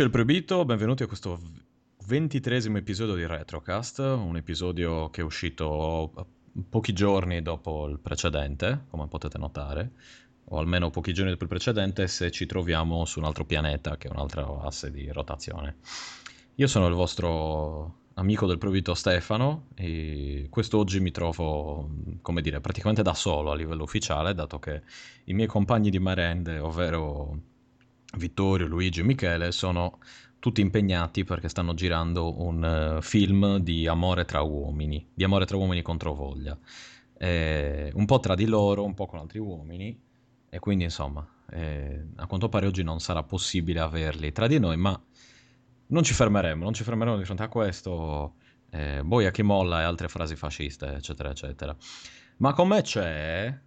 Amici del Proibito, benvenuti a questo ventitresimo episodio di Retrocast, un episodio che è uscito pochi giorni dopo il precedente, come potete notare, o almeno pochi giorni dopo il precedente se ci troviamo su un altro pianeta che è un'altra asse di rotazione. Io sono il vostro amico del Provito Stefano e quest'oggi mi trovo, come dire, praticamente da solo a livello ufficiale, dato che i miei compagni di merende, ovvero Vittorio, Luigi e Michele, sono tutti impegnati perché stanno girando un uh, film di amore tra uomini, di amore tra uomini contro voglia. Eh, un po' tra di loro, un po' con altri uomini, e quindi insomma, eh, a quanto pare oggi non sarà possibile averli tra di noi, ma non ci fermeremo, non ci fermeremo di fronte a questo, eh, boia che molla e altre frasi fasciste, eccetera, eccetera. Ma con me c'è,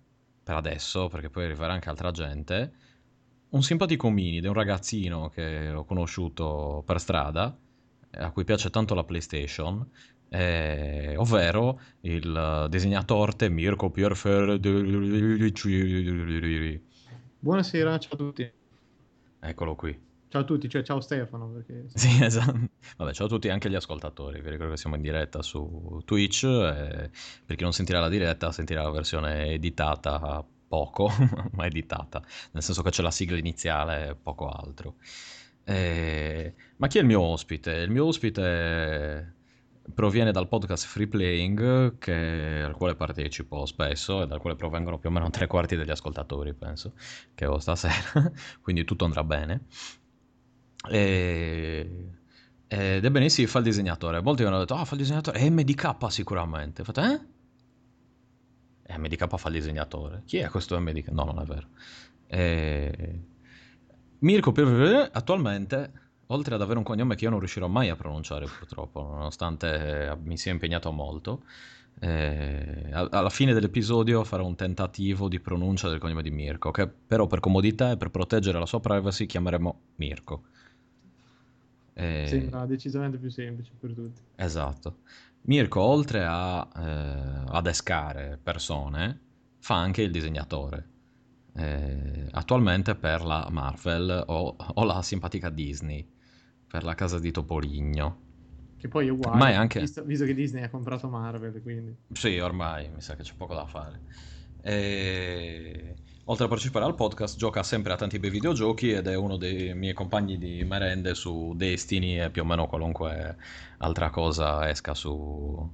per adesso, perché poi arriverà anche altra gente, un simpatico ominide, un ragazzino che ho conosciuto per strada, a cui piace tanto la PlayStation, eh, ovvero il disegnatorte Mirko Pierfer. Buonasera, ciao a tutti. Eccolo qui. Ciao a tutti, cioè ciao Stefano. Perché... Sì, esatto. Vabbè, ciao a tutti, anche gli ascoltatori. Vi ricordo che siamo in diretta su Twitch. E per chi non sentirà la diretta, sentirà la versione editata poco, ma editata. Nel senso che c'è la sigla iniziale e poco altro. E... Ma chi è il mio ospite? Il mio ospite proviene dal podcast Free Playing, che... al quale partecipo spesso e dal quale provengono più o meno tre quarti degli ascoltatori, penso, che ho stasera. Quindi tutto andrà bene. E... Ed ebbene sì, fa il disegnatore. Molti mi hanno detto, ah, oh, fa il disegnatore. È MDK sicuramente. Ho fatto, eh? MDK fa il disegnatore. Chi è questo MDK? No, non è vero. E... Mirko attualmente, oltre ad avere un cognome che io non riuscirò mai a pronunciare purtroppo, nonostante mi sia impegnato molto, eh, alla fine dell'episodio farò un tentativo di pronuncia del cognome di Mirko, che però per comodità e per proteggere la sua privacy chiameremo Mirko. Eh... Sembra decisamente più semplice per tutti. Esatto. Mirko, oltre a eh, adescare persone, fa anche il disegnatore. Eh, attualmente per la Marvel o, o, la simpatica Disney, per la casa di Topoligno. Che poi è uguale, anche... visto, visto, che Disney ha comprato Marvel, quindi... Sì, ormai mi sa che c'è poco da fare. E oltre a partecipare al podcast, gioca sempre a tanti bei videogiochi ed è uno dei miei compagni di merende su Destiny e più o meno qualunque altra cosa esca su,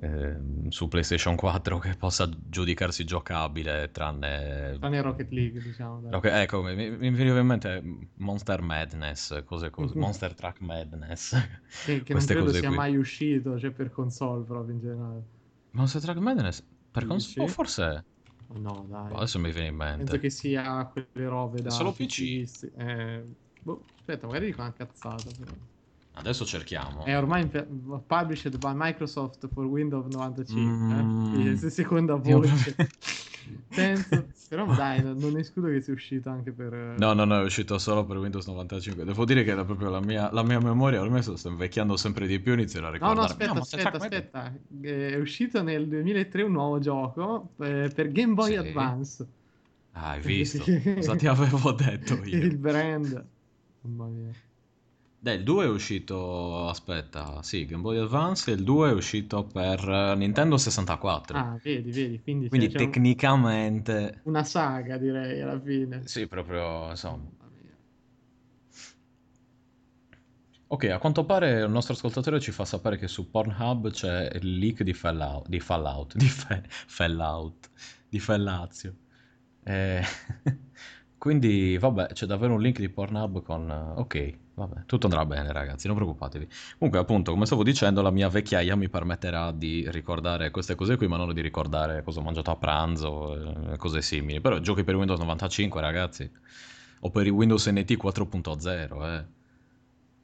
eh, su PlayStation 4 che possa giudicarsi giocabile, tranne... Tranne Rocket League, diciamo. Okay, ecco, mi, mi viene in mente Monster Madness, cose così, mm-hmm. Monster Truck Madness. Che, che non credo sia qui. mai uscito, cioè per console proprio in generale. Monster Truck Madness? Per console? O forse... No, dai. Boh, adesso mi viene in mente. Penso che sia quelle robe da... Solo PC? Eh, boh, aspetta, magari dico una cazzata. Però. Adesso cerchiamo. È ormai published by Microsoft for Windows 95. Mm. Eh? Seconda voce. Penso, però dai, non escludo che sia uscito anche per... Eh, no, no, no, è uscito solo per Windows 95. Devo dire che era proprio la mia, la mia memoria, ormai sto invecchiando sempre di più, inizierò a ricordare. No, no, aspetta, no, aspetta, aspetta. È uscito nel 2003 un nuovo gioco eh, per Game Boy sì. Advance. Ah, hai visto? Cosa ti avevo detto io? Il brand. Mamma mia. Dai, il 2 è uscito, aspetta, sì, Game Boy Advance e il 2 è uscito per Nintendo 64. Ah, vedi, vedi, quindi, quindi cioè, tecnicamente... Una saga direi alla fine. Sì, proprio, insomma. Ok, a quanto pare il nostro ascoltatore ci fa sapere che su Pornhub c'è il leak di Fallout, di Fallout, di fe, Fallout, di Fellazio. Eh, quindi, vabbè, c'è davvero un link di Pornhub con... Ok, Vabbè, tutto andrà bene, ragazzi, non preoccupatevi. Comunque, appunto, come stavo dicendo, la mia vecchiaia mi permetterà di ricordare queste cose qui, ma non di ricordare cosa ho mangiato a pranzo e cose simili. Però giochi per Windows 95, ragazzi, o per il Windows NT 4.0, eh.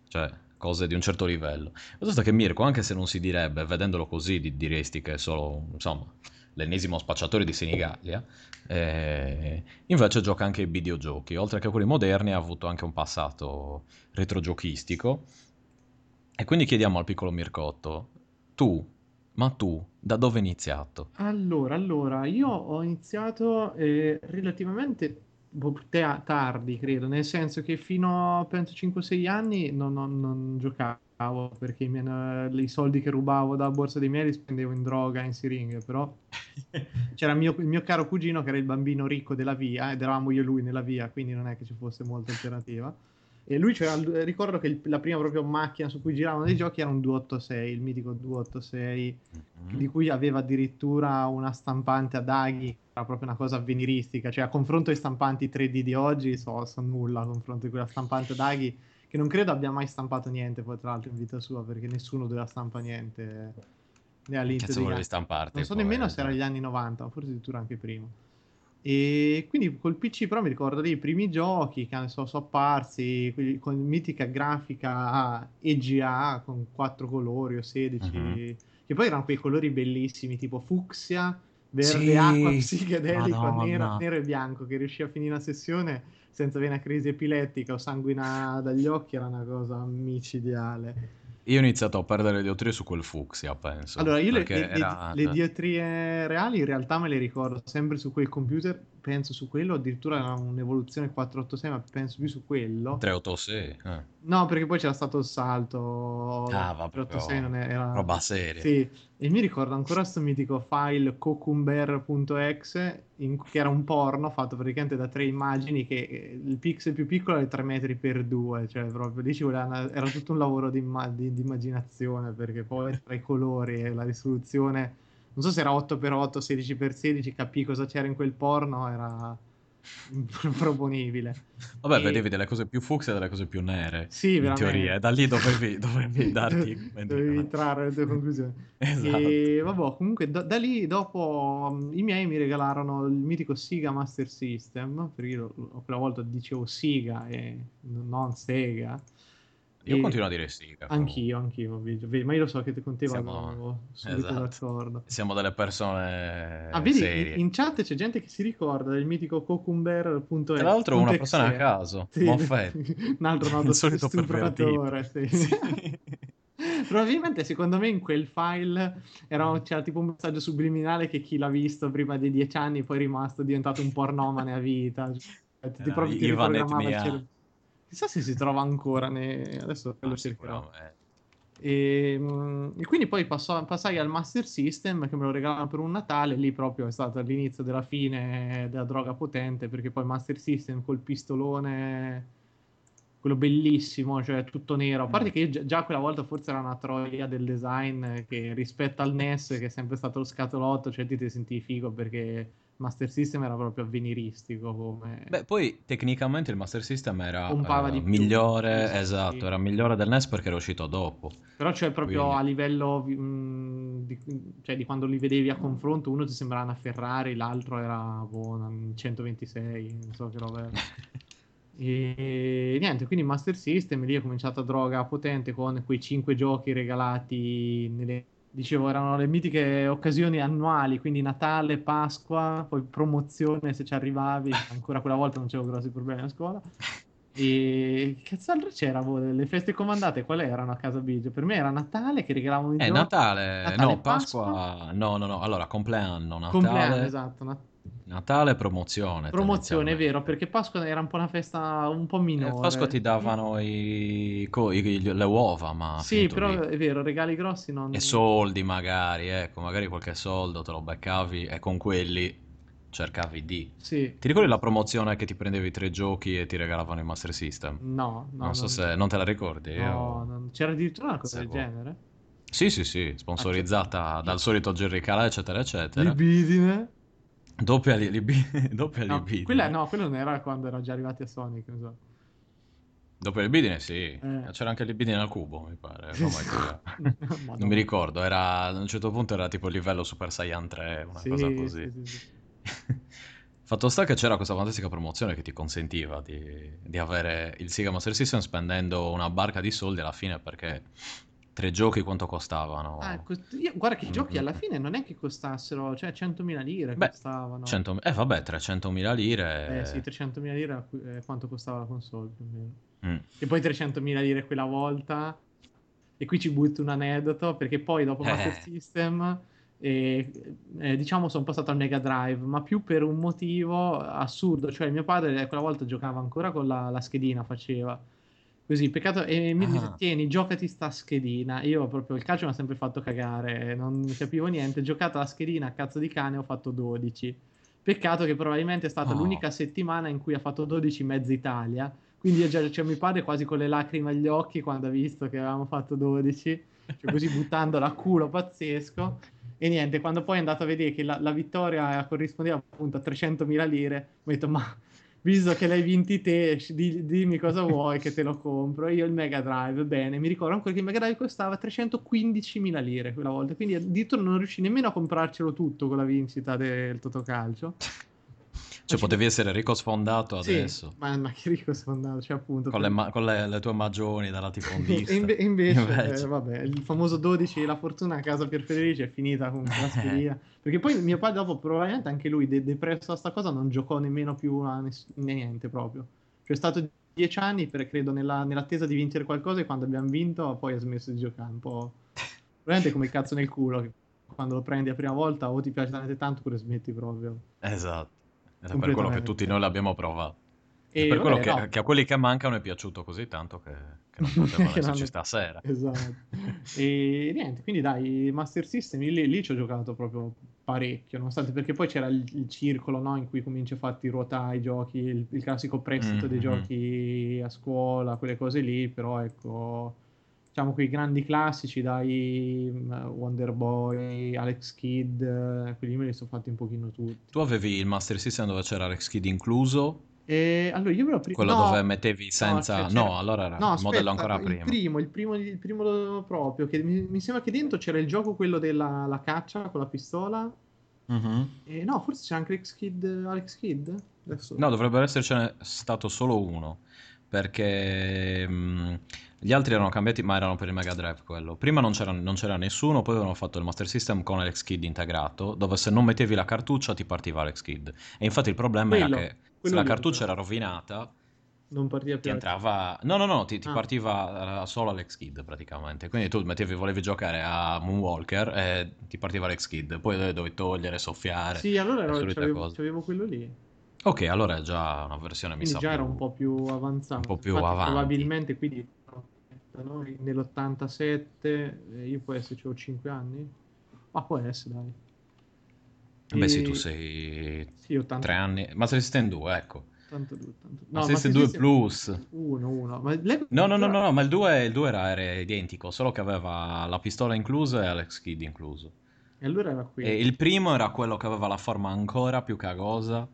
Cioè, cose di un certo livello. Questo che Mirko, anche se non si direbbe, vedendolo così, diresti che è solo, insomma, l'ennesimo spacciatore di Senigallia, eh, invece gioca anche ai videogiochi. Oltre che a quelli moderni ha avuto anche un passato retrogiochistico. E quindi chiediamo al piccolo Mircotto, tu, ma tu, da dove hai iniziato? Allora, allora, io ho iniziato eh, relativamente te- tardi, credo, nel senso che fino a penso 5-6 anni non, non, non giocavo perché i, miei, i, soldi che rubavo dalla borsa dei miei li spendevo in droga, in siringhe, però c'era il mio, il mio, caro cugino che era il bambino ricco della via ed eravamo io e lui nella via, quindi non è che ci fosse molta alternativa. E lui c'era, ricordo che il, la prima proprio macchina su cui giravano dei giochi era un 286, il mitico 286, mm-hmm. di cui aveva addirittura una stampante ad aghi, era proprio una cosa avveniristica, cioè a confronto ai stampanti 3D di oggi so, so nulla a confronto di quella stampante ad aghi, che non credo abbia mai stampato niente poi tra l'altro in vita sua, perché nessuno doveva stampare niente né all'inizio. Stamparti, non so nemmeno se era gli anni 90, forse addirittura anche prima. E quindi col PC però mi ricordo dei primi giochi che so, sono apparsi con mitica grafica EGA con quattro colori o 16, uh-huh. che poi erano quei colori bellissimi tipo fucsia, verde sì. acqua psichedelico, nero, nero, e bianco, che riuscì a finire una sessione senza avere una crisi epilettica o sanguina dagli occhi, era una cosa micidiale. Io ho iniziato a perdere le diotrie su quel fucsia, penso. Allora, io le, le, era... le, diotrie reali in realtà me le ricordo sempre su quel computer, penso su quello, addirittura era un'evoluzione 486, ma penso più su quello. 386? Eh. No, perché poi c'era stato il salto. Ah, vabbè, 386 non era... Roba seria. Sì, e mi ricordo ancora questo mitico file cocumber.exe che era un porno fatto praticamente da tre immagini che eh, il pixel più piccolo è 3 metri per 2, cioè proprio lì ci voleva, era tutto un lavoro di, di, di immaginazione perché poi tra i colori e la risoluzione, non so se era 8x8, 16x16, capì cosa c'era in quel porno, era improponibile. Vabbè, e... vedevi delle cose più fucsia e delle cose più nere. Sì, in veramente. teoria, da lì dovevi, dovevi darti... dovevi trarre le tue conclusioni. esatto. E vabbè, comunque da, da, lì dopo um, i miei mi regalarono il mitico Sega Master System, perché io quella volta dicevo Sega e non Sega. Io e... continuo a dire sì. Anch'io, anch'io, ma io lo so che te con siamo... subito esatto. d'accordo. Siamo delle persone Ah, vedi, serie. in chat c'è gente che si ricorda del mitico cocumber.exe. Tra l'altro una persona a caso, sì. un altro noto stupratore, sì. sì. Probabilmente secondo me in quel file era, c'era tipo un messaggio subliminale che chi l'ha visto prima dei dieci anni poi è rimasto diventato un pornomane a vita. Ti, no, proprio ti riprogrammava il. Chissà se si trova ancora. Ne... Adesso lo cercherò. E, ehm, e, quindi poi passo, passai al Master System che me lo regalavano per un Natale. Lì proprio è stato l'inizio della fine della droga potente. Perché poi Master System col pistolone, quello bellissimo, cioè tutto nero. A parte mm. che già, già quella volta forse era una troia del design che rispetto al NES, che è sempre stato lo scatolotto, cioè ti, ti sentivi figo perché Master System era proprio avveniristico come... Beh, poi tecnicamente il Master System era uh, migliore, più, esatto, sì. era migliore del NES perché era uscito dopo. Però cioè proprio Quindi... a livello mh, di, cioè, di quando li vedevi a confronto, uno ti sembrava una Ferrari, l'altro era boh, un 126, non so che roba. E niente, quindi Master System lì è cominciata droga potente con quei 5 giochi regalati nelle dicevo, erano le mitiche occasioni annuali, quindi Natale, Pasqua, poi promozione se ci arrivavi, ancora quella volta non c'avevo grossi problemi a scuola. E che cazzo c'era? Boh, le feste comandate qual erano a casa Biggio? Per me era Natale che regalavano i eh, giochi. Natale, Natale, no, Pasqua, Pasqua, no, no, no, allora compleanno, Natale. Compleanno, esatto, Natale. Natale promozione. Promozione, è vero, perché Pasqua era un po' una festa un po' minore. Eh, Pasqua ti davano i, i, le uova, ma... Sì, però lì. è vero, regali grossi non... E soldi magari, ecco, magari qualche soldo te lo beccavi e con quelli cercavi di... Sì. Ti ricordi la promozione che ti prendevi tre giochi e ti regalavano il Master System? No, no. Non so non... se... Non te la ricordi? No, Io... non... c'era addirittura una cosa del genere? Sì, sì, sì, sponsorizzata ah, dal solito Jerry Calà, eccetera, eccetera. Libidine. Doppia libidine. Doppia no. Quella, no, quello non era quando erano già arrivati a Sonic, non so. Doppia libidine, sì. Eh. C'era anche libidine al cubo, mi pare. non mi ricordo, era, a un certo punto era tipo il livello Super Saiyan 3, una sì, cosa così. Sì, sì, Fatto sta che c'era questa fantastica promozione che ti consentiva di, di avere il Sega Master System spendendo una barca di soldi alla fine perché Tre giochi quanto costavano? Ah, io, guarda che i giochi alla fine non è che costassero, cioè 100.000 lire Beh, costavano. 100, eh vabbè, 300.000 lire. Eh sì, 300.000 lire è quanto costava la console più o meno. Mm. E poi 300.000 lire quella volta. E qui ci butto un aneddoto perché poi dopo Master eh. System E, eh, diciamo sono passato al Mega Drive, ma più per un motivo assurdo, cioè mio padre quella volta giocava ancora con la, la schedina, faceva così, peccato, e mi dice, Ah. tieni, giocati sta schedina, io proprio il calcio mi ha sempre fatto cagare, non capivo niente, giocata la schedina a cazzo di cane ho fatto 12, peccato che probabilmente è stata Oh. l'unica settimana in cui ha fatto 12 mezza Italia, quindi io già c'è mio padre quasi con le lacrime agli occhi quando ha visto che avevamo fatto 12, cioè così buttandola a culo pazzesco. E niente, quando poi è andato a vedere che la, la vittoria corrispondeva appunto a 300.000 lire, ho detto, ma visto che l'hai vinti te, di- dimmi cosa vuoi che te lo compro. Io il Mega Drive, bene, mi ricordo ancora che il Mega Drive costava 315.000 lire quella volta, quindi addirittura non riuscì nemmeno a comprarcelo tutto con la vincita del Totocalcio. Cioè, ci- potevi essere ricco sfondato Sì, adesso. ma, ma che ricco sono andato, cioè appunto... Con, le, ma- con le- le tue magioni da latifondista. E inve- invece, Invece. eh, vabbè, il famoso 12, la fortuna a casa per Federici è finita con la schedina. Perché poi mio padre dopo probabilmente anche lui, de- depresso a sta cosa, non giocò nemmeno più a ness- niente proprio. Cioè è stato dieci anni, per, credo, nella- nell'attesa di vincere qualcosa e quando abbiamo vinto poi ha smesso di giocare un po'... Veramente come il cazzo nel culo, che quando lo prendi la prima volta o ti piace talmente tanto oppure smetti proprio. Esatto. Ed è per quello che tutti noi l'abbiamo provato. E È per quello vabbè, che, no. che a quelli che mancano è piaciuto così tanto che, che non potevano esserci stasera. Esatto. E niente, quindi dai, Master System lì, lì ci ho giocato proprio parecchio, nonostante perché poi c'era il, il circolo, no, in cui cominci a farti ruotare i giochi, il, il classico prestito dei Mhm. giochi a scuola, quelle cose lì, però ecco, diciamo quei grandi classici, dai, mm, Wonder Boy, Alex Kidd, eh, quelli me li sono fatti un pochino tutti. Tu avevi il Master System dove c'era Alex Kidd incluso, E allora io ve lo pri- quello no, dove mettevi senza... No, c'era- allora era No, il aspetta, modello ancora il prima. primo, il primo, il primo proprio, che mi, mi sembra che dentro c'era il gioco quello della la caccia con la pistola. Mhm. E no, forse c'è anche Alex Kidd. Alex Kidd? Adesso... No, dovrebbe essercene stato solo uno, perché mh, gli altri erano cambiati, ma erano per il Mega Drive quello. Prima non c'era, non c'era nessuno, poi avevano fatto il Master System con Alex Kidd integrato, dove se non mettevi la cartuccia ti partiva Alex Kidd. E infatti il problema Quello, era che se la cartuccia era rovinata, Non partiva ti più. entrava... No, no, no, ti, ti Ah. partiva eh, solo Alex Kidd praticamente. Quindi tu mettevi, volevi giocare a Moonwalker e ti partiva Alex Kidd, poi dovevi togliere, soffiare, Sì, allora solite c'avevo, c'avevo quello lì. Ok, allora è già una versione, mi Quindi sa, già era un po' più avanzato. un po' più avanti. Probabilmente quindi noi nell'87, eh, io può essere, avevo 5 anni. Ma può essere, dai. Beh sì, tu sei Sì, 80, tre anni. Master System 2, ecco. 82, 82. Master System 2 Plus. 1, 1. Ma lei- No, no, no, no, no, ma il 2, il 2 era, era identico, solo che aveva la pistola inclusa e Alex Kidd incluso. E allora era qui. E il primo era quello che aveva la forma ancora più cagosa,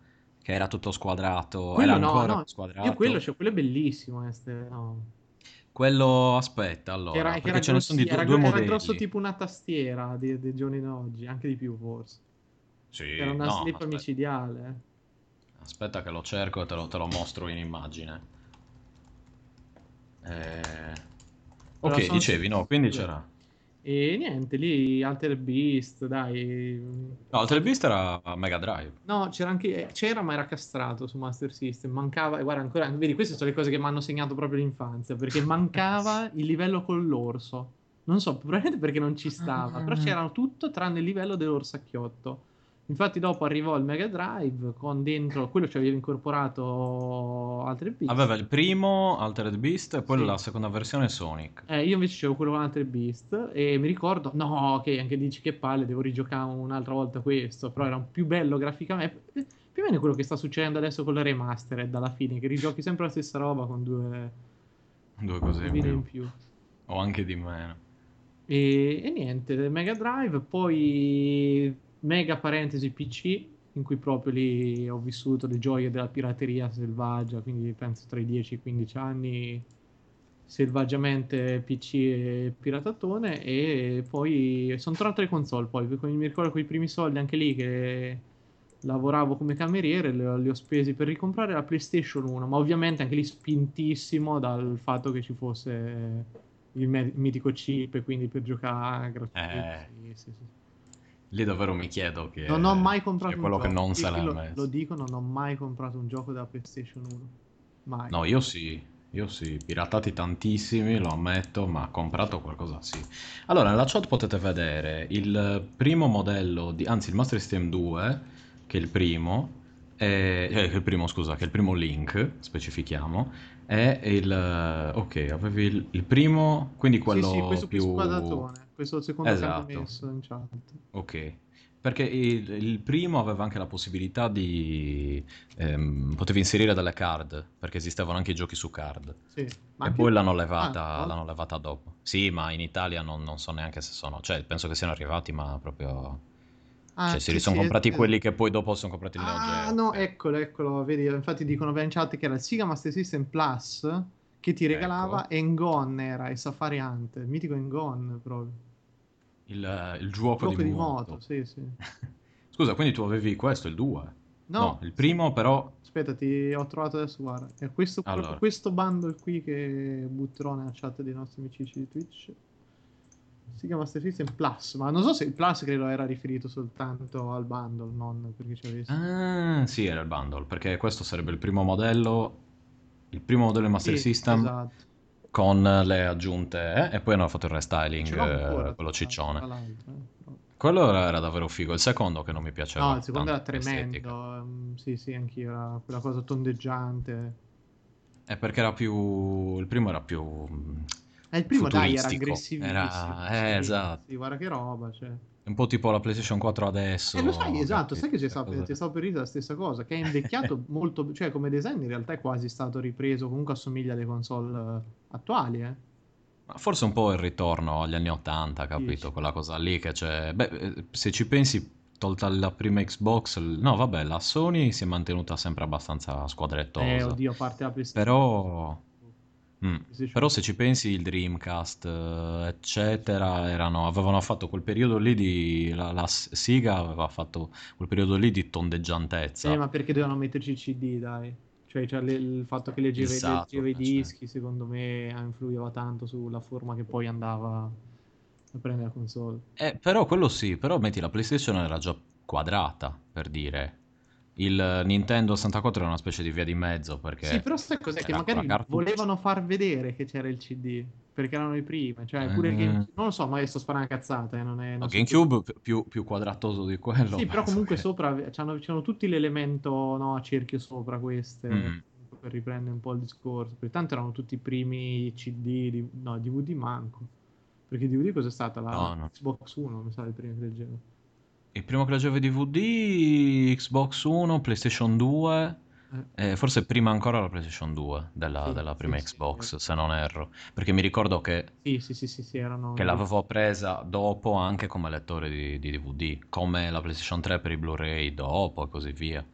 che era tutto squadrato, Quello era no, ancora no, squadrato. Io quello, cioè, quello è bellissimo. este, no. Quello, aspetta, allora, era, perché era ce ne sono di due, era, due era modelli. grosso tipo una tastiera dei, dei giorni d'oggi, anche di più forse. Sì, Era una no, slip aspetta, micidiale. eh. aspetta che lo cerco e te lo, te lo mostro in immagine. Eh, Ok, dicevi, no, quindi c'era... E niente, lì Alter Beast, dai. No, il Beast era Mega Drive. No, c'era anche c'era, ma era castrato su Master System. Mancava, e guarda, ancora, vedi, queste sono le cose che mi hanno segnato proprio l'infanzia, perché mancava il livello con l'orso. Non so, probabilmente perché non ci stava, però c'era tutto tranne il livello dell'orsacchiotto. Infatti dopo arrivò il Mega Drive con dentro quello ci aveva incorporato altre piste. Aveva il primo Altered Beast e poi Sì. la seconda versione Sonic. Eh, io invece avevo quello con Alter Beast e mi ricordo, no, che anche dici che palle, devo rigiocare un'altra volta questo, però era un più bello graficamente. Eh, Più o meno quello che sta succedendo adesso con le remastered alla fine, che rigiochi sempre la stessa roba con due Due cose in vine in più. più. O anche di meno. E, e niente, Mega Drive, poi mega parentesi PC, in cui proprio lì ho vissuto le gioie della pirateria selvaggia, quindi penso tra i 10 e i 15 anni selvaggiamente PC e piratatone e poi sono tornato alle console poi mi ricordo con i primi soldi anche lì che lavoravo come cameriere li ho, li ho spesi per ricomprare la PlayStation 1 ma ovviamente anche lì spintissimo dal fatto che ci fosse il me- mitico chip e quindi per giocare gratuito Eh. sì, sì, sì. Lì davvero mi chiedo che... non ho mai comprato un quello gioco che non Io- se l'ha io lo, messo. lo dico non ho mai comprato un gioco della PlayStation 1 mai No, io sì. Io sì, piratati tantissimi, lo ammetto, ma comprato qualcosa sì. Allora, nella chat potete vedere il primo modello, di, anzi il Master System 2, che è il primo, è, eh, il primo, scusa, che è il primo link, specifichiamo, è il... Ok, avevi il, il primo, quindi quello Sì, sì, qui più... questo è il secondo che hanno Esatto. messo in chat. Ok, perché il, il primo aveva anche la possibilità di... ehm, potevi inserire delle card, perché esistevano anche i giochi su card. Sì, ma E poi l'hanno Ah, levata, no? l'hanno levata dopo. Sì, ma in Italia non, non so neanche se sono... Cioè, penso che siano arrivati, ma proprio... Ah, Cioè, se sì, li sono sì, comprati eh, quelli che poi dopo sono comprati il Neo Ah, no, eccolo, eccolo, vedi, infatti dicono in chat che era il Sega Master System Plus che ti regalava Ecco, Engon era, e Safari Hunt, il mitico Engon proprio. Il, il gioco di Gioco di moto. moto, sì, sì. Scusa, quindi tu avevi questo, il 2? No, No, il primo però... aspetta, ti ho trovato adesso, guarda, è questo, Allora, questo bundle qui che butterò nella chat dei nostri amici di Twitch. Sega Master System Plus, ma non so se il Plus credo era riferito soltanto al bundle, non perché ci avessi. Ah, sì, era il bundle, perché questo sarebbe il primo modello, il primo modello di Master Sì, System esatto. Con le aggiunte, eh, e poi hanno fatto il restyling, ancora, eh, quello ciccione. eh. Quello era, era davvero figo, il secondo che non mi No, piaceva il secondo era tremendo. ehm, sì, sì, anch'io. Era quella cosa tondeggiante. È perché era più, il primo era più mm, E il primo, dai, era aggressivissimo. era, eh, Sì, esatto, sì, guarda che roba. Cioè. Un po' tipo la PlayStation 4 Eh, adesso, lo sai, esatto, sai che ci Queste stavo, cose. ti stavo per la stessa cosa, che è invecchiato molto, cioè come design in realtà è quasi stato ripreso, comunque assomiglia alle console eh, attuali, eh. Ma forse un po' il ritorno agli anni 80, Dici. capito? Quella cosa lì che c'è. Beh, eh, se ci pensi, tolta la prima Xbox, no, vabbè, la Sony si è mantenuta sempre abbastanza Eh, squadrettosa. oddio, a parte la PlayStation. Però, mm, però se ci pensi, il Dreamcast, eh, eccetera, erano, avevano fatto quel periodo lì di. La, la Sega aveva fatto quel periodo lì di Eh, tondeggiantezza. ma perché dovevano metterci il CD, dai? Cioè, cioè, le- il fatto che leggeva, Esatto, leggeva i eh, cioè. dischi, secondo me, influiva tanto sulla forma che poi andava a prendere la console. Eh, però quello sì, però metti la PlayStation era già quadrata, per dire. Il Nintendo 64 era una specie di via di mezzo Sì, perché però sai cos'è? Che magari volevano far vedere che c'era il CD, perché erano i primi. Cioè, pure Game... Eh, Non lo so, magari sto sparando cazzate, eh, non è... no, non so GameCube pi- più, più quadratoso di quello, Sì, però comunque che... sopra c'hanno, c'hanno tutti l'elemento no, a cerchio sopra queste, Mm. per riprendere un po' il discorso. Pertanto erano tutti i primi CD, di- no, DVD manco. Perché DVD cos'è stata? La No, no. Xbox 1, mi sa, il primo che leggevo. Il primo che i DVD, Xbox 1, PlayStation 2, Eh, eh, forse prima ancora la PlayStation 2 della, sì, della sì, prima sì, Xbox, eh. se non erro. Perché mi ricordo che, sì, sì, sì, sì, sì, erano... che l'avevo presa dopo anche come lettore di, di DVD, come la PlayStation 3 per i Blu-ray dopo e così via.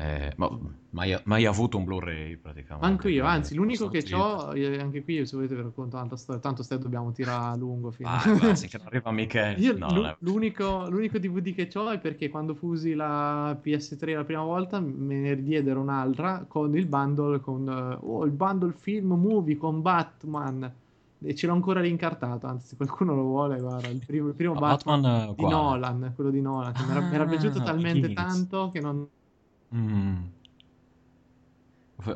Eh, ma mai, mai avuto un Blu-ray praticamente. Manco io, anzi, l'unico che ho, anche qui, se volete vi racconto tanta storia, tanto ste dobbiamo tirare a lungo fino Vai, vai, finché non arriva Michele. Io No, è- l'unico, l'unico DVD che ho è perché quando fusi la PS3 la prima volta me ne diedero un'altra con il bundle con eh, oh, il bundle film movie con Batman e ce l'ho ancora rincartato, anzi se qualcuno lo vuole, guarda, il primo, il primo Ma Batman, Batman eh, di? Nolan, quello di Nolan, che mi era, mi era piaciuto Ah, talmente tanto che non Mm.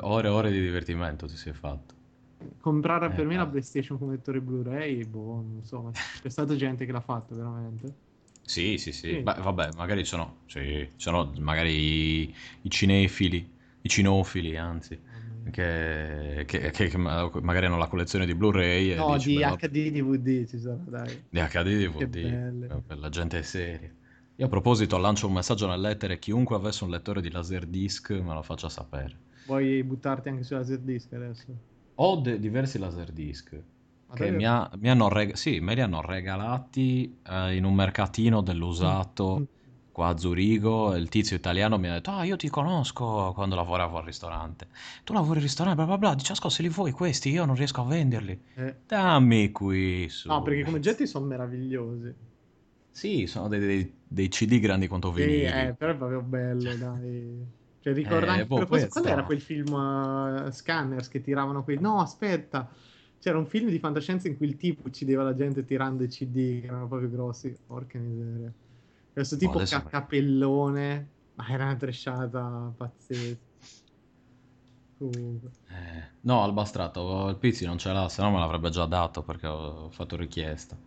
Ore e ore di divertimento ti sei fatto. comprare Eh, per me la ah. PlayStation come lettore Blu-ray, boh, non so, ma c'è stata gente che l'ha fatto veramente. Sì, sì, sì. Sì. Beh, vabbè, magari sono, sì, sono magari i, i cinefili, i cinofili, anzi, Mamma mia. che, che- che- che ma- magari hanno la collezione di Blu-ray e No, dici, di "Beh, vabbè, HD DVD ci sarà, dai. di HD Che DVD, belle. per la gente seria. Io a proposito lancio un messaggio nell'etere, chiunque avesse un lettore di Laserdisc me lo faccia sapere. Vuoi buttarti anche su Laserdisc adesso? Ho de- diversi Laserdisc Ma che mi, ha- mi hanno, reg- sì, me li hanno regalati eh, in un mercatino dell'usato Mm. qua a Zurigo. Il tizio italiano mi ha detto: Ah, io ti conosco quando lavoravo al ristorante. Tu lavori al ristorante, bla bla bla. Dice, "Ascolta, se li vuoi questi, io non riesco a venderli. Eh. Dammi qui su. No, perché come oggetti sono meravigliosi. Sì, sono dei, dei- dei CD grandi quanto Sì, vinili. eh, però è proprio bello, dai. Cioè, ricorda Eh, anche boh, questo- Qual era quel film uh, Scanners che tiravano quei... No, aspetta. C'era un film di fantascienza in cui il tipo uccideva la gente tirando i CD che erano proprio grossi. Porca miseria. Questo tipo adesso- ca- capellone. Ma era una tresciata pazzesca. Comunque. Eh, no, al bastrato, il Pizzi non ce l'ha, se no me l'avrebbe già dato perché ho fatto richiesta.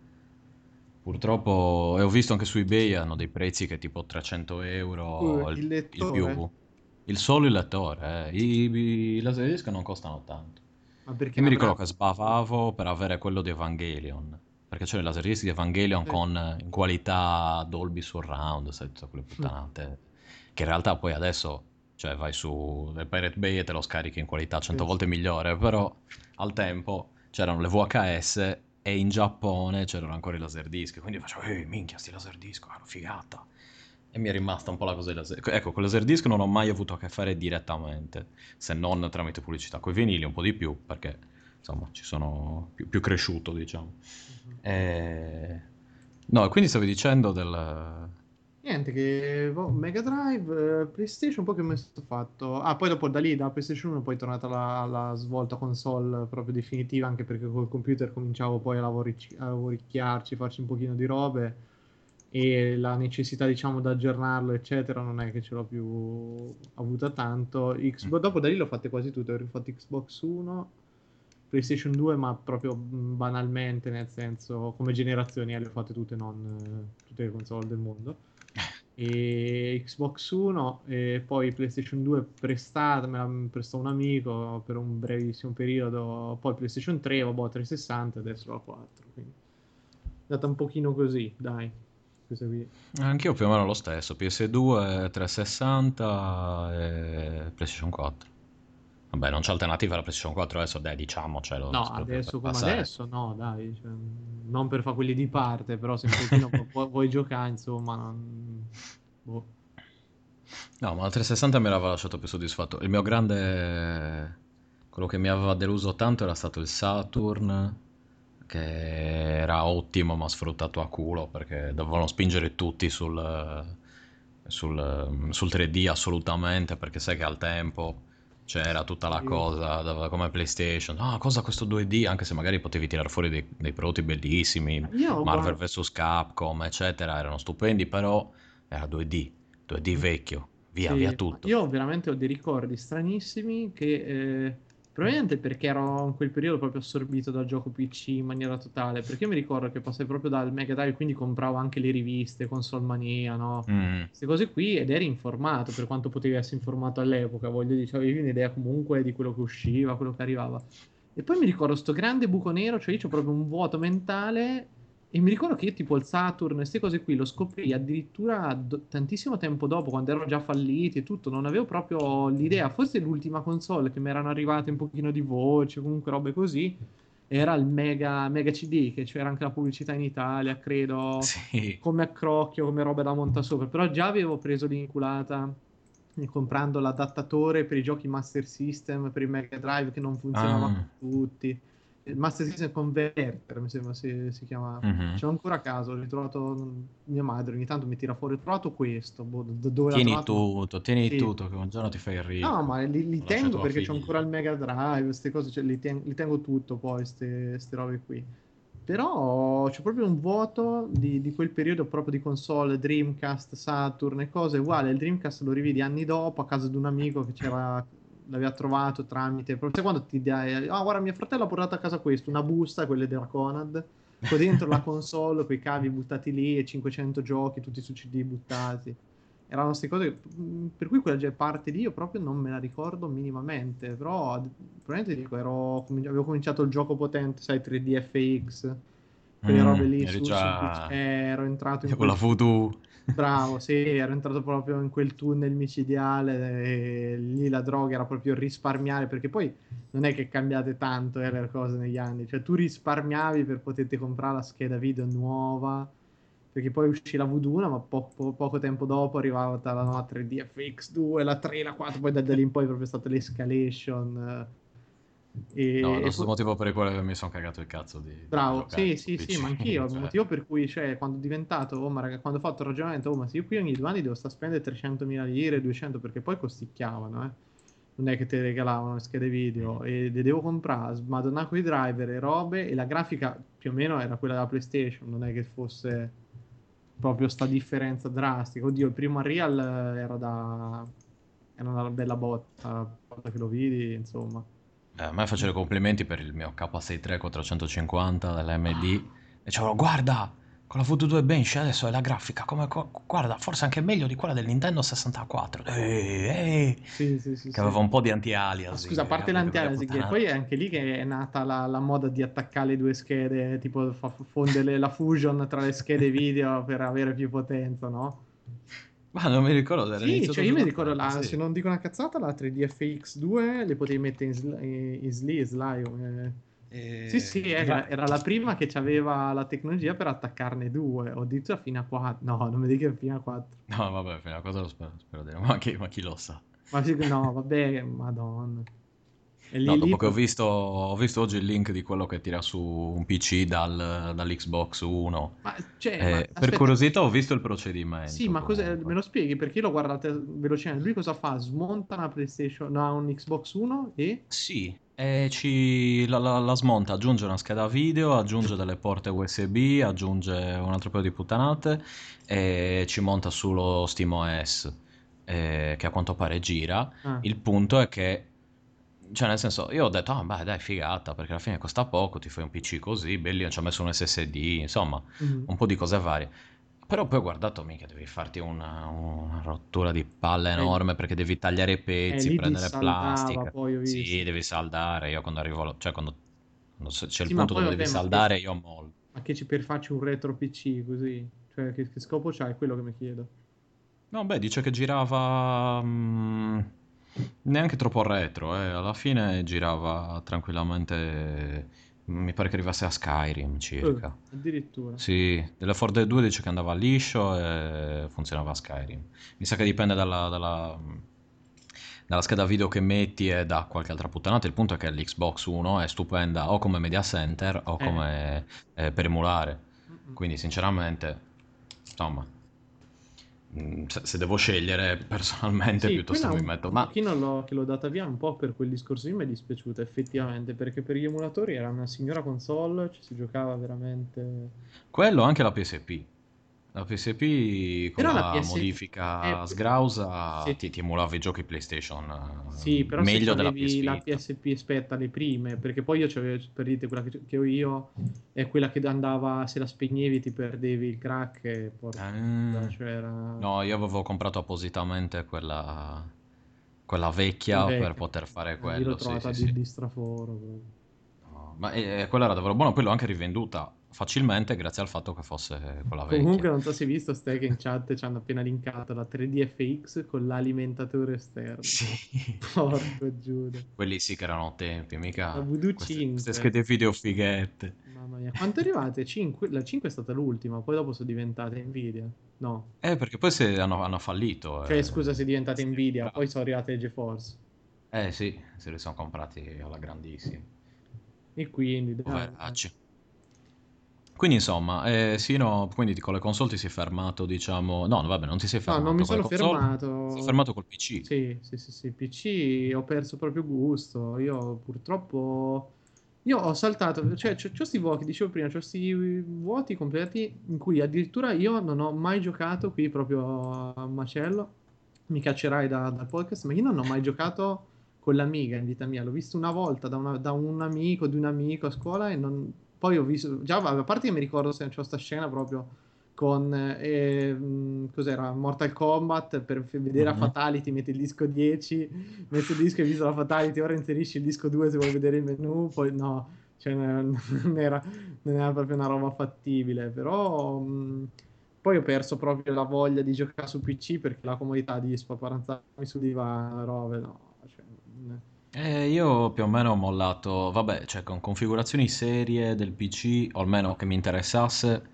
Purtroppo, e ho visto anche su eBay hanno dei prezzi che tipo 300 euro Uh, il, il il lettore? più. Il solo il lettore, eh. I, i Laserdisc non costano tanto. Ma perché Io mi ricordo che sbavavo per avere quello di Evangelion. Perché c'è il Laserdisc di Evangelion Sì. con eh, in qualità Dolby Surround, sai, tutte quelle puttanate. Che in realtà poi adesso, cioè, vai su Pirate Bay e te lo scarichi in qualità 100 Sì. volte migliore. Però al tempo c'erano le VHS e in Giappone c'erano ancora i Laserdisc. Quindi facevo, ehi, minchia, sti Laserdisc, è una figata. E mi è rimasta un po' la cosa dei laser. Ecco, con Laserdisc non ho mai avuto a che fare direttamente, se non tramite pubblicità. Con i vinili un po' di più, perché insomma ci sono più, più cresciuto, diciamo. Mhm. E... No, e quindi stavi dicendo del... Niente, che boh, Mega Drive, eh, PlayStation, un po' che mi stato fatto. Ah, poi dopo da lì, da PlayStation 1, poi è tornata la, la svolta console proprio definitiva, anche perché col computer cominciavo poi a, lavoric- a lavoricchiarci, farci un pochino di robe e la necessità, diciamo, di aggiornarlo, eccetera, non è che ce l'ho più avuta tanto. Xbox, dopo da lì l'ho fatte quasi tutte, ho rifatto Xbox 1, PlayStation 2, ma proprio mh, banalmente, nel senso, come generazioni, eh, le ho fatte tutte, non eh, tutte le console del mondo e Xbox 1 e poi PlayStation 2 prestata, me la prestò un amico per un brevissimo periodo, poi PlayStation 3, vabbè 360, adesso la 4, quindi è andata un pochino così, dai. Anch'io più o meno lo stesso, PS2, 360 e PlayStation 4. Vabbè, non c'è alternativa alla PlayStation 4 adesso, dai, diciamocelo. No, proprio per adesso come passare. adesso, no, dai, cioè, non per fare quelli di parte, però se un pochino pu- vuoi giocare, insomma, non... boh. No, ma la 360 mi aveva lasciato più soddisfatto. Il mio grande... Quello che mi aveva deluso tanto era stato il Saturn, che era ottimo ma sfruttato a culo perché dovevano spingere tutti sul, sul, sul 3D assolutamente perché sai che al tempo c'era tutta la cosa dove- come PlayStation. Ah, cosa questo 2D? Anche se magari potevi tirare fuori dei, dei prodotti bellissimi, Io, Marvel guarda, vs Capcom, eccetera, erano stupendi, però era 2D, 2D vecchio, via, Sì, via tutto. io veramente ho dei ricordi stranissimi che eh, probabilmente perché ero in quel periodo proprio assorbito dal gioco PC in maniera totale, perché io mi ricordo che passai proprio dal Mega Drive, quindi compravo anche le riviste, Console Mania, no? Mm. Queste cose qui ed eri informato per quanto potevi essere informato all'epoca, voglio dire, cioè, avevi un'idea comunque di quello che usciva, quello che arrivava. E poi mi ricordo sto grande buco nero, cioè io c'ho proprio un vuoto mentale e mi ricordo che io tipo il Saturn e queste cose qui lo scoprì addirittura do- tantissimo tempo dopo, quando erano già falliti e tutto, non avevo proprio l'idea, forse l'ultima console che mi erano arrivate un pochino di voce, comunque robe così, era il Mega, Mega CD, che c'era anche la pubblicità in Italia, credo Sì. come a crocchio, come roba da monta sopra, però già avevo preso l'inculata comprando l'adattatore per i giochi Master System, per il Mega Drive che non funzionava Ah. tutti. Il Master System Converter, mi sembra si, si chiama. Mhm. C'è ancora a caso, l'ho ritrovato mia madre, ogni tanto mi tira fuori, ho trovato questo, boh, dove Tieni tutto, tieni Sì. tutto, che un giorno ti fai ricco. No, ma li, li tengo perché figlia. ancora il Mega Drive, queste cose, cioè, li, ten- li tengo tutto poi, queste robe qui. Però c'è proprio un vuoto di, di quel periodo proprio di console, Dreamcast, Saturn e cose uguali. Il Dreamcast lo rividi anni dopo a casa di un amico che c'era, l'aveva trovato tramite. Sai quando ti dai, ah, guarda, mio fratello ha portato a casa questo, una busta, quelle della Conad, con dentro la console, quei cavi buttati lì e 500 giochi, tutti su CD buttati. Erano queste cose mh, per cui quella parte lì io proprio non me la ricordo minimamente, però probabilmente dico, ero, avevo cominciato il gioco potente, sai, 3DFX, quelle Mm, robe lì eri su, già- su PC, ero entrato in Con la quel, voodoo. Bravo, sì, ero entrato proprio in quel tunnel micidiale e lì la droga era proprio risparmiare, perché poi non è che cambiate tanto eh, le cose negli anni, cioè tu risparmiavi per poterti comprare la scheda video nuova, perché poi uscì la V1, ma po- po- poco tempo dopo arrivava la no, 3DFX2, la 3, la 4, poi da, da lì in poi è proprio stata l'escalation. eh, e, No, lo stesso poi- motivo per il quale mi sono cagato il cazzo di, di Bravo, giocare sì, sì, sì, ma anch'io, il cioè. motivo per cui, cioè, quando ho diventato, oh, ma raga, quando ho fatto il ragionamento, oh, ma se io qui ogni due anni devo stare a spendere 300.000 lire, 200, perché poi costicchiavano, eh. Non è che te regalavano le schede video, e le devo comprare, smadonnare con i driver e robe, e la grafica più o meno era quella della PlayStation, non è che fosse proprio sta differenza drastica. Oddio, il primo Unreal era da era una bella botta, volta che lo vidi, insomma. Eh, a me faccio i complimenti per il mio K63 450 dell'MD e dicevo guarda con la V2 Bench adesso è la grafica come guarda forse anche meglio di quella del Nintendo 64 ehi, sì, sì, sì, che aveva un po' di anti-aliasing scusa a parte l'anti-aliasing poi è anche lì che è nata la, la moda di attaccare le due schede tipo fa, fonde la fusion tra le schede video per avere più potenza no? Ma non mi ricordo. Era sì, cioè io mi ricordo, la, sì. se non dico una cazzata, la 3DFX2 le potevi mettere in, sl- in SLI, SLI eh. Eh, sì, sì, era, era, la prima che aveva la tecnologia per attaccarne due. Ho detto fino a 4. No, non mi dica fino a 4. No, vabbè, fino a 4 lo spero, spero dire. Ma chi, ma chi lo sa? Ma no, vabbè, madonna. Lì, no, dopo lì... che ho visto, ho visto, oggi il link di quello che tira su un PC dal, dall'Xbox 1. Ma, cioè, eh, ma, per curiosità ho visto il procedimento. Sì, ma me lo spieghi? Perché io l'ho guardato velocemente. Lui cosa fa? Smonta una PlayStation, no, un Xbox 1 e... Sì, e ci, la, la, la, smonta, aggiunge una scheda video, aggiunge delle porte USB, aggiunge un altro paio di puttanate e ci monta sullo SteamOS eh, che a quanto pare gira. Ah. Il punto è che cioè, nel senso, io ho detto, ah, beh, dai, figata, perché alla fine costa poco, ti fai un PC così, bellino, ci ho messo un SSD, insomma, mm-hmm. un po' di cose varie. Però poi ho guardato, mica, devi farti una, una rottura di palle enorme perché devi tagliare i pezzi, prendere plastica. Poi, sì, devi saldare. Io quando arrivo, cioè quando, quando c'è sì, il punto dove devi saldare, che, io mollo. Ma che ci per farci un retro PC così? Cioè, che, che scopo c'ha? È quello che mi chiedo. No, beh, dice che girava... Mh, mm, Neanche troppo retro, eh. alla fine girava tranquillamente. Mi pare che arrivasse a Skyrim circa. Uh, addirittura. Sì, della Ford 2 dice che andava liscio e funzionava a Skyrim. Mi sa che dipende dalla, dalla, dalla scheda video che metti e da qualche altra puttanata. Il punto è che l'Xbox 1 è stupenda o come media center o eh. come eh, per emulare. Quindi sinceramente, insomma, Mm, se devo scegliere personalmente sì, piuttosto mi metto. Ma chi non l'ho, che l'ho data via un po' per quel discorso lì mi è dispiaciuta effettivamente perché per gli emulatori era una signora console ci si giocava veramente quello anche la PSP la PSP con però la, la PS... modifica eh, sgrausa sì. ti, ti, emulava i giochi PlayStation sì, però meglio della PSP. la PSP aspetta le prime, perché poi io c'avevo, per dite, quella che, che, ho io è quella che andava, se la spegnevi ti perdevi il crack e porca, ah. cioè era... No, io avevo comprato appositamente quella, quella vecchia, vecchia, per poter fare quello. Io l'ho trovata sì, di, sì. di straforo. No, ma eh, quella era davvero buona, poi l'ho anche rivenduta facilmente grazie al fatto che fosse quella vecchia. Comunque non so se hai visto ste che in chat ci hanno appena linkato la 3DFX con l'alimentatore esterno. Sì. Porco Giuda. Quelli sì che erano tempi, mica la Voodoo queste, 5. Queste schede video fighette. Mamma mia, quanto arrivate? 5? La 5 è stata l'ultima, poi dopo sono diventate Nvidia. No. Eh, perché poi hanno, hanno, fallito. Cioè, eh. scusa, se è diventata sì, Nvidia, bravo. poi sono arrivate GeForce. Eh sì, se li sono comprati alla grandissima. E quindi... Dai, Poveracci. Quindi insomma, eh, sì, no, quindi con le console ti sei fermato, diciamo... No, vabbè, non ti sei fermato. No, non mi sono fermato. Sei fermato col PC. Sì, sì, sì, sì, PC ho perso proprio gusto. Io purtroppo... Io ho saltato, cioè, c'ho questi vuoti, dicevo prima, c'ho questi vuoti completi in cui addirittura io non ho mai giocato qui proprio a Macello. Mi caccerai da, dal podcast, ma io non ho mai giocato con l'Amiga in vita mia. L'ho visto una volta da, una, da un amico, di un amico a scuola e non poi ho visto, già a parte che mi ricordo se c'è questa scena proprio con eh, cos'era Mortal Kombat per vedere mm-hmm. a Fatality metti il disco 10 metti il disco e visto la Fatality ora inserisci il disco 2 se vuoi vedere il menu poi no cioè non era, non era proprio una roba fattibile però mh, poi ho perso proprio la voglia di giocare su PC perché la comodità di spaparanzarmi su divano robe no eh, io più o meno ho mollato, vabbè, cioè con configurazioni serie del PC, o almeno che mi interessasse,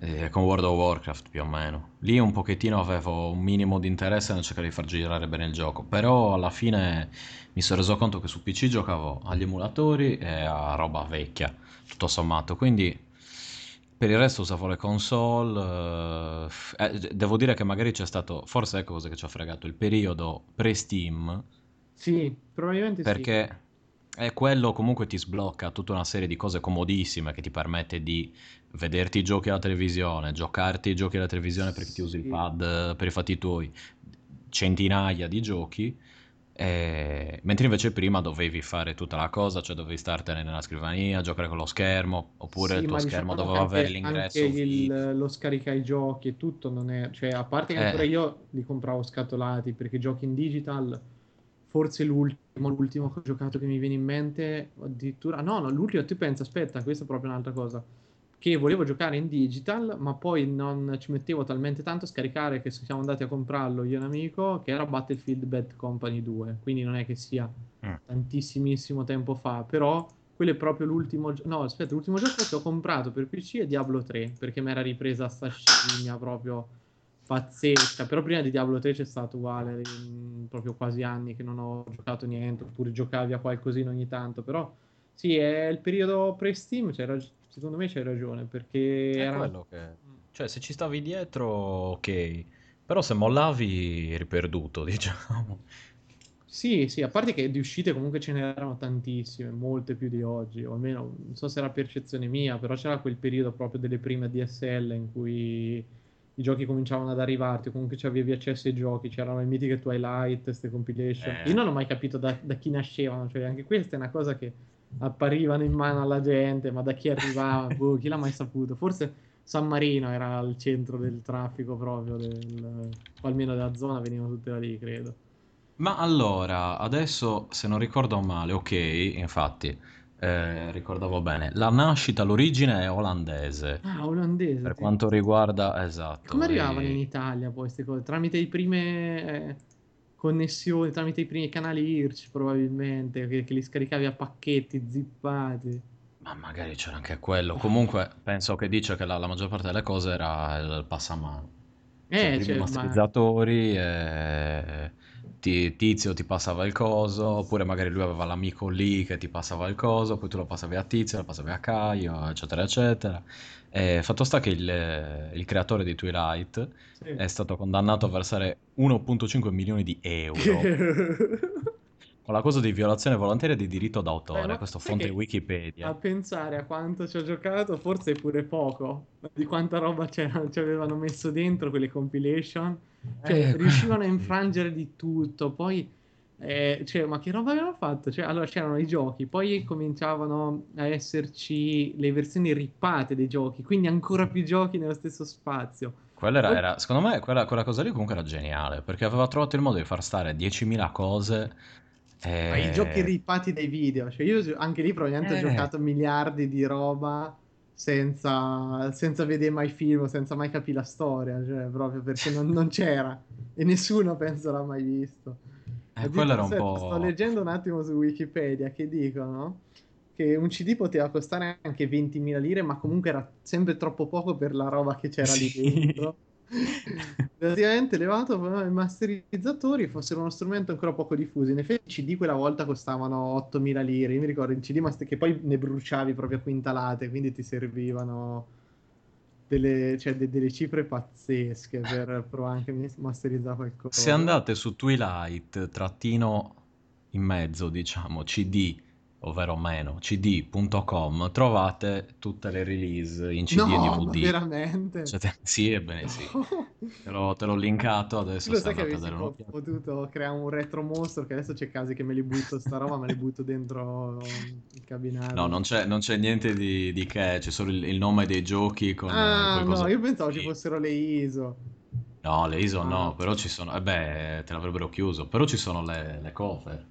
eh, con World of Warcraft più o meno. Lì un pochettino avevo un minimo di interesse nel cercare di far girare bene il gioco, però alla fine mi sono reso conto che su PC giocavo agli emulatori e a roba vecchia, tutto sommato, quindi per il resto usavo le console. eh, eh devo dire che magari c'è stato, forse ecco cosa che ci ha fregato, il periodo pre-Steam sì, probabilmente perché sì. è quello comunque ti sblocca tutta una serie di cose comodissime che ti permette di vederti i giochi alla televisione, giocarti i giochi alla televisione perché sì. ti usi il pad per i fatti tuoi, centinaia di giochi, eh, mentre invece prima dovevi fare tutta la cosa, cioè dovevi startene nella scrivania, giocare con lo schermo, oppure Sì, il tuo schermo diciamo doveva avere l'ingresso anche il- lo scaricare i giochi e tutto non è... Cioè, a parte che ancora Eh, io li compravo scatolati perché giochi in digital, forse l'ultimo, l'ultimo che ho giocato che mi viene in mente, addirittura... No, no, l'ultimo, tu pensa, aspetta, questa è proprio un'altra cosa. Che volevo giocare in digital, ma poi non ci mettevo talmente tanto a scaricare che siamo andati a comprarlo io e un amico, che era Battlefield Bad Company 2. Quindi non è che sia mm. tantissimissimo tempo fa, però quello è proprio l'ultimo no, aspetta, l'ultimo gioco che ho comprato per PC è Diablo 3, perché mi era ripresa sta scimmia proprio pazzesca, però prima di Diablo 3 c'è stato uguale, mm, proprio quasi anni che non ho giocato niente, oppure giocavi a qualcosina ogni tanto, però sì, è il periodo pre-Steam, rag- secondo me c'hai ragione, perché È era... quello che... Cioè, se ci stavi dietro, ok. Però se mollavi, eri perduto, diciamo. Sì, sì, a parte che di uscite comunque ce n'erano tantissime, molte più di oggi, o almeno non so se era percezione mia, però c'era quel periodo proprio delle prime DSL in cui i giochi cominciavano ad arrivarti, o comunque avevi accesso ai giochi, c'erano le mitiche Twilight, queste compilation. Eh. Io non ho mai capito da, da chi nascevano, cioè anche questa è una cosa che apparivano in mano alla gente, ma da chi arrivava, boh, chi l'ha mai saputo? Forse San Marino era al centro del traffico proprio, del, o almeno della zona, venivano tutte da lì, credo. Ma allora, adesso, se non ricordo male, ok, infatti, eh, ricordavo bene, la nascita, l'origine è olandese. Ah, olandese. Per sì. quanto riguarda, esatto. Come arrivavano in e- Italia poi queste cose? Tramite i prime eh, connessioni, tramite i primi canali IRC probabilmente, che, che li scaricavi a pacchetti zippati. Ma magari c'era anche quello. Comunque, penso che dice che la, la maggior parte delle cose era il passamano. Cioè, Eh, primi cioè, ma... masterizzatori, eh, ti- Tizio ti passava il coso, oppure magari lui aveva l'amico lì che ti passava il coso, poi tu lo passavi a Tizio, lo passavi a Caio, eccetera, eccetera. E fatto sta che il, il creatore di Twilight sì. è stato condannato a versare 1,5 milioni di euro con l'accusa di violazione volontaria di diritto d'autore. ma Questo fonte che a Wikipedia. pensare a quanto ci ho giocato, forse pure poco, di quanta roba ci avevano messo dentro quelle compilation. Cioè, Eh, riuscivano a infrangere di tutto, poi... eh, cioè, ma che roba avevano fatto? Cioè, allora c'erano i giochi, poi cominciavano a esserci le versioni rippate dei giochi, quindi ancora più giochi nello stesso spazio. Quella era, era- secondo me quella, quella cosa lì comunque era geniale, perché aveva trovato il modo di far stare 10.000 cose Ma i giochi rippati dei video, cioè io anche lì probabilmente ho Eh. giocato miliardi di roba senza, senza vedere mai film, senza mai capire la storia, cioè proprio perché non, non c'era e nessuno penso l'ha mai visto. Eh, quello era un po'... Sto leggendo un attimo su Wikipedia che dicono che un CD poteva costare anche 20.000 lire, ma comunque era sempre troppo poco per la roba che c'era lì dentro. Praticamente levato i masterizzatori fossero uno strumento ancora poco diffuso. In effetti i CD quella volta costavano 8.000 lire. Io mi ricordo i CD master- che poi ne bruciavi proprio a quintalate, quindi ti servivano delle, cioè, de- delle cifre pazzesche per provare anche a masterizzare qualcosa. Se andate su Twilight, trattino in mezzo, diciamo, CD, ovvero meno, cd.com, trovate tutte le release in CD No, e DVD. veramente? Cioè, te- sì, ebbene sì. Te l'ho, te l'ho linkato, adesso lo sai che avessi po- potuto creare un retro mostro che adesso c'è casi che me li butto sta roba, me li butto dentro il cabinario. No, non c'è, non c'è niente di, di che, c'è solo il, il nome dei giochi con Ah, no, io pensavo ci fossero le ISO. No, le ISO Ah. no, però ci sono... Eh beh, te l'avrebbero chiuso, però ci sono le, le cover.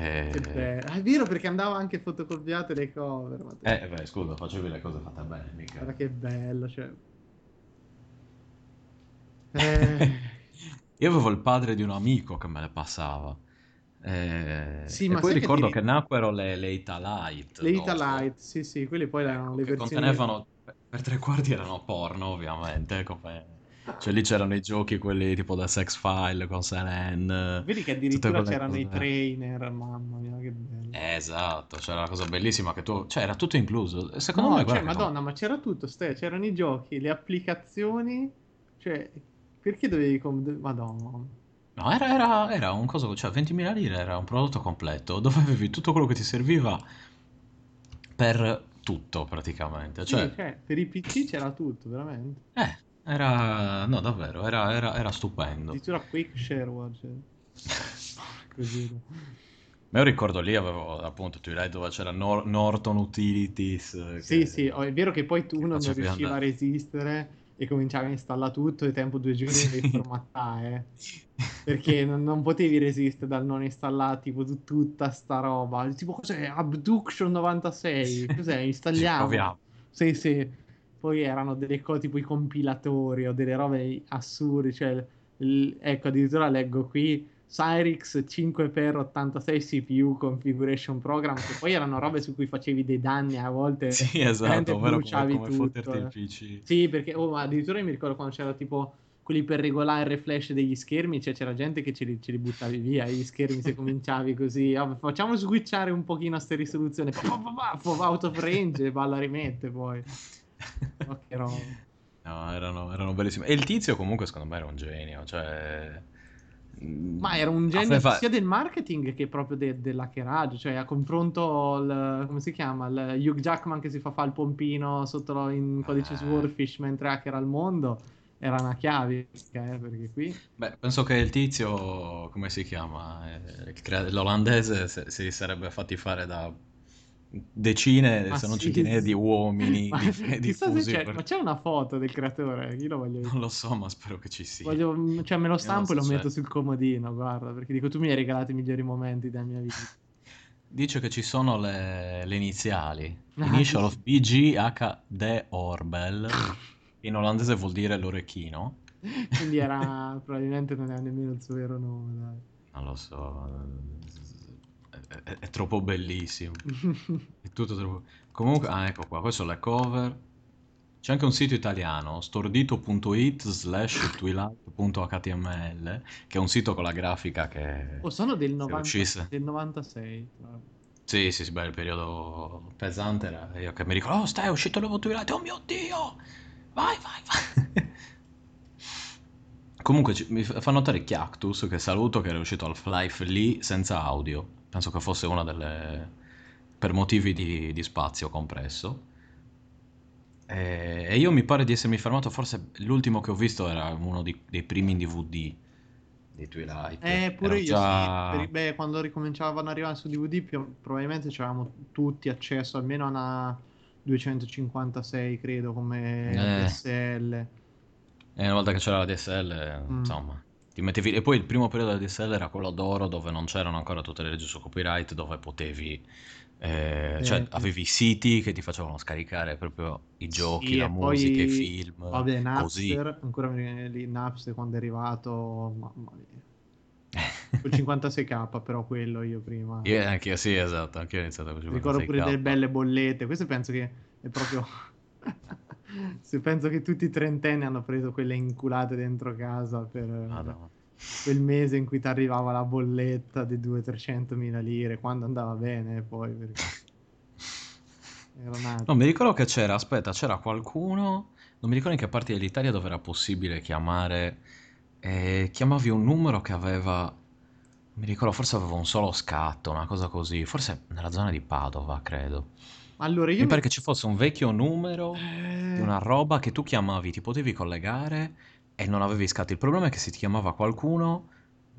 Eh, bello. È vero perché andava anche fotocopiate le cover. Ma eh, beh, scusa, facevi le cose fatte bene, mica. Guarda che bello, cioè. Eh, Io avevo il padre di un amico che me le passava. Eh, Sì, e ma poi sai che ricordo ti- che nacquero le, le Italite. le dopo. Italite, sì, sì, quelle poi erano le versioni. contenevano per tre quarti erano porno ovviamente come- cioè lì c'erano i giochi quelli tipo da Sex File con Seren Vedi che addirittura c'erano i cose. trainer, mamma mia, che bello. Eh, esatto c'era la cosa bellissima che tu cioè era tutto incluso secondo No, me cioè, madonna, ma c'era tutto, ste, c'erano i giochi, le applicazioni, cioè, perché dovevi... Madonna. no era, era, era un coso cioè 20.000 lire era un prodotto completo dove avevi tutto quello che ti serviva per tutto praticamente Sì, cioè cioè, per i PC c'era tutto, veramente. eh Era, no, davvero, era, era, era stupendo. Addirittura Quick Sherwood. Cioè. Così. Ma io ricordo lì avevo appunto Twilight dove c'era Nor- Norton Utilities. eh, Sì, che- sì, oh, è vero che poi tu non faccio riusciva a andare. resistere e cominciavi a installare tutto e tempo due giorni devi formattare. eh. Perché non, non potevi resistere dal non installare tipo tu- tutta sta roba. Tipo cos'è? Abduction 96? Cos'è? Installiamo. Sì, sì. Poi erano delle cose tipo i compilatori o delle robe assurde. Cioè, il- ecco, addirittura leggo qui Cyrix 5x86 CPU Configuration Program, che poi erano robe su cui facevi dei danni a volte. Sì, esatto, ovvero come, bruciavi come tutto, fotterti eh. il PC. Sì, perché oh, addirittura mi ricordo quando c'era tipo quelli per regolare il refresh degli schermi, cioè c'era gente che ce li, ce li buttavi via, gli schermi se cominciavi così, "Ah, facciamo switchare un pochino a ste risoluzioni, pa, pa, pa, pa, out of range e va alla rimette poi. Che roba. No, erano, erano bellissimi. E il tizio comunque secondo me era un genio, cioè... mm, Ma era un genio aveva- sia del marketing che proprio de- dell'hackeraggio, cioè a confronto il, come si chiama, il Hugh Jackman che si fa fare il pompino sotto in codice Eh. Swordfish mentre hackera il mondo, era una chiave, eh, perché qui... Beh, penso che il tizio, come si chiama? Eh, L'olandese se- si sarebbe fatti fare da decine, Ma se non sì, centinaia sì. di uomini Ma, diffusi c'è, per- ma c'è una foto del creatore, io lo voglio. Non lo so, ma spero che ci sia. Voglio- cioè me lo stampo e lo metto sul comodino, guarda, perché dico tu mi hai regalato i migliori momenti della mia vita. Dice che ci sono le, le iniziali. Ah, Initial of BGHD Orbel. In olandese vuol dire l'orecchino. Quindi era, probabilmente non è nemmeno il suo vero nome, Non lo so. È, è- è troppo bellissimo. È tutto troppo... Comunque, ah, ecco qua, queste sono le cover. C'è anche un sito italiano, stordito.it slash twilight.html, che è un sito con la grafica che... Oh, sono del, se 90 uscisse. del 96. tra l'altro. Sì, sì, sì, beh, il periodo pesante era io che mi ricordo, oh, stai, è uscito il nuovo Twilight, oh mio Dio! Vai, vai, vai! Comunque mi fa notare Chiactus, che saluto, che era uscito Half-Life lì senza audio. Penso che fosse una delle... per motivi di, di spazio compresso. E, e io mi pare di essermi fermato, forse l'ultimo che ho visto era uno di- dei primi in DVD di Twilight. Eh, pure Ero io già- sì. Per- beh, quando ricominciavano ad arrivare su DVD, più- probabilmente c'avevamo tutti accesso almeno a una 256, credo, come Eh. DSL. E una volta che c'era la DSL, Mm. insomma, mettevi... E poi il primo periodo della DSL era quello d'oro dove non c'erano ancora tutte le leggi su copyright, dove potevi... eh, cioè, sì. avevi siti che ti facevano scaricare proprio i giochi, Sì, la musica, i film, Vabbè, così. Napster, ancora mi viene lì Napster quando è arrivato, mamma mia. Col 56k però quello io prima. Io anche sì, esatto, anche io ho iniziato con Ricordo pure 56K. delle belle bollette. Questo penso che è proprio. Se penso che tutti i trentenni hanno preso quelle inculate dentro casa per Madonna. quel mese in cui ti arrivava la bolletta di 200-300 mila lire, quando andava bene poi. Perché... No, mi ricordo che c'era, aspetta, c'era qualcuno, non mi ricordo in che parte dell'Italia dove era possibile chiamare, eh, chiamavi un numero che aveva, mi ricordo, forse aveva un solo scatto, una cosa così, forse nella zona di Padova, credo. Allora io Mi pare che ci fosse un vecchio numero Eh, di una roba che tu chiamavi, ti potevi collegare e non avevi scatti. Il problema è che se ti chiamava qualcuno,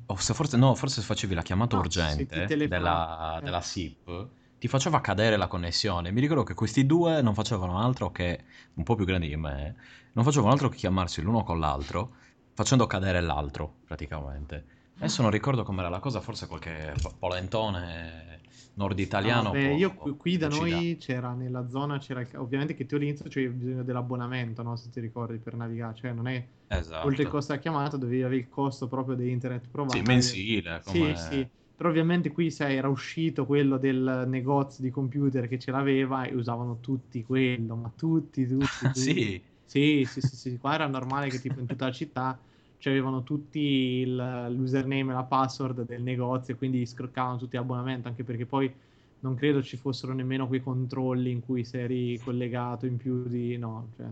o se forse, no, forse se facevi la chiamata No, urgente della, eh. della SIP, ti faceva cadere la connessione. Mi ricordo che questi due non facevano altro che, un po' più grandi di me, non facevano altro che chiamarsi l'uno con l'altro, facendo cadere l'altro, praticamente. Adesso non ricordo com'era la cosa, forse qualche po- polentone nord italiano. No, beh, io qui, da noi c'era nella zona, c'era ovviamente che tu all'inizio c'avevi bisogno dell'abbonamento, no? Se ti ricordi per navigare, cioè non è Esatto. oltre il costo della chiamata dovevi avere il costo proprio di internet provider. Sì, mensile, Sì, come... sì. Però ovviamente qui sai, era uscito quello del negozio di computer che ce l'aveva e usavano tutti quello, ma tutti, tutti, tutti. Sì, Sì, sì, sì, sì, qua era normale che tipo in tutta la città avevano tutti il- l'username e la password del negozio e quindi scroccavano tutti l'abbonamento, anche perché poi non credo ci fossero nemmeno quei controlli in cui sei eri collegato in più di... no, cioè...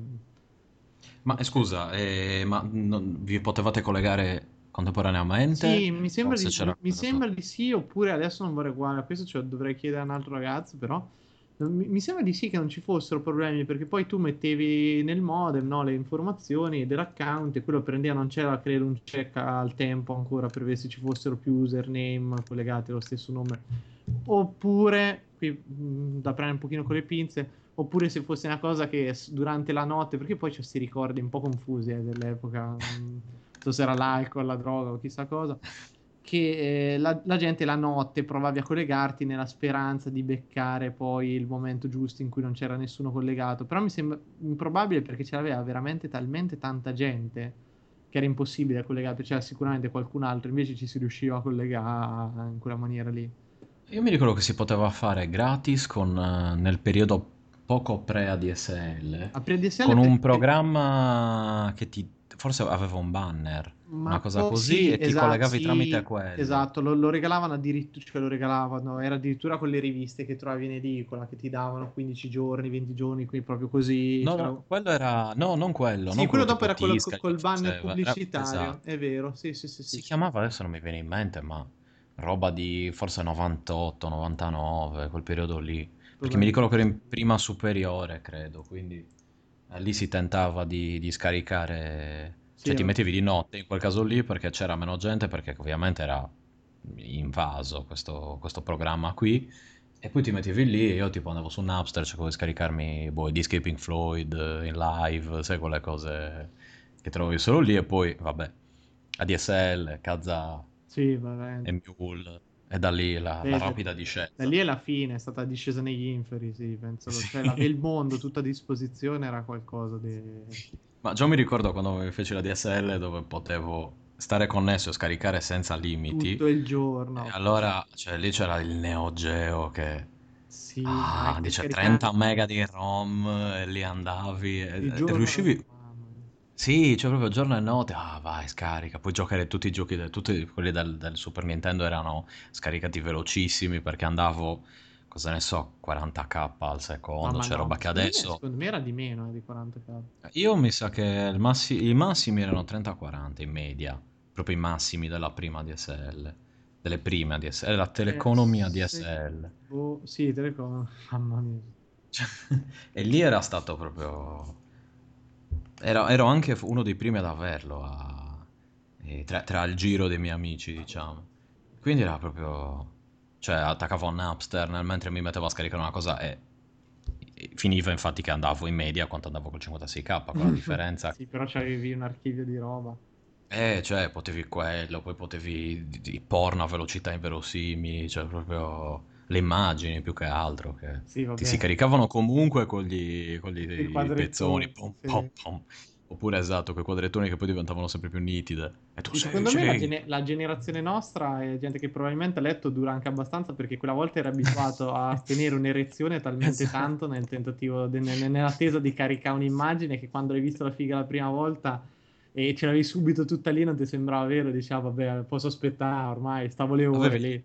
ma eh, scusa, eh, ma non- vi potevate collegare contemporaneamente? Sì, mi sembra, di, mi sembra di sì, oppure adesso non vorrei guardare questo, cioè dovrei chiedere a un altro ragazzo, però Mi, sembra di sì che non ci fossero problemi perché poi tu mettevi nel modem no, le informazioni dell'account e quello prendeva, non c'era credo un check al tempo ancora per vedere se ci fossero più username collegati allo stesso nome. Oppure, qui mh, da prendere un pochino con le pinze, oppure se fosse una cosa che durante la notte, perché poi ci si ricordi un po' confusi eh, dell'epoca, non so se era l'alcol, la droga o chissà cosa che eh, la, la, gente la notte provavi a collegarti nella speranza di beccare poi il momento giusto in cui non c'era nessuno collegato. Però mi sembra improbabile perché c'aveva veramente talmente tanta gente che era impossibile collegarti. C'era sicuramente qualcun altro, invece ci si riusciva a collegare in quella maniera lì. Io mi ricordo che si poteva fare gratis con, uh, nel periodo poco pre-ADSL, pre-ADSL con un programma che ti forse aveva un banner, Ma una cosa così, sì, e ti esatto, collegavi sì, tramite quello. Esatto, lo, lo, regalavano addirittura, cioè lo regalavano, era addirittura con le riviste che trovavi in edicola, che ti davano 15 giorni, 20 giorni, quindi proprio così. No, cioè... no, quello era... No, non quello. Sì, non quello, quello dopo era quello Tisca, col banner era... pubblicitario, esatto. è vero, sì, sì, sì. Si sì. chiamava, adesso non mi viene in mente, ma roba di forse 98, 99, quel periodo lì. Perché mi ricordo che ero in prima superiore, credo, quindi lì si tentava di, di scaricare cioè ti mettevi di notte in quel caso lì perché c'era meno gente, perché ovviamente era invaso questo, questo programma qui. E poi ti mettevi lì e io tipo andavo su Napster, cercavo di scaricarmi boh, i dischi Pink Floyd in live, sai quelle cose che trovi solo lì e poi vabbè, ADSL, Kazaa sì, e Mule. E da lì la, la da- rapida discesa. Da lì è la fine, è stata discesa negli inferi, sì, penso. Cioè, la- il mondo tutto a disposizione era qualcosa di... Ma già mi ricordo quando feci la DSL dove potevo stare connesso e scaricare senza limiti. tutto il giorno. E allora, cioè, lì c'era il Neo Geo che Sì, ah, dice scaricare 30 mega di ROM e lì andavi e, e riuscivi. Sì, cioè proprio giorno e notte, ah vai, scarica. Puoi giocare tutti i giochi, tutti quelli del, del Super Nintendo erano scaricati velocissimi perché andavo, cosa ne so, 40k al secondo, Mamma c'è no, roba che secondo me- adesso... Secondo me era di meno eh, di 40k. Io mi sa che il massi- i massimi erano 30-40 in media, proprio i massimi della prima DSL, delle prime ADSL, la teleconomia Eh, sì. DSL. Boh, sì, Telecom, mamma mia. Cioè, e lì era stato proprio... Ero, ero anche uno dei primi ad averlo, a- eh, tra, tra il giro dei miei amici, diciamo. Quindi era proprio... Cioè, attaccavo a Napster nel- mentre mi mettevo a scaricare una cosa e, e finiva infatti che andavo in media quanto andavo col 56k, con la differenza Sì, però c'avevi un archivio di roba. Eh, cioè, potevi quello, poi potevi di, di porno a velocità inverosimili, cioè proprio le immagini più che altro, che Sì, ti si caricavano comunque con gli, con gli- pezzoni, pom, sì. pom, pom. Oppure esatto, quei quadrettoni che poi diventavano sempre più nitide. Secondo me la, gene- la generazione nostra è gente che probabilmente ha letto dura anche abbastanza perché quella volta era abituato a tenere un'erezione talmente Esatto. tanto nel tentativo, de- nel- nell'attesa di caricare un'immagine che quando hai visto la figa la prima volta e ce l'avevi subito tutta lì non ti sembrava vero, dicevo vabbè posso aspettare ormai, stavo le ore Avevi- lì.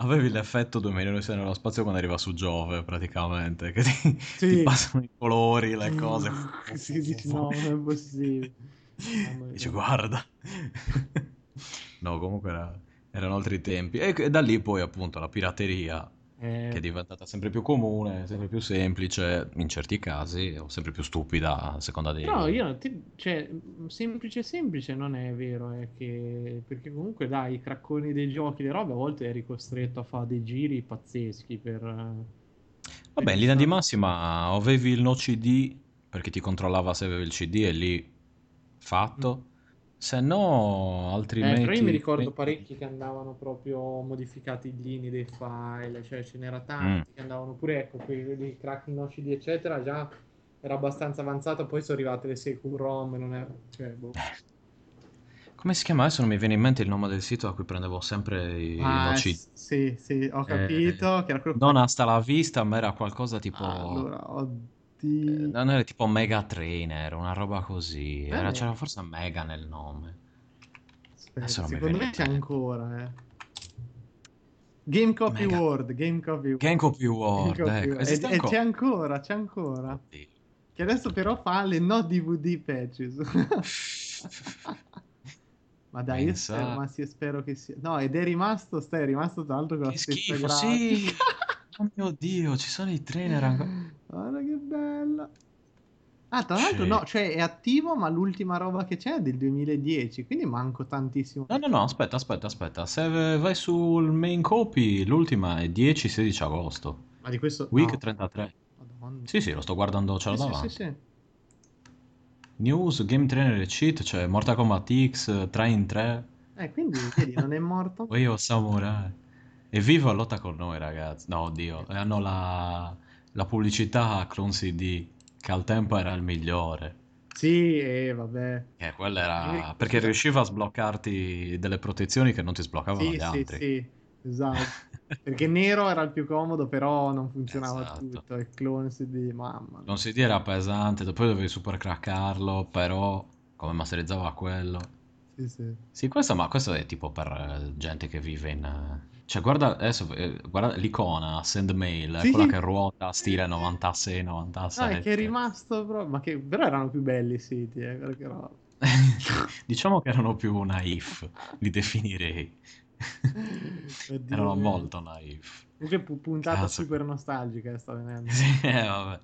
Avevi l'effetto 2 milioni nello spazio quando arriva su Giove, praticamente, che ti, Sì. ti passano i colori, le cose. Sì, dici no, non è possibile. Dici, guarda. No, comunque era- erano altri tempi. E e da lì poi, appunto, la pirateria, che è diventata sempre più comune, sempre più semplice, in certi casi, o sempre più stupida, a seconda dei... Però io, ti- cioè, semplice semplice non è vero, è che, perché comunque dai, i cracconi dei giochi, le robe, a volte eri costretto a fare dei giri pazzeschi per... eh, Vabbè, in linea di massima avevi il no CD, perché ti controllava se avevi il CD e lì fatto. Se no, Eh, altrimenti... però io mi ricordo parecchi che andavano proprio modificati i linee dei file, cioè ce n'era tanti Mm. che andavano pure, ecco, quelli cracking no CD, eccetera, già era abbastanza avanzato, poi sono arrivate le Secure ROM, non è... Cioè, boh. Come si chiama? Adesso non mi viene in mente il nome del sito da cui prendevo sempre i Ah, no CD. s- sì, sì, ho capito, quello Non hasta la vista, ma era qualcosa tipo... Allora, eh, oddio. non era tipo Mega Trainer, una roba così. Era- Eh. c'era forse Mega nel nome. Adesso non secondo me c'è ancora, eh. Game Copy Mega- World, Game Copy Game Copy World, Game Copy ecco. World. E, ancora? c'è ancora, c'è ancora. Oddio. Che adesso però fa le no DVD patches. ma dai, io spero, ma sì, spero che sia... No, ed è rimasto, stai, è rimasto tra l'altro con la Che stessa schifo, grafica. sì! Mio Dio, ci sono i trainer ancora. Guarda che bella. Ah, tra l'altro no, cioè è attivo, ma l'ultima roba che c'è è del 2010, quindi manco tantissimo. No, no, no, aspetta, aspetta, aspetta. Se vai sul main copy, l'ultima è 10-16 agosto. Ma di questo... Week no. 33. Madonna. Sì, sì, lo sto guardando, ce l'ho Sì, sì, davanti. sì, sì. News, Game Trainer e Cheat, c'è Mortal Kombat X, 3 in 3, Eh, quindi, vedi, non è morto? Io Samurai. E Vivo lotta con noi, ragazzi. No, oddio, e hanno la, la pubblicità a Clone CD, che al tempo era il migliore. Sì, eh, vabbè. Eh, quella era... Eh, Perché riusciva a sbloccarti delle protezioni che non ti sbloccavano Sì, gli sì, altri. sì, esatto. Perché nero era il più comodo, però non funzionava Esatto. tutto. Il clone CD, mamma mia. Clone CD era pesante, poi dovevi super craccarlo, però come masterizzava quello. Sì, sì. Sì, questo, ma questo è tipo per eh, gente che vive in... eh, Cioè, guarda adesso, eh, guarda l'icona Send Mail, Sì, quella che ruota stile 96, No, 97. è che è rimasto proprio... Ma che... Però erano più belli i siti, eh, perché no. Diciamo che erano più naif, li definirei. Oddio. Erano molto naif. Comunque pu- puntata Cazzo. super nostalgica sta venendo. Sì, eh, vabbè.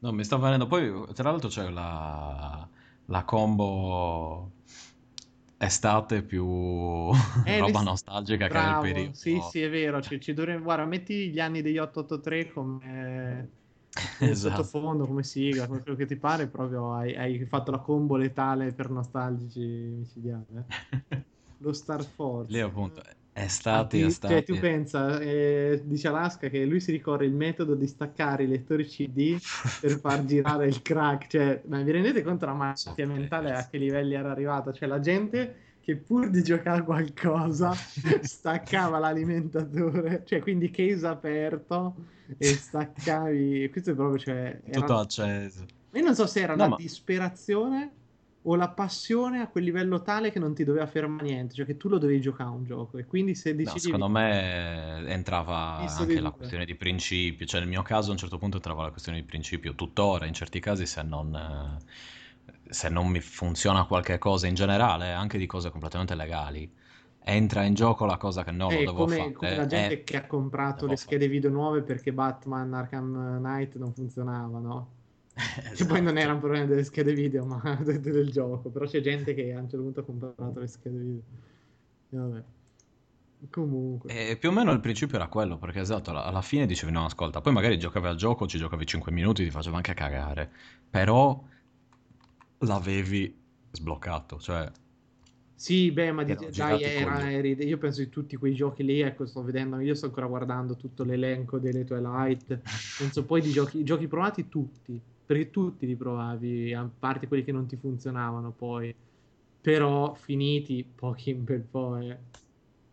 No, mi sta venendo. Poi, tra l'altro, c'è la, la combo estate più Eh, roba nostalgica che è il Bravo, periodo. sì, sì, è vero. Ci, ci dovremmo... Guarda, metti gli anni degli 883 come... come Esatto. sottofondo, come sigla, come quello che ti pare, proprio hai, hai fatto la combo letale per nostalgici micidiali. eh. Lo Star Force. Lì appunto, estati, Anti- estati. Cioè, tu pensa, eh, dice Alaska che lui si ricorre il metodo di staccare i lettori CD per far girare il crack. Cioè, ma vi rendete conto la malattia mentale a che livelli era arrivata? Cioè, la gente che pur di giocare a qualcosa staccava l'alimentatore, cioè, quindi case aperto e staccavi. Questo è proprio, cioè, era- Tutto acceso. Io non so se era No, la ma- disperazione o la passione a quel livello tale che non ti doveva fermare niente, cioè che tu lo dovevi giocare a un gioco e quindi se No, decidevi... secondo me entrava Misto anche la questione di principio, cioè nel mio caso a un certo punto entrava la questione di principio, tuttora in certi casi se non, eh, se non mi funziona qualche cosa in generale, anche di cose completamente legali, entra in gioco la cosa che lo Eh, devo come, fare. come la gente eh, che ha comprato le schede video nuove perché Batman Arkham Knight non funzionava, no? Che poi non esatto. era un problema delle schede video, ma del, del gioco. Però c'è gente che a un certo punto ha comprato le schede video. E vabbè. Comunque. E più o meno il principio era quello, perché esatto, alla alla fine dicevi no, ascolta, poi magari giocavi al gioco, ci giocavi 5 minuti, ti faceva anche cagare, però l'avevi sbloccato, cioè Sì, beh, ma di- dai, era, eri- io penso di tutti quei giochi lì, ecco, sto vedendo, io sto ancora guardando tutto l'elenco delle Twilight, penso poi di giochi, giochi provati tutti, perché tutti li provavi, a parte quelli che non ti funzionavano poi, però finiti, pochi un bel po', eh.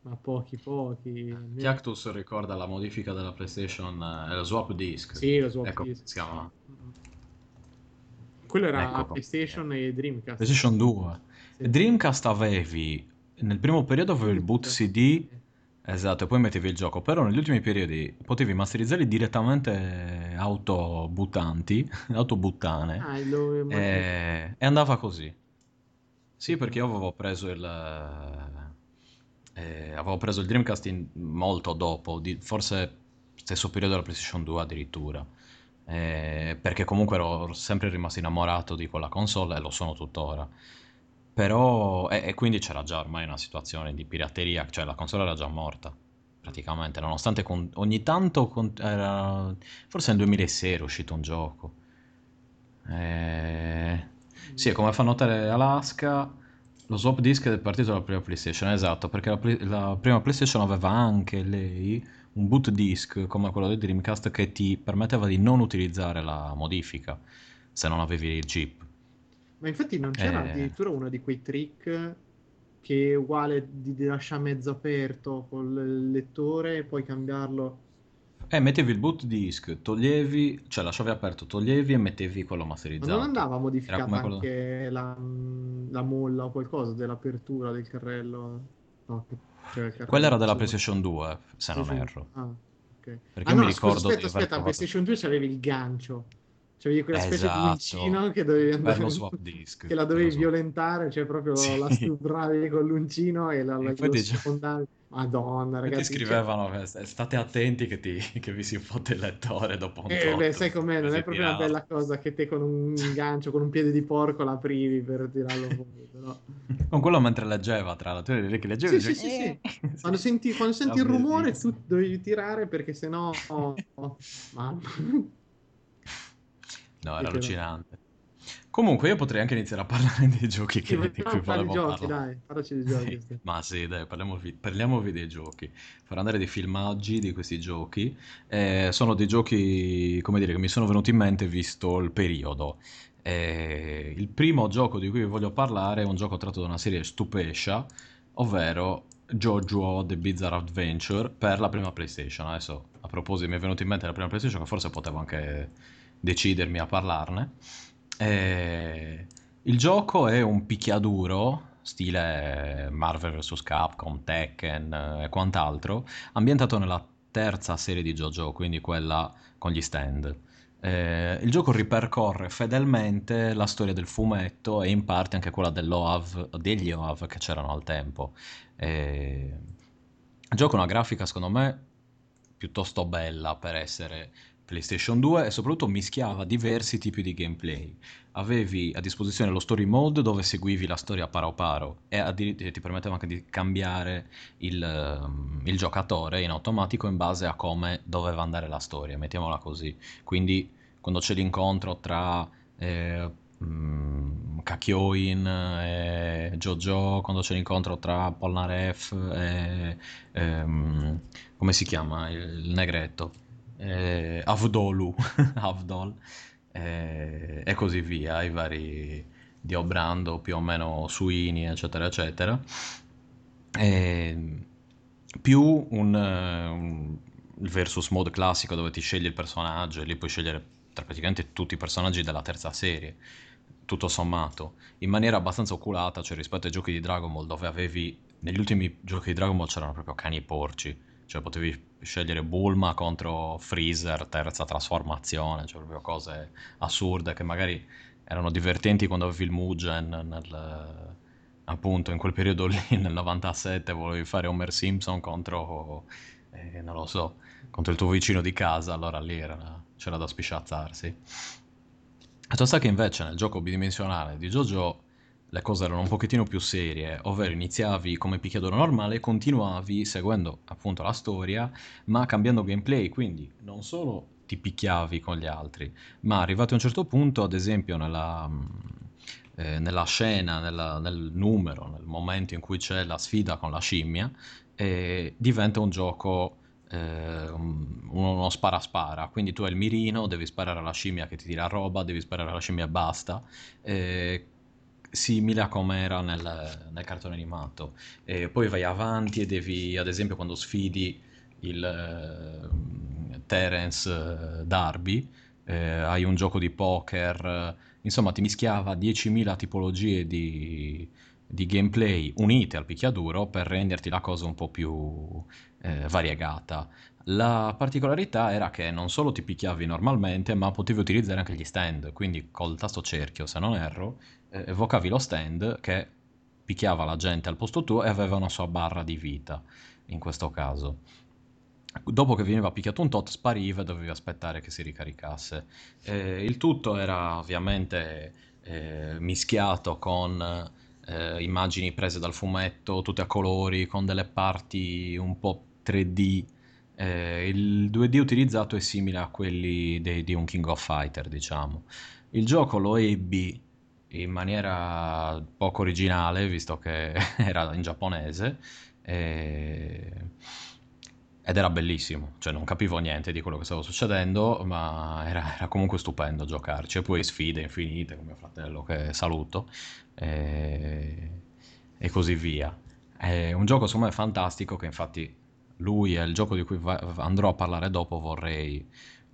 ma pochi pochi. Cactus ricorda la modifica della PlayStation, eh, lo swap disc. Sì, lo swap ecco, disc. si chiama Quello era Ecco PlayStation e Dreamcast. PlayStation 2. Sì. Dreamcast avevi, nel primo periodo avevi il boot CD, esatto, e poi mettevi il gioco, però negli ultimi periodi potevi masterizzarli direttamente autobuttanti, autobuttane, Ah, lo- e, e andava così. Sì, perché io avevo preso il... eh, avevo preso il Dreamcast in- molto dopo, di- forse stesso periodo della PlayStation 2 addirittura. Eh, perché comunque ero sempre rimasto innamorato di quella console e lo sono tuttora. Però, e, e quindi c'era già ormai una situazione di pirateria, cioè la console era già morta praticamente, nonostante con- ogni tanto, con- era- forse nel 2006 era uscito un gioco. Eh, sì, come fa notare Alaska, lo swap disk è partito dalla prima PlayStation, esatto, perché la, la prima PlayStation aveva anche lei un boot disk come quello del Dreamcast che ti permetteva di non utilizzare la modifica se non avevi il chip. Ma infatti non c'era Eh. addirittura uno di quei trick che è uguale di, di lasciare mezzo aperto col lettore e poi cambiarlo. E mettevi il boot disk, toglievi, cioè lasciavi aperto, toglievi e mettevi quello Ma masterizzato. non andava Era modificata come quello- anche la, la molla o qualcosa dell'apertura del carrello? No, cioè carrello Quella era della. PlayStation 2, se non erro. Ah, ok. Perché Ah, mi no, ricordo scusa, di aspetta, aspetta, PlayStation 2 c'avevi il gancio. C'avevi quella specie Esatto. di uncino che dovevi andare che la dovevi violentare, cioè proprio Sì. la stupravi con l'uncino e la, la, E sfondavi. Madonna, ragazzi. Ti scrivevano, cioè... state attenti che, ti, che, vi si fotte il lettore dopo un eh, beh, sai com'è, non è proprio tirava. una bella cosa che te con un gancio, con un piede di porco la privi per tirarlo fuori, però... Con quello mentre leggeva, tra l'altro, che leggevi... Sì, sì, sì, sì. Quando senti, quando senti il rumore tu dovevi tirare perché sennò... Oh, oh, mamma. No, era allucinante. Comunque io potrei anche iniziare a parlare dei giochi che, sì, di cui volevo giochi, dai, parlaci dei giochi. Sì, ma sì, dai, parliamo, parliamo dei giochi. Farò andare dei filmaggi di questi giochi. Eh, sono dei giochi, come dire, che mi sono venuti in mente visto il periodo. Eh, il primo gioco di cui voglio parlare è un gioco tratto da una serie stupescia, ovvero JoJo The Bizarre Adventure per la prima PlayStation. Adesso, a proposito, mi è venuto in mente la prima PlayStation che forse potevo anche decidermi a parlarne. E il gioco è un picchiaduro, stile Marvel vs. Capcom, Tekken e quant'altro, ambientato nella terza serie di JoJo, quindi quella con gli stand. Eh, il gioco ripercorre fedelmente la storia del fumetto e in parte anche quella dell'OAV, degli OAV che c'erano al tempo. Eh, il gioco ha una grafica, secondo me, piuttosto bella per essere PlayStation 2 e soprattutto mischiava diversi tipi di gameplay. Avevi a disposizione lo story mode dove seguivi la storia paro paro e addirittura ti permetteva anche di cambiare il, um, il, giocatore in automatico in base a come doveva andare la storia, mettiamola così. Quindi quando c'è l'incontro tra eh, um, Kakyoin e Jojo, quando c'è l'incontro tra Polnareff e... Um, come si chiama? il negretto eh, Avdolu, Avdol, eh, e così via, i vari Diobrando più o meno suini, eccetera, eccetera. E più un, un, il versus mode classico dove ti scegli il personaggio e lì puoi scegliere tra praticamente tutti i personaggi della terza serie, tutto sommato, in maniera abbastanza oculata, cioè rispetto ai giochi di Dragon Ball dove avevi, negli ultimi giochi di Dragon Ball c'erano proprio cani e porci, cioè potevi scegliere Bulma contro Freezer, terza trasformazione, cioè proprio cose assurde che magari erano divertenti quando avevi il Mugen nel, appunto in quel periodo lì nel 97 volevi fare Homer Simpson contro eh, non lo so contro il tuo vicino di casa allora lì era, c'era da spisciazzarsi. Fatto sta che invece nel gioco bidimensionale di JoJo le cose erano un pochettino più serie, ovvero iniziavi come picchiaduro normale e continuavi seguendo appunto la storia, ma cambiando gameplay, quindi non solo ti picchiavi con gli altri, ma arrivato a un certo punto, ad esempio nella, mm, eh, nella scena, nella, nel numero, nel momento in cui c'è la sfida con la scimmia, eh, diventa un gioco eh, uno spara spara quindi tu hai il mirino devi sparare alla scimmia che ti tira roba devi sparare alla scimmia e basta eh, simile a come era nel, nel cartone animato. E poi vai avanti e devi, ad esempio, quando sfidi il uh, Terence uh, Darby, eh, hai un gioco di poker, insomma ti mischiava 10.000 tipologie di, di, gameplay unite al picchiaduro per renderti la cosa un po' più eh, variegata. La particolarità era che non solo ti picchiavi normalmente, ma potevi utilizzare anche gli stand, quindi col tasto cerchio, se non erro, eh, evocavi lo stand che picchiava la gente al posto tuo e aveva una sua barra di vita, in questo caso. Dopo che veniva picchiato un tot, spariva e dovevi aspettare che si ricaricasse. Eh, il tutto era ovviamente eh, mischiato con eh, immagini prese dal fumetto, tutte a colori, con delle parti un po' 3D. Eh, il 2D utilizzato è simile a quelli dei, di un King of Fighter, diciamo. Il gioco lo ebbi in maniera poco originale, visto che era in giapponese, e... ed era bellissimo, cioè non capivo niente di quello che stava succedendo, ma era, era comunque stupendo giocarci, e poi sfide infinite con mio fratello che saluto, e, e così via. È un gioco secondo me fantastico che infatti lui è il gioco di cui va- andrò a parlare dopo, vorrei...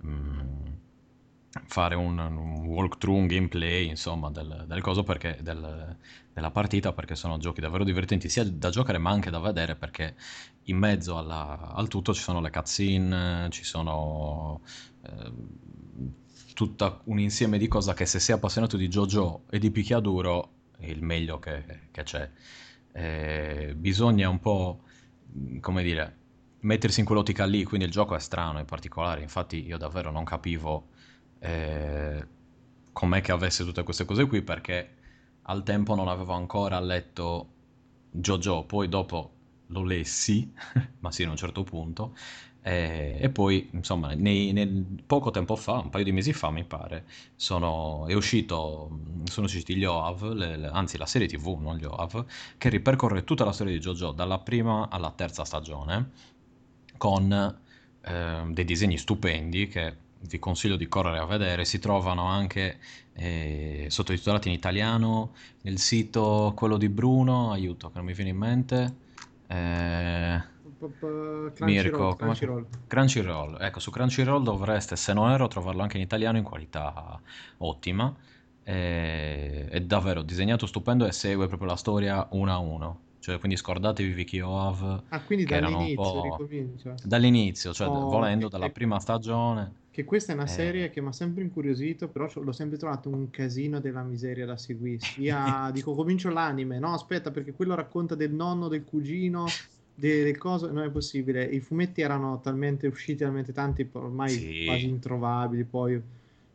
Mm, fare un, un walkthrough, un gameplay, insomma, del, del coso perché, del, della partita, perché sono giochi davvero divertenti sia da giocare ma anche da vedere, perché in mezzo alla, al tutto ci sono le cutscene, ci sono eh, tutto un insieme di cose che se sei appassionato di JoJo e di picchiaduro è il meglio che, che c'è. Eh, bisogna un po' come dire, mettersi in quell'ottica lì, quindi il gioco è strano in particolare, infatti io davvero non capivo eh, com'è che avesse tutte queste cose qui? Perché al tempo non avevo ancora letto JoJo, poi dopo lo lessi, ma sì, a un certo punto, e, e poi, insomma, nei, nel, poco tempo fa, un paio di mesi fa, mi pare, sono, è uscito, sono usciti gli OAV, le, le, anzi la serie TV, non gli OAV, che ripercorre tutta la storia di JoJo, dalla prima alla terza stagione, con eh, dei disegni stupendi che vi consiglio di correre a vedere, si trovano anche eh, sottotitolati in italiano nel sito quello di Bruno, aiuto che non mi viene in mente. Eh, Mirko, Crunchyroll. Crunchyroll. Ecco, su Crunchyroll dovreste, se non erro, trovarlo anche in italiano in qualità ottima. E, è davvero disegnato stupendo e segue proprio la storia uno a uno. Cioè, quindi scordatevi Vicky Oav. Ah, quindi dall'inizio ricomincia. Dall'inizio, cioè oh, volendo dalla prima stagione. Che questa è una eh. serie che mi ha sempre incuriosito, però l'ho sempre trovato un casino della miseria da seguire. Sia, dico, comincio l'anime, no, aspetta, perché quello racconta del nonno, del cugino, delle cose, non è possibile. I fumetti erano talmente usciti, talmente tanti, ormai sì. quasi introvabili, poi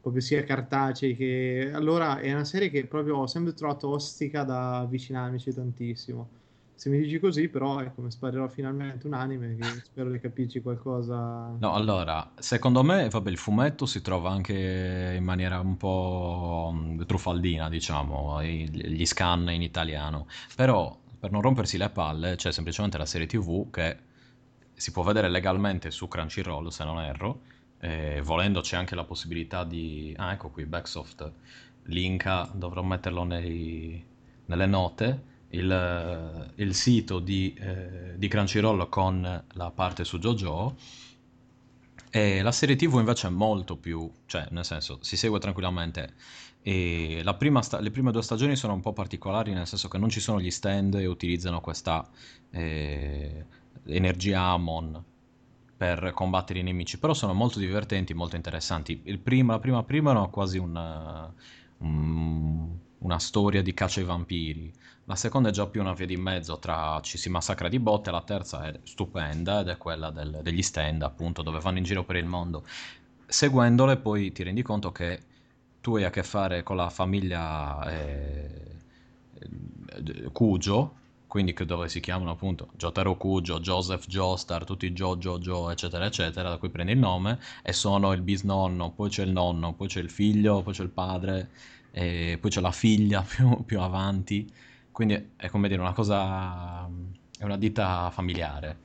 proprio sia cartacei che... Allora è una serie che proprio ho sempre trovato ostica da avvicinarmici tantissimo se mi dici così, però ecco, mi sparerò finalmente un anime che spero di capirci qualcosa. No, allora, secondo me, vabbè, il fumetto si trova anche in maniera un po' truffaldina, diciamo, gli scan in italiano. Però, per non rompersi le palle, c'è semplicemente la serie TV che si può vedere legalmente su Crunchyroll, se non erro. E volendo c'è anche la possibilità di... Ah, ecco qui, Backsoft. Linka, dovrò metterlo nei... nelle note il, il sito di, eh, di, Crunchyroll con la parte su JoJo. E la serie TV invece è molto più, cioè nel senso si segue tranquillamente. E sta- le prime due stagioni sono un po' particolari nel senso che non ci sono gli stand e utilizzano questa eh, energia Amon per combattere i nemici, però sono molto divertenti, molto interessanti. Prima, la prima prima era quasi una, un, una storia di caccia ai vampiri, la seconda è già più una via di mezzo tra ci si massacra di botte, la terza è stupenda ed è quella del, degli stand, appunto, dove vanno in giro per il mondo. Seguendole poi ti rendi conto che tu hai a che fare con la famiglia eh, Cujo, quindi dove si chiamano appunto Jotaro Cujo, Joseph Joestar, tutti Joe, Joe, eccetera, eccetera, da cui prendi il nome, e sono il bisnonno, poi c'è il nonno, poi c'è il figlio, poi c'è il padre, poi c'è la figlia più, più avanti quindi è come dire una cosa, è una ditta familiare.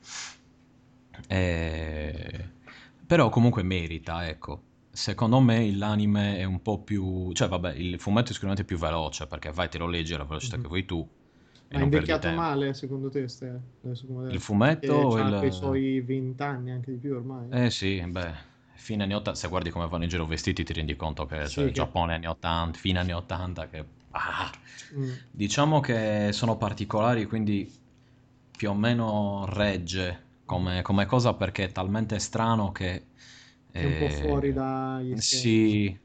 E... Però comunque merita, ecco. Secondo me l'anime è un po' più... Cioè vabbè, il fumetto è sicuramente più veloce perché vai te lo leggi alla velocità mm-hmm. che vuoi tu. Ma è invecchiato male secondo te? Ste, il fumetto... Ha il... i suoi 20 anni, anche di più ormai. Eh sì, beh, fine anni 80, se guardi come vanno in giro vestiti ti rendi conto che sì, cioè, che... Giappone anni 80, fine anni 80 che Ah, mm. Diciamo che sono particolari, quindi più o meno regge come, come cosa perché è talmente strano che... È eh, un po' fuori dagli Sì,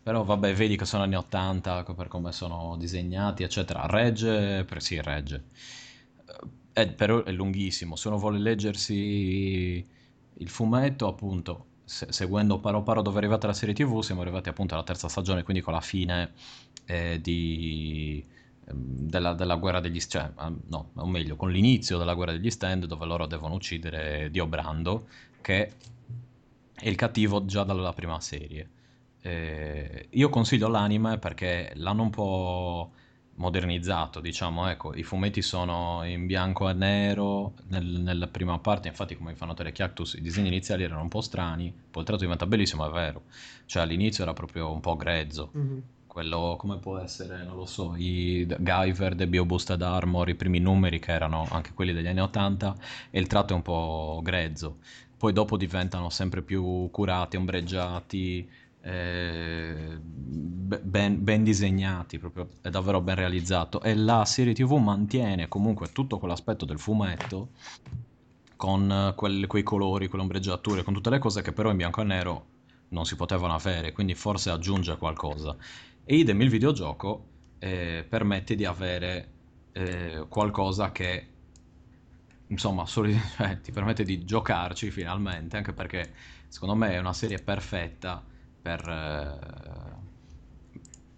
però vabbè, vedi che sono anni 80 per come sono disegnati, eccetera. Regge, per, sì, regge. È, eh, però è lunghissimo. Se uno vuole leggersi il fumetto, appunto, se, seguendo paro paro dove è arrivata la serie TV, siamo arrivati appunto alla terza stagione, quindi con la fine eh, di, ehm, della, della, guerra degli cioè, no, o meglio, con l'inizio della guerra degli stand dove loro devono uccidere Dio Brando, che è il cattivo già dalla prima serie. Eh, io consiglio l'anime perché l'hanno un po' modernizzato, diciamo, ecco, i fumetti sono in bianco e nero nel, nella prima parte, infatti come fanno notare Cactus, i disegni iniziali erano un po' strani, poi il tratto diventa bellissimo, è vero, cioè all'inizio era proprio un po' grezzo, mm-hmm quello come può essere, non lo so, i Guyver, The Bio Boosted Armor, i primi numeri che erano anche quelli degli anni 80 e il tratto è un po' grezzo. Poi dopo diventano sempre più curati, ombreggiati, eh, ben, ben, disegnati, proprio, è davvero ben realizzato. E la serie TV mantiene comunque tutto quell'aspetto del fumetto con quel, quei colori, quelle ombreggiature, con tutte le cose che però in bianco e nero non si potevano avere, quindi forse aggiunge qualcosa. E idem il videogioco eh, permette di avere eh, qualcosa che insomma, soli- cioè, ti permette di giocarci finalmente, anche perché secondo me è una serie perfetta per, eh,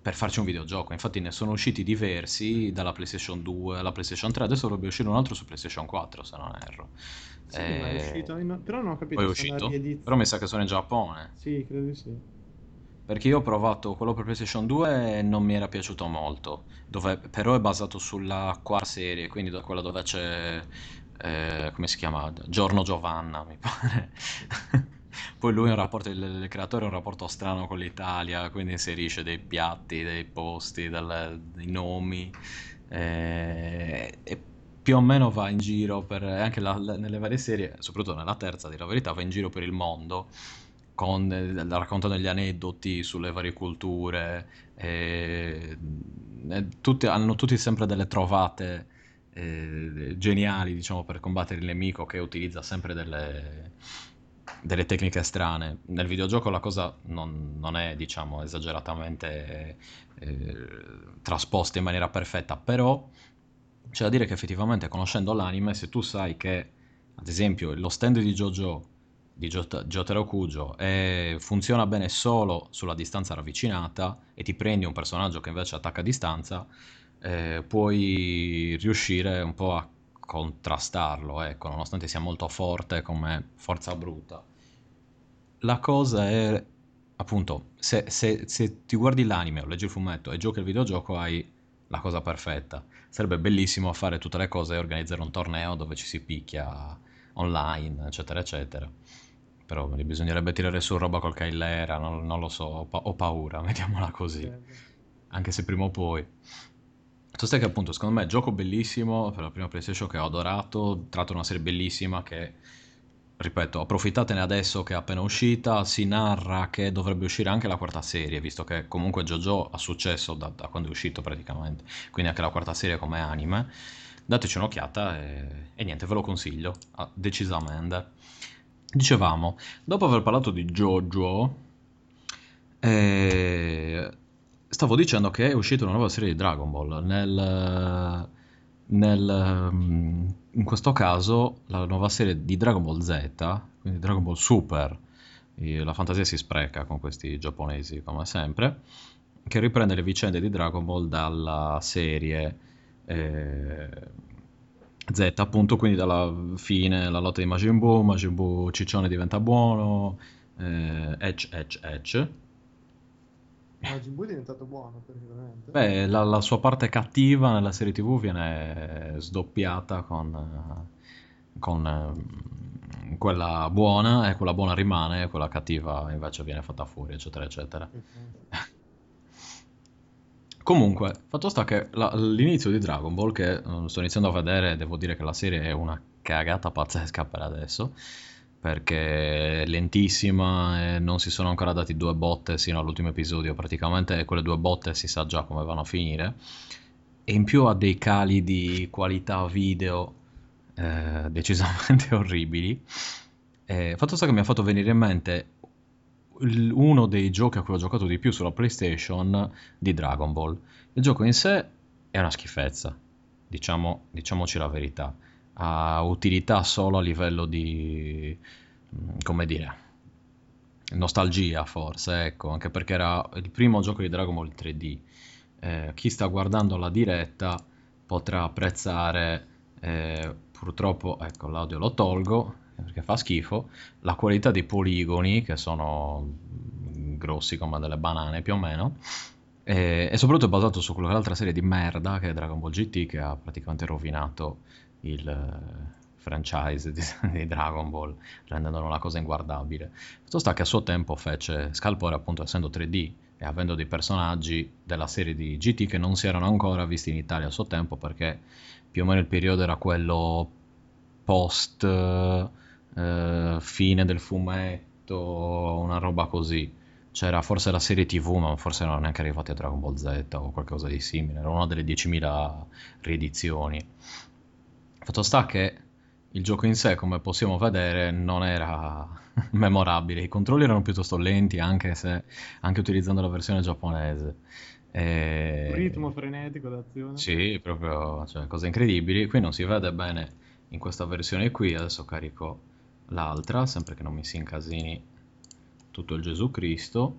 per farci un videogioco. Infatti ne sono usciti diversi dalla PlayStation 2 alla PlayStation 3, adesso dovrebbe uscire un altro su PlayStation 4 se non erro. Sì, ma è Eh, uscito, però non ho capito Poi è uscito? Però mi sa che sono in Giappone. Sì, credo di sì. Perché io ho provato quello per PlayStation 2 e non mi era piaciuto molto, dove però è basato sulla quarta serie, quindi da quella dove c'è, eh, come si chiama? Giorno Giovanna, mi pare. Poi lui rapporto, il, il creatore ha un rapporto strano con l'Italia, quindi inserisce dei piatti, dei posti, del- dei nomi, eh, e più o meno va in giro per, anche la- la- nelle varie serie, soprattutto nella terza, di la verità, va in giro per il mondo con, eh, raccontando gli aneddoti sulle varie culture, e, e tutti, hanno tutti sempre delle trovate eh, geniali, diciamo, per combattere il nemico che utilizza sempre delle, delle tecniche strane. Nel videogioco la cosa non, non è, diciamo, esageratamente eh, trasposta in maniera perfetta, però c'è da dire che effettivamente conoscendo l'anime, se tu sai che, ad esempio, lo stand di JoJo di Jot- Jotaro Kujo e funziona bene solo sulla distanza ravvicinata e ti prendi un personaggio che invece attacca a distanza, eh, puoi riuscire un po' a contrastarlo, ecco, nonostante sia molto forte come forza bruta. La cosa è, appunto, se, se- se ti guardi l'anime o leggi il fumetto e giochi al videogioco hai la cosa perfetta. Sarebbe bellissimo fare tutte le cose e organizzare un torneo dove ci si picchia online, eccetera, eccetera. Però bisognerebbe tirare su roba col Kailera, non, non lo so, ho, pa- ho paura, mettiamola così. Eh, Anche se prima o poi. Sai che appunto, secondo me, gioco bellissimo per la prima PlayStation che ho adorato, tratto una serie bellissima che, ripeto, approfittatene adesso che è appena uscita, si narra che dovrebbe uscire anche la quarta serie, visto che comunque JoJo ha successo da, da quando è uscito praticamente, quindi anche la quarta serie come anime. Dateci un'occhiata e, e niente, ve lo consiglio, ah, decisamente. Dicevamo, dopo aver parlato di JoJo, eh, stavo dicendo che è uscita una nuova serie di Dragon Ball. Nel, nel, mm, in questo caso, la nuova serie di Dragon Ball Z, quindi Dragon Ball Super, la fantasia si spreca con questi giapponesi come sempre, che riprende le vicende di Dragon Ball dalla serie eh, Z, appunto, quindi dalla fine, la lotta di Majin Buu, Majin Buu ciccione diventa buono, eh, Edge, Edge, Edge. Majin Buu è diventato buono, perché veramente. Beh, la, la sua parte cattiva nella serie TV viene sdoppiata con, con eh, quella buona e quella buona rimane e quella cattiva invece viene fatta fuori, eccetera, eccetera. Comunque, fatto sta che la- l'inizio di Dragon Ball, che eh, sto iniziando a vedere, devo dire che la serie è una cagata pazzesca per adesso, perché è lentissima e non si sono ancora dati due botte sino all'ultimo episodio, praticamente quelle due botte si sa già come vanno a finire, e in più ha dei cali di qualità video eh, decisamente orribili. Eh, fatto sta che mi ha fatto venire in mente uno dei giochi a cui ho giocato di più sulla PlayStation di Dragon Ball. Il gioco in sé è una schifezza, diciamo, diciamoci la verità. Ha utilità solo a livello di, mm, come dire, nostalgia forse, ecco, anche perché era il primo gioco di Dragon Ball 3D. Eh, chi sta guardando la diretta potrà apprezzare, eh, purtroppo, ecco, l'audio lo tolgo perché fa schifo, la qualità dei poligoni, che sono grossi come delle banane più o meno, e, e soprattutto è basato su quell'altra serie di merda che è Dragon Ball GT, che ha praticamente rovinato il eh, franchise di, di Dragon Ball, rendendolo una cosa inguardabile. Fatto sta che a suo tempo fece Scalpore, appunto essendo 3D e avendo dei personaggi della serie di GT che non si erano ancora visti in Italia a suo tempo, perché più o meno il periodo era quello post eh, fine del fumetto, una roba così. C'era forse la serie TV, ma forse non erano neanche arrivati a Dragon Ball Z o qualcosa di simile. Era una delle 10.000 riedizioni. Fatto sta che il gioco in sé, come possiamo vedere, non era memorabile. I controlli erano piuttosto lenti, anche se anche utilizzando la versione giapponese. E- ritmo frenetico d'azione. sì, proprio, cioè, cose incredibili. Qui non si vede bene in questa versione qui, adesso carico l'altra, sempre che non mi si incasini tutto il Gesù Cristo,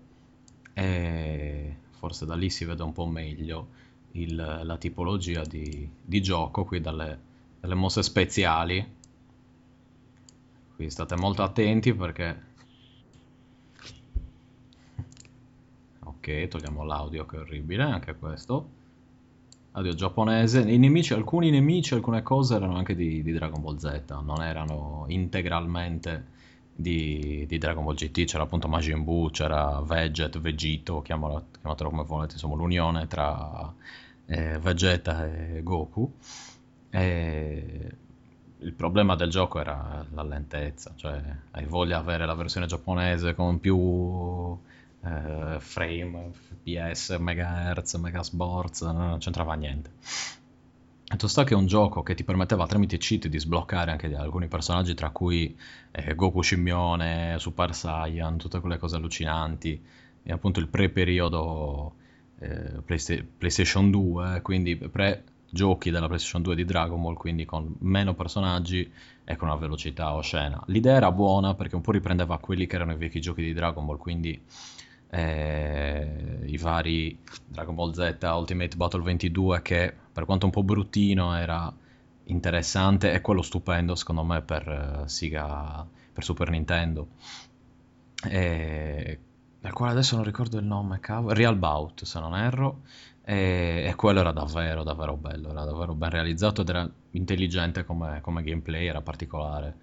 e forse da lì si vede un po' meglio il, la tipologia di, di, gioco qui dalle, dalle mosse speziali. Qui state molto attenti perché... Ok, togliamo l'audio che è orribile, anche questo audio giapponese. Nemici, alcuni nemici, alcune cose erano anche di, di Dragon Ball Z, non erano integralmente di, di, Dragon Ball GT. C'era appunto Majin Buu, c'era Veget, Vegito, chiamatelo come volete, insomma l'unione tra eh, Vegeta e Goku. E il problema del gioco era la lentezza, cioè hai voglia di avere la versione giapponese con più eh, frame, fps, megahertz, megasborz, non c'entrava niente. Fatto sta che è un gioco che ti permetteva tramite cheat di sbloccare anche alcuni personaggi, tra cui eh, Goku Scimmione, Super Saiyan, tutte quelle cose allucinanti, e appunto il pre-periodo eh, Playsta- PlayStation 2, quindi pre-giochi della PlayStation 2 di Dragon Ball, quindi con meno personaggi e con una velocità oscena. L'idea era buona perché un po' riprendeva quelli che erano i vecchi giochi di Dragon Ball, quindi eh, i vari Dragon Ball Z Ultimate Battle 22 che per quanto un po' bruttino era interessante e quello stupendo secondo me per uh, Sega per Super Nintendo. E, del quale adesso non ricordo il nome cavolo, Real Bout se non erro. E, e, quello era davvero davvero bello era davvero ben realizzato ed era intelligente come, come gameplay era particolare.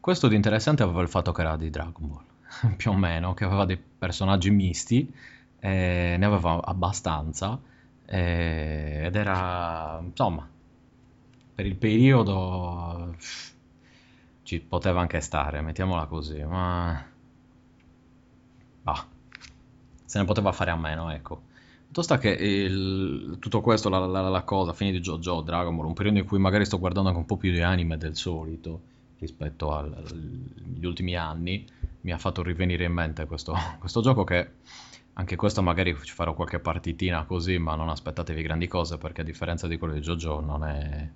Questo di interessante aveva il fatto che era di Dragon Ball più o meno, che aveva dei personaggi misti, eh, ne aveva abbastanza, eh, ed era, insomma, per il periodo ci poteva anche stare, mettiamola così, ma... Bah, se ne poteva fare a meno, ecco. Tutto sta che il, tutto questo, la, la, la cosa, fine di JoJo, Dragon Ball, un periodo in cui magari sto guardando anche un po' più di anime del solito rispetto agli ultimi anni, mi ha fatto rivenire in mente questo, questo gioco che anche questo magari ci farò qualche partitina così, ma non aspettatevi grandi cose perché a differenza di quello di JoJo non è,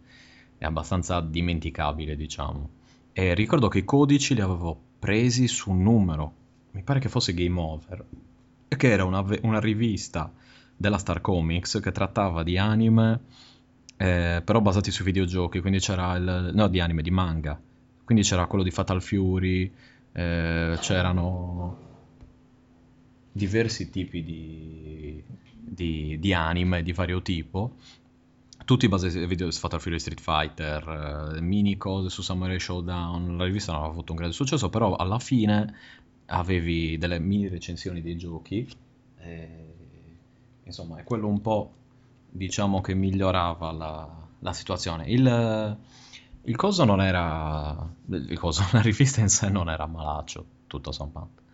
è abbastanza dimenticabile, diciamo. E ricordo che i codici li avevo presi su un numero, mi pare che fosse Game Over, che era una, una rivista della Star Comics che trattava di anime, eh, però basati sui videogiochi, quindi c'era il... no, di anime, di manga. Quindi c'era quello di Fatal Fury, eh, c'erano diversi tipi di, di, di, anime di vario tipo, tutti basati su video Fatal Fury Street Fighter, eh, mini cose su Samurai Showdown, la rivista non aveva avuto un grande successo, però alla fine avevi delle mini recensioni dei giochi, e, insomma è quello un po' diciamo che migliorava la, la situazione. Il, il coso non era... Il coso, la rivista in sé non era malaccio, tutto sommato.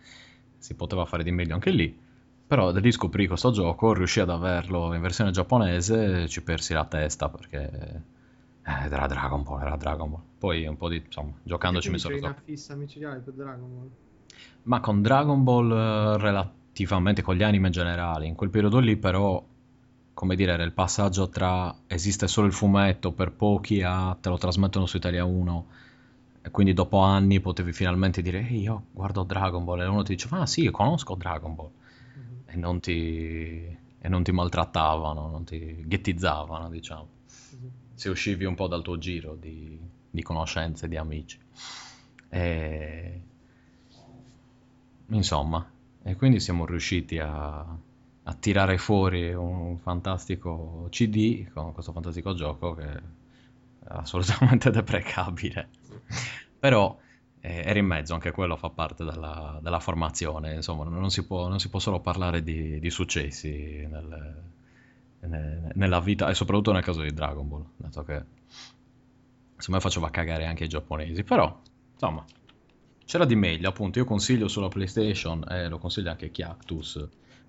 Si poteva fare di meglio anche lì. Però da lì scoprì questo gioco, riuscì ad averlo in versione giapponese, ci persi la testa perché... Eh, era Dragon Ball, era Dragon Ball. Poi un po' di... insomma, giocandoci mi sono una fissa micidiale per Dragon Ball? Ma con Dragon Ball eh, relativamente, con gli anime in generale, in quel periodo lì però come dire, era il passaggio tra esiste solo il fumetto per pochi a te lo trasmettono su Italia 1 e quindi dopo anni potevi finalmente dire ehi io guardo Dragon Ball. E uno ti diceva ah sì conosco Dragon Ball. Mm-hmm. e, non ti, e non ti maltrattavano, non ti ghettizzavano diciamo. Mm-hmm. se uscivi un po' dal tuo giro di, di conoscenze, di amici. E... insomma e quindi siamo riusciti a a tirare fuori un fantastico CD con questo fantastico gioco che è assolutamente deprecabile. Però eh, era in mezzo, anche quello fa parte della, della formazione, insomma non si, può, non si, può, solo parlare di, di successi nel, nel, nella vita e soprattutto nel caso di Dragon Ball, dato che insomma faceva cagare anche i giapponesi, però insomma c'era di meglio, appunto io consiglio sulla PlayStation e lo consiglio anche Chiactus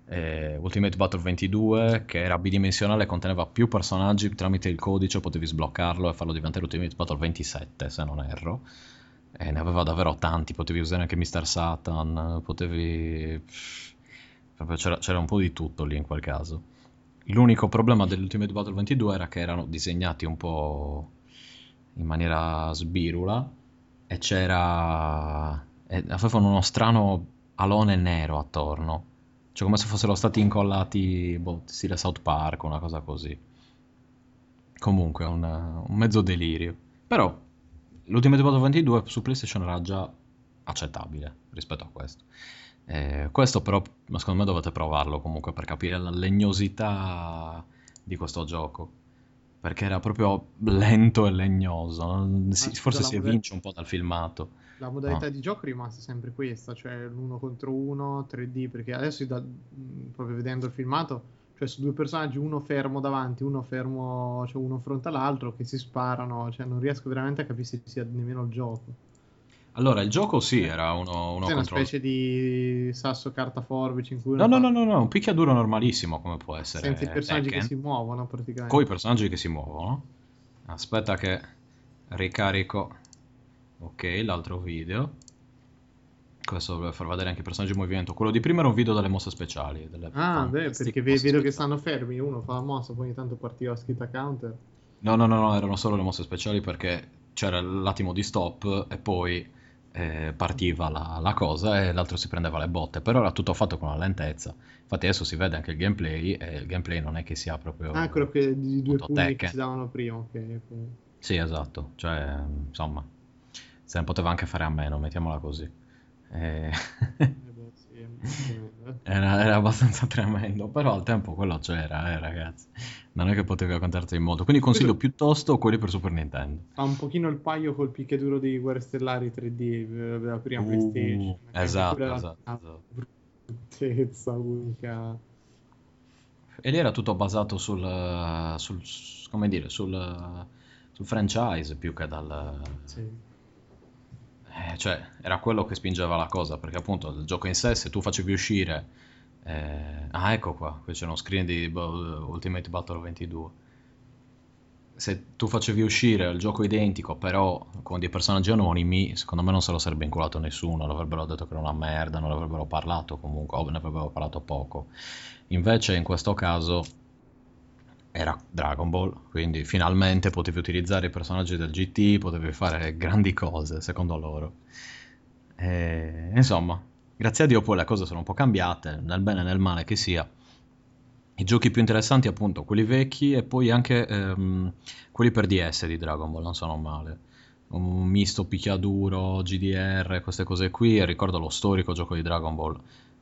eh, Ultimate Battle 22 che era bidimensionale conteneva più personaggi tramite il codice potevi sbloccarlo e farlo diventare Ultimate Battle 27 se non erro e ne aveva davvero tanti potevi usare anche Mr. Satan potevi c'era, c'era un po' di tutto lì in quel caso l'unico problema dell'Ultimate Battle 22 era che erano disegnati un po' in maniera sbirula e c'era... e avevano uno strano alone nero attorno, cioè come se fossero stati incollati, boh, stile South Park, una cosa così. Comunque, un, un mezzo delirio. Però, l'Ultimate Battle 22 su PlayStation era già accettabile rispetto a questo. Eh, questo però, secondo me dovete provarlo comunque per capire la legnosità di questo gioco. Perché era proprio lento e legnoso. Si, Ah, forse si evince un po' dal filmato. La modalità No. di gioco è rimasta sempre questa, cioè l'uno contro uno, 3D, perché adesso da- proprio vedendo il filmato, cioè su due personaggi, uno fermo davanti, uno fermo, cioè uno fronte all'altro, che si sparano, cioè non riesco veramente a capire se sia nemmeno il gioco. Allora, il gioco sì, era uno, uno È una specie di sasso carta forbice in cui No, no, no, no, no, un picchiaduro normalissimo come può essere senza i personaggi che Tekken, si muovono praticamente. con i personaggi che si muovono. Aspetta che ricarico, ok, l'altro video. Questo per far vedere anche i personaggi in movimento. Quello di prima era un video delle mosse speciali. Delle Ah, beh, perché vedo che speciali. stanno fermi, uno fa la mossa, poi ogni tanto partiva scritta counter. No, no, no, no, erano solo le mosse speciali perché c'era l'attimo di stop e poi eh, partiva la, la cosa e l'altro si prendeva le botte. Però era tutto fatto con una lentezza. Infatti adesso si vede anche il gameplay e il gameplay non è che sia proprio Ah, quello che di due pugni che si davano prima, ok. ok. Sì, esatto, cioè, insomma, se ne poteva anche fare a meno, mettiamola così. Eh, Eh eh. Era, era abbastanza tremendo, però al tempo quello c'era, eh, ragazzi. Non è che potevi raccontarti in modo. Quindi consiglio Quello- piuttosto quelli per Super Nintendo. Fa un pochino il paio col picchiaduro di Guerre Stellari 3D eh, della prima Uh, PlayStation. esatto, esatto, una esatto. bruttezza unica. E lì era tutto basato sul, sul- come dire, sul, sul franchise più che dal... Sì. eh, cioè, era quello che spingeva la cosa, perché appunto il gioco in sé, se tu facevi uscire... eh, ah, ecco qua, qui c'è uno screen di boh, Ultimate Battle 22. Se tu facevi uscire il gioco identico, però con dei personaggi anonimi, secondo me non se lo sarebbe inculato nessuno, l'avrebbero detto che era una merda, non avrebbero parlato comunque, o ne avrebbero parlato poco. Invece in questo caso era Dragon Ball, quindi finalmente potevi utilizzare i personaggi del GT, potevi fare grandi cose, secondo loro. E, insomma, grazie a Dio poi le cose sono un po' cambiate, nel bene e nel male che sia. I giochi più interessanti appunto quelli vecchi e poi anche ehm, quelli per DS di Dragon Ball, non sono male. Un misto picchiaduro, GDR, queste cose qui, ricordo lo storico gioco di Dragon Ball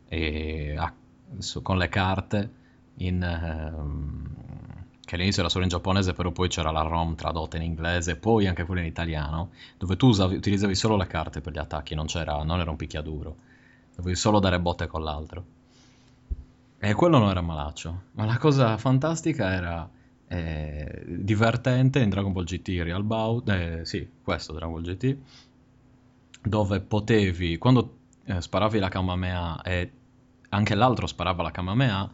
e, ah, su- con le carte in, ehm, che all'inizio era solo in giapponese, però poi c'era la ROM tradotta in inglese, poi anche quella in italiano, dove tu usavi- utilizzavi solo le carte per gli attacchi, non non era un picchiaduro, dovevi solo dare botte con l'altro. E quello non era malaccio, ma la cosa fantastica era eh, divertente in Dragon Ball GT Real Bout, eh, sì, questo Dragon Ball GT, dove potevi, quando eh, sparavi la Kamehameha e anche l'altro sparava la Kamehameha,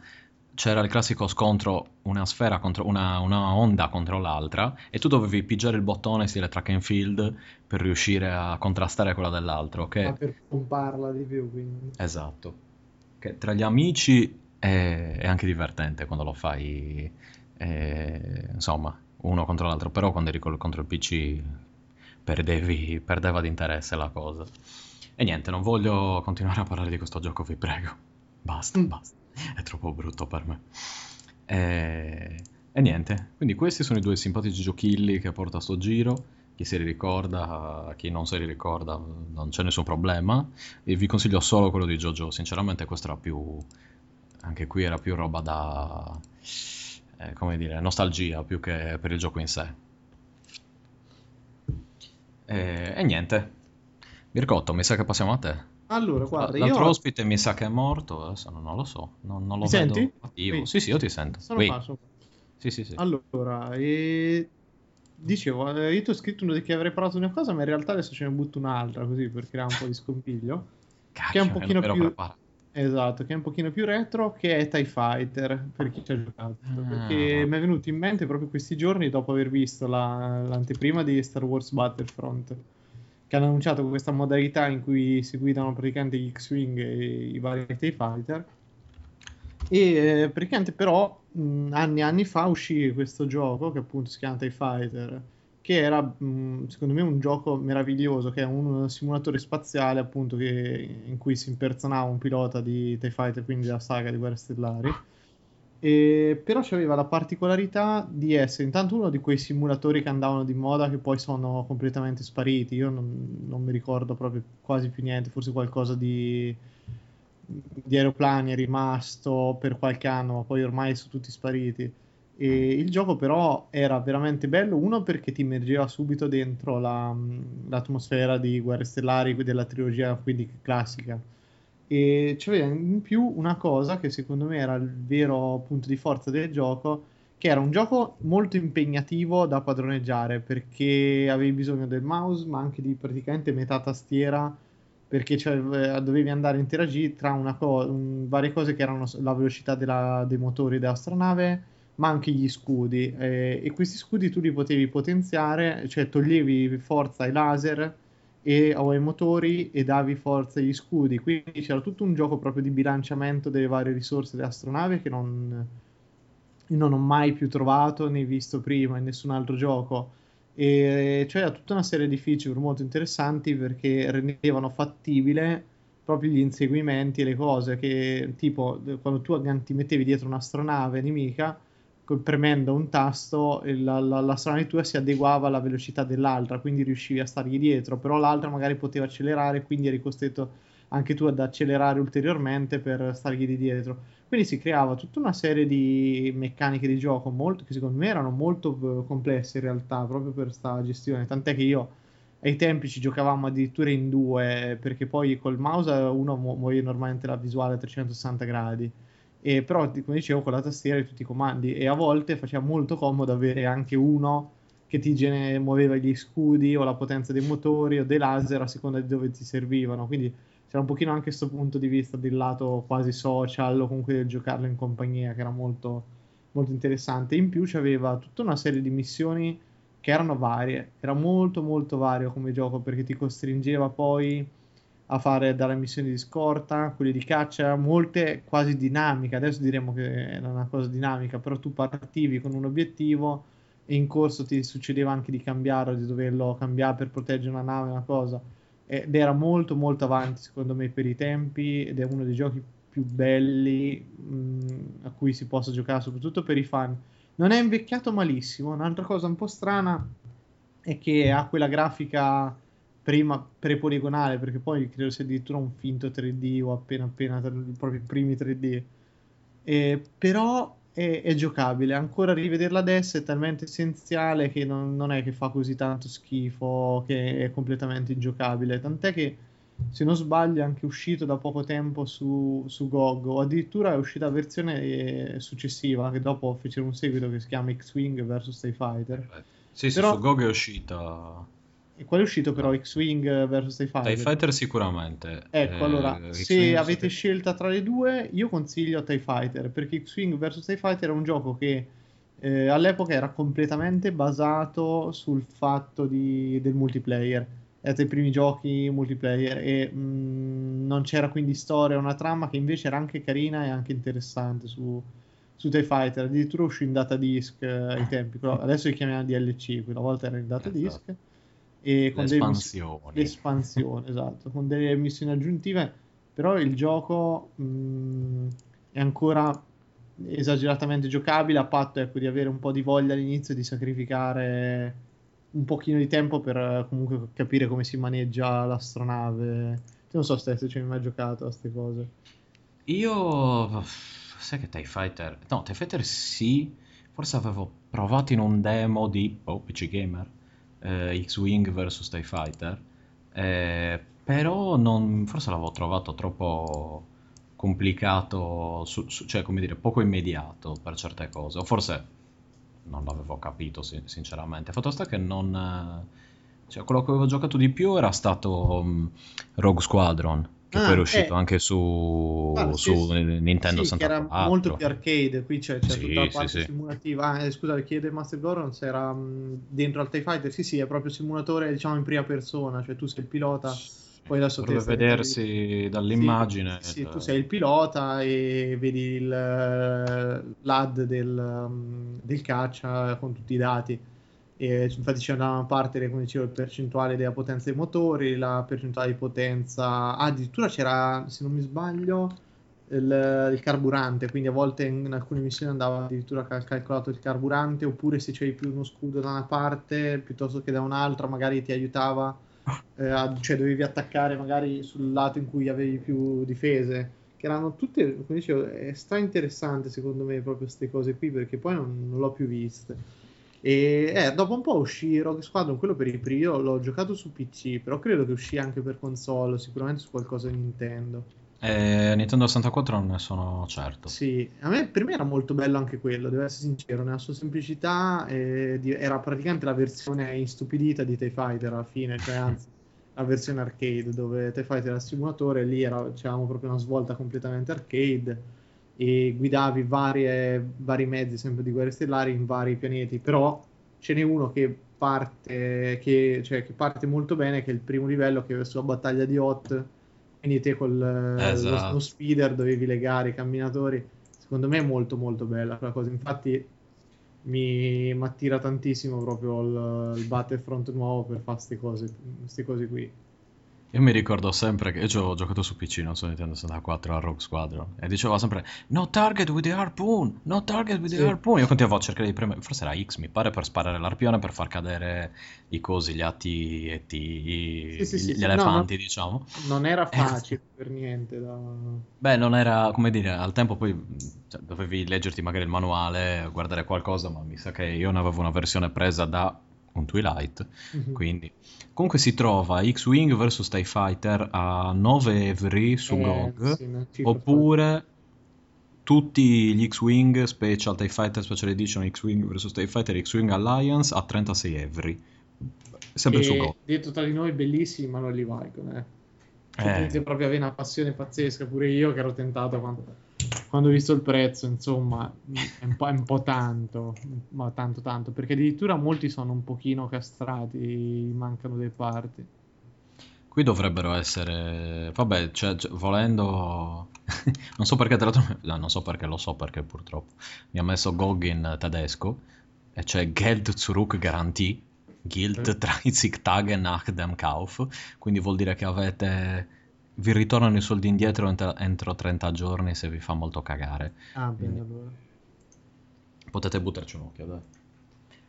c'era il classico scontro, una sfera contro una, una onda contro l'altra, e tu dovevi pigiare il bottone stile track and field per riuscire a contrastare quella dell'altro, che Ma per pomparla di più, quindi. Esatto. Che tra gli amici è, è anche divertente quando lo fai, eh, insomma, uno contro l'altro, però quando eri contro il PC perdevi, perdeva di interesse la cosa. E niente, non voglio continuare a parlare di questo gioco, vi prego. Basta, Mm. basta. È troppo brutto per me. E, e niente, quindi questi sono i due simpatici giochilli che porta sto giro. Chi se li ricorda, chi non se li ricorda, non c'è nessun problema. E vi consiglio solo quello di JoJo. Sinceramente, questo era più. Anche qui era più roba da. eh, come dire, nostalgia più che per il gioco in sé. E, e niente. Mircotto, mi sa che passiamo a te. Allora, guarda, L'altro io ospite mi sa che è morto, adesso non, lo so, non, non lo Mi vedo senti? attivo. Sì. Sì, io ti sento. sono qua. Sì, sì, sì. Allora, e... dicevo, eh, io ti ho scritto uno di che avrei parlato di una cosa, ma in realtà adesso ce ne butto un'altra così per creare un po' di scompiglio. Cacchio, che è un pochino più- preparato. Esatto, che è un pochino più retro, che è TIE Fighter, per chi ci ha giocato. Ah. Perché mi è venuto in mente proprio questi giorni dopo aver visto la- l'anteprima di Star Wars Battlefront, che hanno annunciato questa modalità in cui si guidano praticamente gli X-Wing e i vari TIE Fighter. E eh, praticamente però anni e anni fa uscì questo gioco che appunto si chiama TIE Fighter, che era secondo me un gioco meraviglioso, che è un simulatore spaziale appunto che, in cui si impersonava un pilota di TIE Fighter, quindi della saga di Guerre Stellari. E, però aveva la particolarità di essere intanto uno di quei simulatori che andavano di moda che poi sono completamente spariti. Io non, non mi ricordo proprio quasi più niente, forse qualcosa di, di aeroplani è rimasto per qualche anno, ma poi ormai sono tutti spariti. E il gioco però era veramente bello, uno perché ti immergeva subito dentro la, l'atmosfera di Guerre Stellari della trilogia quindi classica. E c'aveva in più una cosa che secondo me era il vero punto di forza del gioco, che era un gioco molto impegnativo da padroneggiare perché avevi bisogno del mouse, ma anche di praticamente metà tastiera perché cioè, dovevi andare a interagire tra una co- un, varie cose che erano la velocità della, dei motori dell'astronave ma anche gli scudi. Eh, e questi scudi tu li potevi potenziare, cioè toglievi forza ai laser e, ai motori e davi forza agli scudi. Quindi c'era tutto un gioco proprio di bilanciamento delle varie risorse dell'astronave che non, non ho mai più trovato né visto prima in nessun altro gioco. E cioè tutta una serie di feature molto interessanti perché rendevano fattibile proprio gli inseguimenti e le cose che tipo quando tu ti mettevi dietro un'astronave nemica premendo un tasto la, la, la strana tua si adeguava alla velocità dell'altra, quindi riuscivi a stargli dietro, però l'altra magari poteva accelerare, quindi eri costretto anche tu ad accelerare ulteriormente per stargli di dietro. Quindi si creava tutta una serie di meccaniche di gioco molto, che secondo me erano molto complesse in realtà, proprio per questa gestione, tant'è che io ai tempi ci giocavamo addirittura in due, perché poi col mouse uno muove normalmente la visuale a 360 gradi e però, come dicevo, con la tastiera e tutti i comandi. E a volte faceva molto comodo avere anche uno che ti gene- muoveva gli scudi o la potenza dei motori o dei laser a seconda di dove ti servivano. Quindi c'era un pochino anche questo punto di vista del lato quasi social o comunque del giocarlo in compagnia che era molto, molto interessante. In più c'aveva tutta una serie di missioni che erano varie. Era molto molto vario come gioco perché ti costringeva poi a fare dalle missioni di scorta, quelle di caccia, molte quasi dinamiche. Adesso diremo che era una cosa dinamica, però tu partivi con un obiettivo e in corso ti succedeva anche di cambiare o di doverlo cambiare per proteggere una nave, una cosa. Ed era molto molto avanti secondo me per i tempi ed è uno dei giochi più belli mh, a cui si possa giocare, soprattutto per i fan. Non è invecchiato malissimo, un'altra cosa un po' strana è che ha quella grafica prima pre-poligonale, perché poi credo sia addirittura un finto 3D o appena appena i primi 3D. E, però è, è, giocabile, ancora rivederla adesso è talmente essenziale che non, non, è che fa così tanto schifo, che è completamente ingiocabile. Tant'è che, se non sbaglio, è anche uscito da poco tempo su, su GOG, o addirittura è uscita la versione eh, successiva, che dopo fecero un seguito che si chiama X-Wing vs TIE Fighter. Sì, Però... sì, su GOG è uscita e qual è uscito però? X-Wing vs TIE Fighter? TIE Fighter sicuramente. Ecco, eh, allora, se avete scelta tra le due, io consiglio TIE Fighter, perché X-Wing vs TIE Fighter è un gioco che eh, all'epoca era completamente basato sul fatto di, del multiplayer. Era tra i primi giochi multiplayer e mh, mm, non c'era quindi storia, una trama che invece era anche carina e anche interessante su, su TIE Fighter. Addirittura uscì in data disc eh, ai tempi, adesso li chiamiamo DLC, quella volta era in data esatto. disc e con delle missioni. L'espansione, esatto, con delle missioni aggiuntive, però il gioco mh, mm, è ancora esageratamente giocabile a patto ecco, di avere un po' di voglia all'inizio di sacrificare un pochino di tempo per comunque capire come si maneggia l'astronave. non so se ci hai mai giocato a queste cose. Io sai che TIE Fighter, no, TIE Fighter sì, forse avevo provato in un demo di oh, PC Gamer eh, X-Wing vs TIE Fighter, eh, però non, forse l'avevo trovato troppo complicato, su, su, cioè come dire, poco immediato per certe cose, o forse non l'avevo capito sinceramente. Fatto sta che non... Cioè, quello che avevo giocato di più era stato um, Rogue Squadron, che ah, poi è uscito eh. anche su, ah, su sì, Nintendo sì, 64. era molto più arcade, qui c'è, c'è sì, tutta la parte simulativa. Ah, eh, scusa, chiede Master Goron se era mh, dentro al TIE Fighter. Sì, sì, è proprio simulatore, diciamo, in prima persona, cioè tu sei il pilota. Poi adesso Dovrebbe vedersi di... dall'immagine. Sì, tu sei il pilota e vedi il, l'AD del, del caccia con tutti i dati E, infatti c'è da una parte, come dicevo, il percentuale della potenza dei motori, la percentuale di potenza, ah, addirittura c'era, se non mi sbaglio, il, il, carburante, quindi a volte in, in alcune missioni andava addirittura cal- calcolato il carburante, oppure se c'avevi più uno scudo da una parte piuttosto che da un'altra, magari ti aiutava, eh, a, cioè dovevi attaccare magari sul lato in cui avevi più difese, che erano tutte, come dicevo, è stra interessante secondo me proprio queste cose qui, perché poi non, non l'ho più viste. E eh, dopo un po' uscì Rogue Squadron, quello per il primo, l'ho giocato su PC, però credo che uscì anche per console, sicuramente su qualcosa di Nintendo. Eh, Nintendo 64 non ne sono certo. Sì, a me, per me era molto bello anche quello, devo essere sincero, nella sua semplicità eh, di, era praticamente la versione istupidita di TIE Fighter alla fine, cioè anzi la versione arcade dove TIE Fighter era il simulatore, lì era, c'avevamo proprio una svolta completamente arcade e guidavi varie, vari mezzi sempre di guerre stellari in vari pianeti, però ce n'è uno che parte, che, cioè, che parte molto bene, che è il primo livello, che è sulla battaglia di Hot quindi te con esatto. lo, lo speeder dovevi legare i camminatori. Secondo me è molto molto bella quella cosa. Infatti mi attira tantissimo proprio il, il Battlefront nuovo per fare queste cose, cose qui. Io mi ricordo sempre che io ho giocato su PC, non su Nintendo 64 a Rogue Squadron e diceva sempre No target with the harpoon, no target with sì. the harpoon. Io continuavo a cercare di premere, forse era X mi pare, per sparare l'arpione per far cadere i cosi, gli atti e sì, sì, gli elefanti, no, diciamo. Non era facile per niente. Da... Beh, non era, come dire, al tempo poi cioè, dovevi leggerti magari il manuale, guardare qualcosa, ma mi sa che io ne avevo una versione presa da un Twilight. Mm-hmm. Quindi, comunque si trova X-Wing vs TIE Fighter a 9 every su eh, GOG, sì, oppure tutti gli X-Wing Special TIE Fighter Special Edition X-Wing vs TIE Fighter X-Wing Alliance a 36 every. Sempre e su GOG. Detto tra di noi, bellissimi, ma non li valgono. Eh. Eh. proprio avere una passione pazzesca, pure io che ero tentato quando quando ho visto il prezzo, insomma, è un po', è un po tanto, ma tanto tanto, perché addirittura molti sono un pochino castrati, mancano delle parti. Qui dovrebbero essere, vabbè, cioè, cioè, volendo, non so perché tra l'altro, no, non so perché, lo so perché purtroppo, mi ha messo GOG in tedesco e c'è Geld zurück Garantie, Gilt eh. 30 Tage nach dem Kauf, quindi vuol dire che avete vi ritornano i soldi indietro entro, entro 30 giorni se vi fa molto cagare. Ah, bene, allora. Potete buttarci un occhio, dai.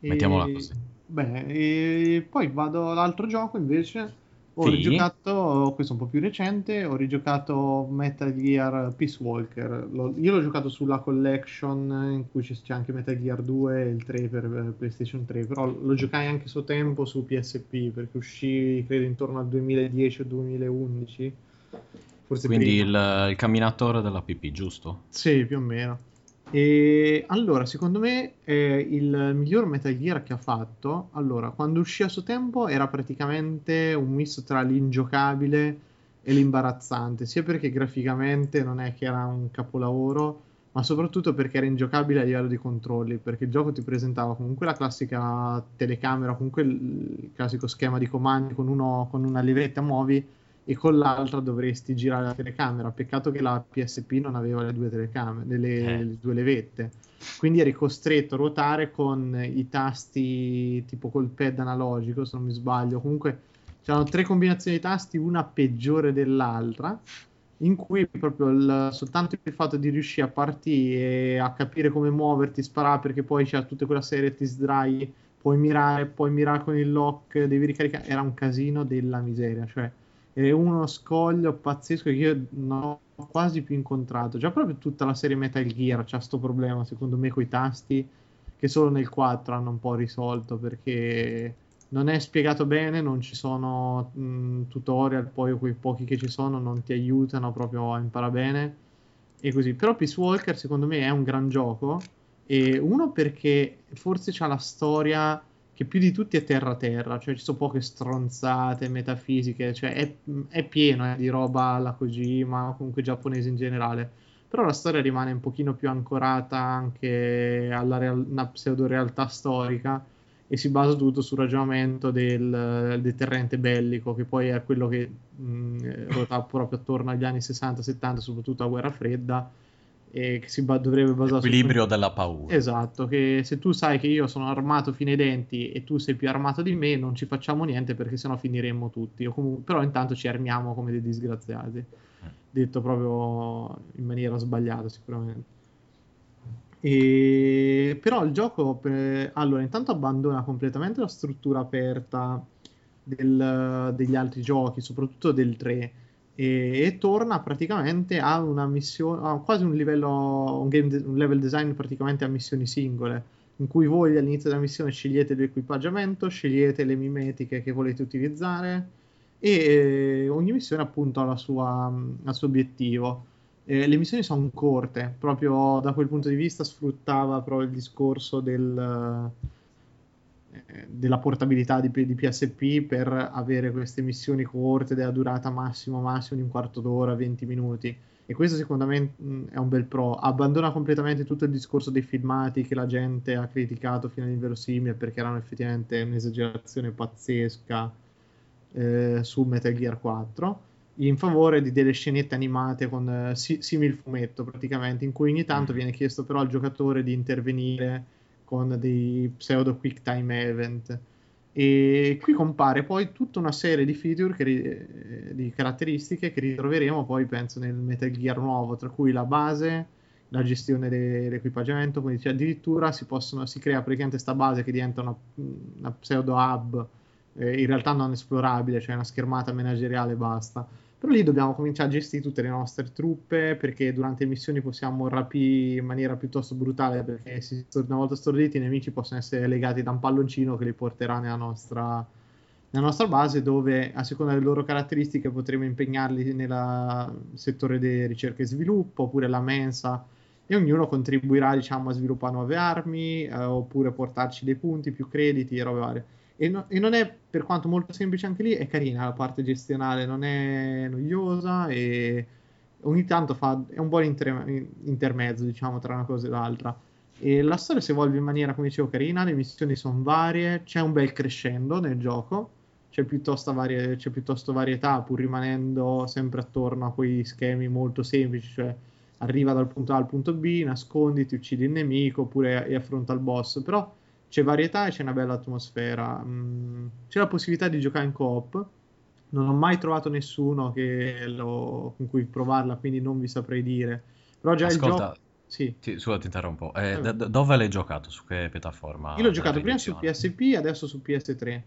E... Mettiamola così. Bene, e poi vado all'altro gioco invece. Ho sì. rigiocato, questo è un po' più recente, ho rigiocato Metal Gear Peace Walker. L'ho, io l'ho giocato sulla collection in cui c'è anche Metal Gear 2 e il 3 per PlayStation 3, però lo giocai anche su tempo su PSP perché uscì credo intorno al 2010 o 2011 Forse Quindi il, il, camminatore della PP, giusto? Sì, più o meno. E allora, secondo me eh, il miglior Metal Gear che ha fatto, allora, quando uscì a suo tempo era praticamente un misto tra l'ingiocabile e l'imbarazzante, sia perché graficamente non è che era un capolavoro, ma soprattutto perché era ingiocabile a livello di controlli, perché il gioco ti presentava comunque la classica telecamera, comunque il classico schema di comandi con, uno, con una levetta muovi e con l'altra dovresti girare la telecamera. Peccato che la PSP non aveva le due telecamere, le, eh. le due levette. Quindi eri costretto a ruotare con i tasti tipo col pad analogico, se non mi sbaglio. Comunque c'erano tre combinazioni di tasti, una peggiore dell'altra, in cui proprio il, soltanto il fatto di riuscire a partire, a capire come muoverti, sparare, perché poi c'è tutta quella serie, ti sdrai, puoi mirare, puoi mirare con il lock, devi ricaricare, era un casino della miseria, cioè è uno scoglio pazzesco che io non ho quasi più incontrato. Già proprio tutta la serie Metal Gear c'ha questo problema, secondo me, con i tasti, che solo nel 4 hanno un po' risolto perché non è spiegato bene, non ci sono mh, tutorial, poi quei pochi che ci sono non ti aiutano proprio a imparare bene e così. Però Peace Walker secondo me è un gran gioco e uno perché forse c'ha la storia che più di tutti è terra-terra, cioè ci sono poche stronzate metafisiche, cioè è, è pieno eh, di roba alla Kojima, o comunque giapponese in generale, però la storia rimane un pochino più ancorata anche alla real- pseudo-realtà storica e si basa tutto sul ragionamento del deterrente bellico, che poi è quello che mh, ruota proprio attorno agli anni 60-70, soprattutto a guerra fredda, che si ba- dovrebbe basare L'equilibrio su... della paura. Esatto, che se tu sai che io sono armato fino ai denti e tu sei più armato di me, non ci facciamo niente perché sennò finiremmo tutti. Comunque... Però intanto ci armiamo come dei disgraziati. Mm. Detto proprio in maniera sbagliata sicuramente. E... Però il gioco, per... allora, intanto abbandona completamente la struttura aperta del... degli altri giochi, soprattutto del 3 e, e torna praticamente a una missione, a quasi un livello, un, game, un level design praticamente a missioni singole, in cui voi all'inizio della missione scegliete l'equipaggiamento, scegliete le mimetiche che volete utilizzare e eh, ogni missione appunto ha, sua, ha il suo obiettivo. Eh, le missioni sono corte, proprio da quel punto di vista sfruttava proprio il discorso del della portabilità di, di, PSP per avere queste missioni corte della durata massimo massimo di un quarto d'ora, 20 minuti. E questo secondo me è un bel pro. Abbandona completamente tutto il discorso dei filmati che la gente ha criticato fino all'inverosimile perché erano effettivamente un'esagerazione pazzesca eh, su Metal Gear 4 in favore di delle scenette animate con eh, simil fumetto praticamente in cui ogni tanto mm. viene chiesto però al giocatore di intervenire con dei pseudo quick time event. E qui compare poi tutta una serie di feature, che, di caratteristiche che ritroveremo poi penso nel Metal Gear nuovo, tra cui la base, la gestione dell'equipaggiamento, quindi cioè, addirittura si, possono, si crea praticamente questa base che diventa una, una pseudo hub, eh, in realtà non esplorabile, cioè una schermata manageriale e basta però lì dobbiamo cominciare a gestire tutte le nostre truppe perché durante le missioni possiamo rapire in maniera piuttosto brutale perché una volta storditi i nemici possono essere legati da un palloncino che li porterà nella nostra, nella nostra base dove a seconda delle loro caratteristiche potremo impegnarli nel settore di ricerca e sviluppo oppure la mensa e ognuno contribuirà diciamo a sviluppare nuove armi eh, oppure portarci dei punti, più crediti e robe varie. E, no, e, non è, per quanto molto semplice anche lì, è carina la parte gestionale, non è noiosa e ogni tanto fa, è un buon inter- intermezzo, diciamo, tra una cosa e l'altra. E la storia si evolve in maniera, come dicevo, carina, le missioni sono varie, c'è un bel crescendo nel gioco, c'è piuttosto, varie, c'è piuttosto varietà, pur rimanendo sempre attorno a quei schemi molto semplici, cioè arriva dal punto A al punto B, nasconditi, uccidi il nemico oppure affronta il boss, però c'è varietà e c'è una bella atmosfera. Mm, c'è la possibilità di giocare in coop. Non ho mai trovato nessuno lo, con cui provarla, quindi non vi saprei dire. Però già Ascolta, il gioco. Sì. Ti, scusa, ti interrompo. Eh, eh. d- dove l'hai giocato? Su che piattaforma? Io l'ho giocato prima su PSP, adesso su PS3. Okay.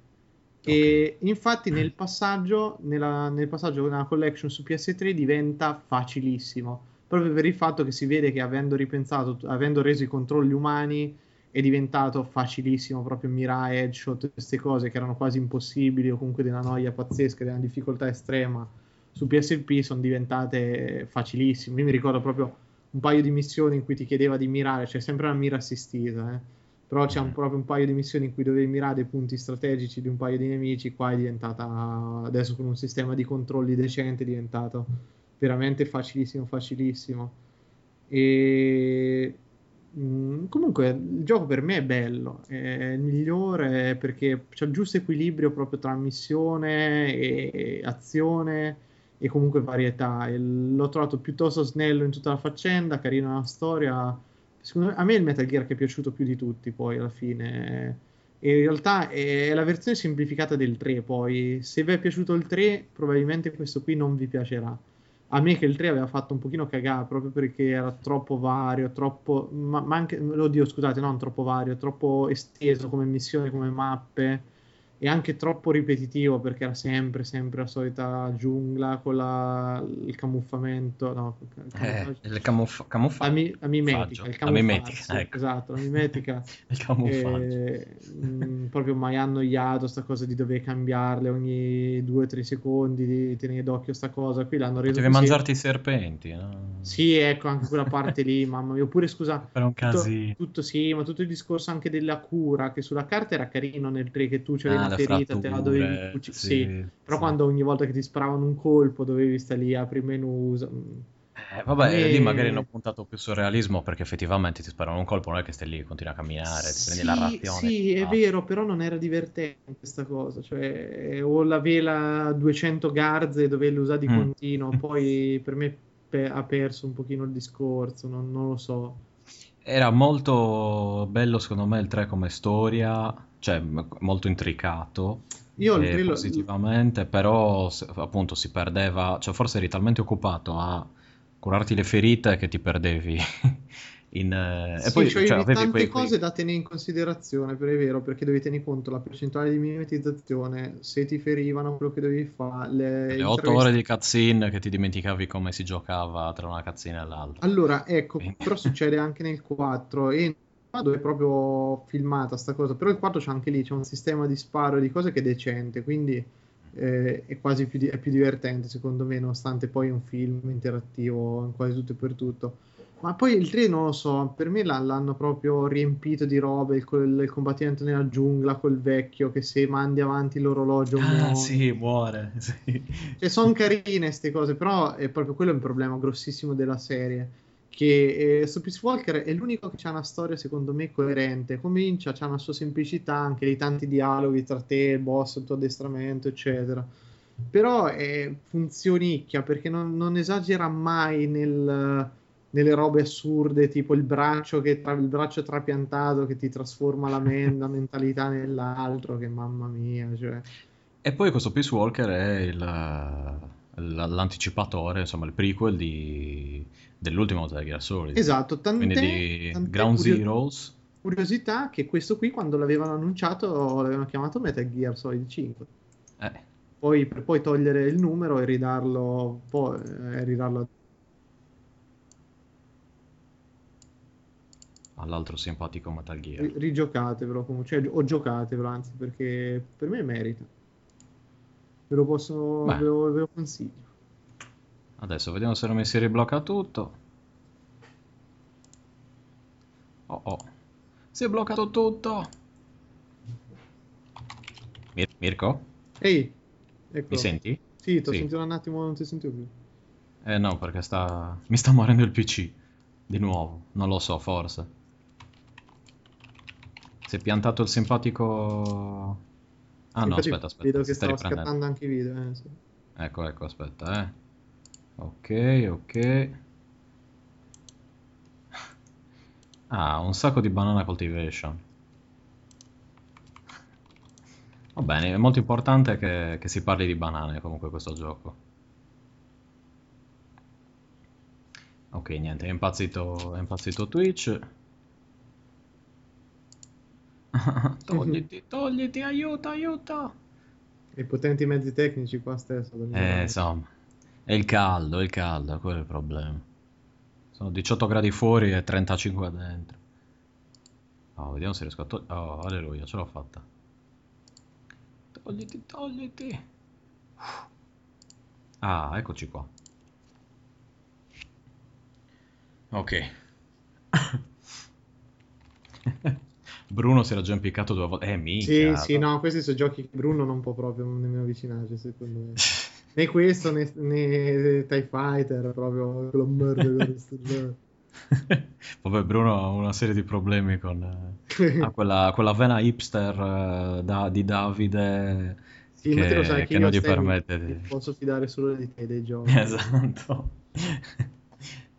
E infatti nel passaggio, nella, nel passaggio nella collection su PS3 diventa facilissimo. Proprio per il fatto che si vede che avendo ripensato, avendo reso i controlli umani è diventato facilissimo proprio mirare headshot, queste cose che erano quasi impossibili o comunque della noia pazzesca, della difficoltà estrema su PSP sono diventate facilissime. Io mi ricordo proprio un paio di missioni in cui ti chiedeva di mirare, c'è sempre una mira assistita, eh? però c'è un, mm. proprio un paio di missioni in cui dovevi mirare dei punti strategici di un paio di nemici, qua è diventata adesso con un sistema di controlli decente è diventato veramente facilissimo, facilissimo. E Mm, comunque il gioco per me è bello, è migliore perché c'è il giusto equilibrio proprio tra missione e azione e comunque varietà. E l'ho trovato piuttosto snello in tutta la faccenda, carina la storia. Me, a me è il Metal Gear che è piaciuto più di tutti poi alla fine. E in realtà è la versione semplificata del 3 poi. Se vi è piaciuto il 3 probabilmente questo qui non vi piacerà a me che il 3 aveva fatto un pochino cagare proprio perché era troppo vario, troppo, ma, ma anche, oddio scusate, non troppo vario, troppo esteso come missione, come mappe e anche troppo ripetitivo perché era sempre, sempre la solita giungla con la, il camuffamento, no, eh, il camuff- camuffaggio. La, mi, la mimetica, il la mimetica, ecco. esatto, la mimetica. il camuffaggio. E, mh, mm, proprio mai annoiato sta cosa di dover cambiarle ogni 2-3 secondi, di tenere d'occhio sta cosa, qui l'hanno reso Devi mangiarti i serpenti, no? Sì, ecco, anche quella parte lì, mamma mia, oppure scusa, per un tutto, tutto, sì, ma tutto il discorso anche della cura, che sulla carta era carino nel 3 che tu c'eri ah, ferita, te la dovevi cucire. Sì, sì, però sì. quando ogni volta che ti sparavano un colpo dovevi stare lì, apri menu. Eh, vabbè, e... lì magari hanno puntato più sul realismo perché effettivamente ti sparano un colpo, non è che stai lì, continui a camminare, ti prendi la razione. Sì, è vero, però non era divertente questa cosa, cioè o la vela 200 garze dovevi usare di mm. continuo, poi per me pe- ha perso un pochino il discorso, non, non lo so. Era molto bello secondo me il 3 come storia, cioè molto intricato Io il eh, 3 lo- positivamente, però appunto si perdeva, cioè forse eri talmente occupato a curarti le ferite che ti perdevi in... eh, Sì, e poi c'avevi cioè, avevi tante quei, quei- cose da tenere in considerazione, per è vero, perché devi tenere conto la percentuale di mimetizzazione, se ti ferivano, quello che dovevi fare, le, le i 8 travesti- ore di cutscene che ti dimenticavi come si giocava tra una cutscene e l'altra. Allora, ecco, Quindi- però succede anche nel 4 e dove è proprio filmata sta cosa, però il 4 c'è anche lì, c'è un sistema di sparo e di cose che è decente, quindi eh, è quasi più, di- è più divertente secondo me, nonostante poi è un film interattivo in quasi tutto e per tutto. Ma poi il 3 non lo so, per me l'ha- l'hanno proprio riempito di robe, il, col- il combattimento nella giungla col vecchio che se mandi avanti l'orologio Ah, muore. sì, muore. Sì. Cioè, sono carine queste cose, però è proprio quello è un problema grossissimo della serie. Che eh, su Peace Walker è l'unico che ha una storia, secondo me, coerente. Comincia, c'ha una sua semplicità, anche dei tanti dialoghi tra te, il boss, il tuo addestramento, eccetera. Però è funzionicchia perché non, non esagera mai nel- nelle robe assurde, tipo il braccio, che tra- il braccio trapiantato che ti trasforma la, men- la mentalità nell'altro, che mamma mia, cioè. E poi questo Peace Walker è il, l'anticipatore, insomma, il prequel di- dell'ultimo Metal Gear Solid. Esatto, tant'è, Quindi di tant'è Ground curio- Zeroes. curiosità che questo qui quando l'avevano annunciato l'avevano chiamato Metal Gear Solid 5 Eh, poi per poi togliere il numero e ridarlo poi eh, ridarlo all'altro simpatico Metal Gear. ri- rigiocatevelo comunque cioè, o giocatevelo anzi perché per me merita ve lo posso ve lo, ve lo consiglio Adesso vediamo se non mi si riblocca tutto. Oh oh. Si è bloccato tutto. Mir- Mirko? ehi ecco Mi senti? sì ti ho Sì. sentito un attimo non ti sentivo più Eh no, perché sta... mi sta morendo il PC. Di nuovo. Non lo so, forse. Si è piantato il simpatico... Ah no, aspetta, aspetta. vedo che sta stava riprendendo. scattando anche i video eh, sì. Ecco, ecco, aspetta, eh. Ok, ok. Ah, un sacco di banana cultivation. Va bene, è molto importante che, che si parli di banane comunque questo gioco. Ok, niente, è impazzito, è impazzito Twitch. togliti, togliti, aiuto, aiuto. i potenti mezzi tecnici qua stesso Eh, insomma, è il caldo, è il caldo, quello è il problema. Sono 18 gradi fuori e 35 dentro. Oh, vediamo se riesco a togliere. Oh, alleluia, ce l'ho fatta. Togliti, togliti. Ah, eccoci qua. Ok. Bruno si era già impiccato due volte. Eh, Sì, minchia. sì, no, questi sono giochi che Bruno non può proprio nemmeno avvicinarci, secondo me. Né questo né, né TIE Fighter, proprio quello gioco. Vabbè, Bruno ha una serie di problemi con eh, quella, quella vena hipster eh, da- di Davide Sì, ma te lo che, sai che che io non gli permette di... posso fidare solo di te dei giochi. Esatto.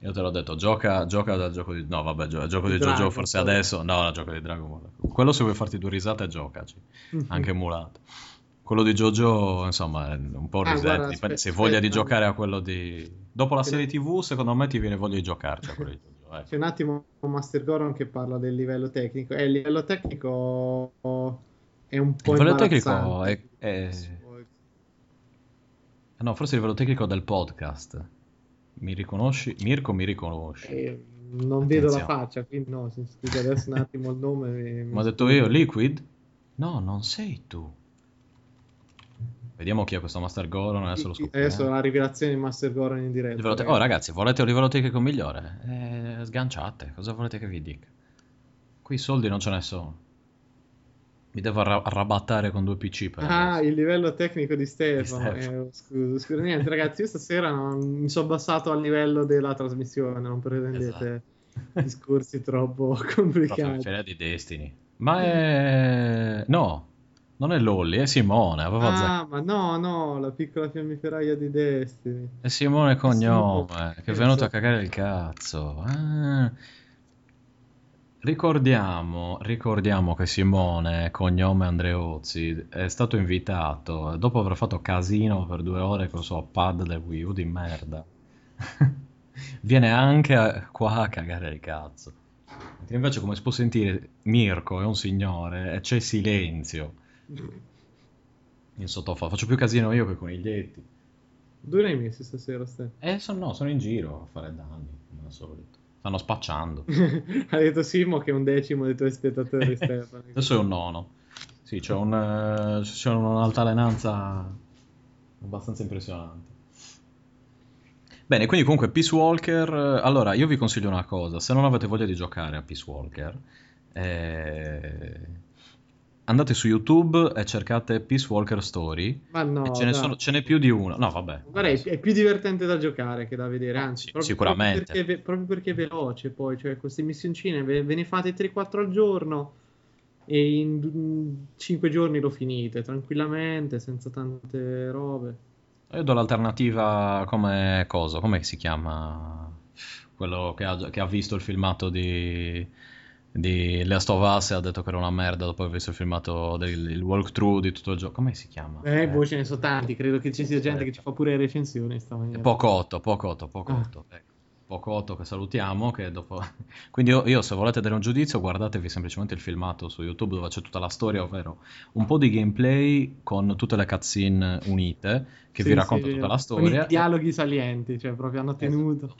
Io te l'ho detto, gioca, gioca dal gioco di... No, vabbè, gio- gioco di JoJo forse adesso... No, gioco di Dragon Ball. Quello se vuoi farti due risate, giocaci. Anche emulato. Quello di JoJo, insomma, è un po' Ah, risette. guarda, aspe- se voglia di giocare a quello di... Dopo la Che serie TV, secondo me ti viene voglia di giocarci a quello di JoJo. ecco. C'è un attimo Master Goron che parla del livello tecnico. Eh, il livello tecnico è un po' Il livello tecnico è... è- Ah, No, forse il livello tecnico del podcast. Mi riconosci? Mirko mi riconosci. Eh, non vedo la Attenzione. faccia, quindi no, se scusa adesso un attimo il nome. mi- Ma ho detto io, Liquid? No, non sei tu. Vediamo chi è questo Master Goron, adesso lo scopriamo. Adesso la rivelazione di Master Goron in diretta. Livello te-. Oh ragazzi, volete un livello tecnico migliore? Eh, sganciate, cosa volete che vi dica? Qui soldi non ce ne sono. Mi devo arra- arrabattare con due PC per Ah, adesso. il livello tecnico di Stefano. Di Stefano. Eh, scusa, scusa, niente, ragazzi, io stasera non- mi sono abbassato al livello della trasmissione, non pretendete discorsi troppo Esatto. Complicati. Feria di Destiny. Ma è... No, Non è Lolly, è Simone, Ah, ma no, no, la piccola fiammiferaia di Destiny. È Simone Cognome, Simone, che è venuto a esatto. cagare il cazzo. Ah. Ricordiamo, ricordiamo che Simone, cognome Andreozzi, è stato invitato, dopo aver fatto casino per due ore con il suo pad del Wii U di merda, viene anche qua a cagare il cazzo. Mentre invece, come si può sentire, Mirko è un signore e c'è silenzio in sottofondo. Faccio più casino io che i coniglietti. Dove l'hai messi stasera, Ste? Eh, sono, no, sono in giro a fare danni, come al solito. Stanno spacciando. Ha detto Simo che è un decimo dei tuoi spettatori, Stefano. Adesso è un nono. Sì, c'è, un, eh, c'è un'altalenanza abbastanza impressionante. Bene, quindi comunque Peace Walker... eh, Allora, io vi consiglio una cosa. Se non avete voglia di giocare a Peace Walker, eh, andate su YouTube e cercate Peace Walker Story. Ma no, e ce, ne sono- ce n'è più di uno. No, vabbè. Guarda, è, è più divertente da giocare che da vedere, anzi, Sì, proprio, sicuramente. Proprio perché, ve- proprio perché è veloce poi, cioè queste missioncine ve, ve ne fate 3-4 al giorno e in 5 giorni lo finite tranquillamente, senza tante robe. Io do l'alternativa come cosa? Come si chiama? Quello che ha, che ha visto il filmato di, di Last of Us e ha detto che era una merda dopo aver visto il filmato del il walkthrough di tutto il gioco. Come si chiama? Eh, boh, ce ne sono tanti, credo che ci sia gente che ci fa pure recensioni. Pocotto, Pocotto, Pocotto. ecco. Pocotto che salutiamo, che dopo... Quindi io, io, se volete dare un giudizio guardatevi semplicemente il filmato su YouTube dove c'è tutta la storia, ovvero un po' di gameplay con tutte le cutscene unite che Sì, vi sì, racconta tutta vero. la Con i storia. dialoghi salienti, cioè proprio hanno tenuto.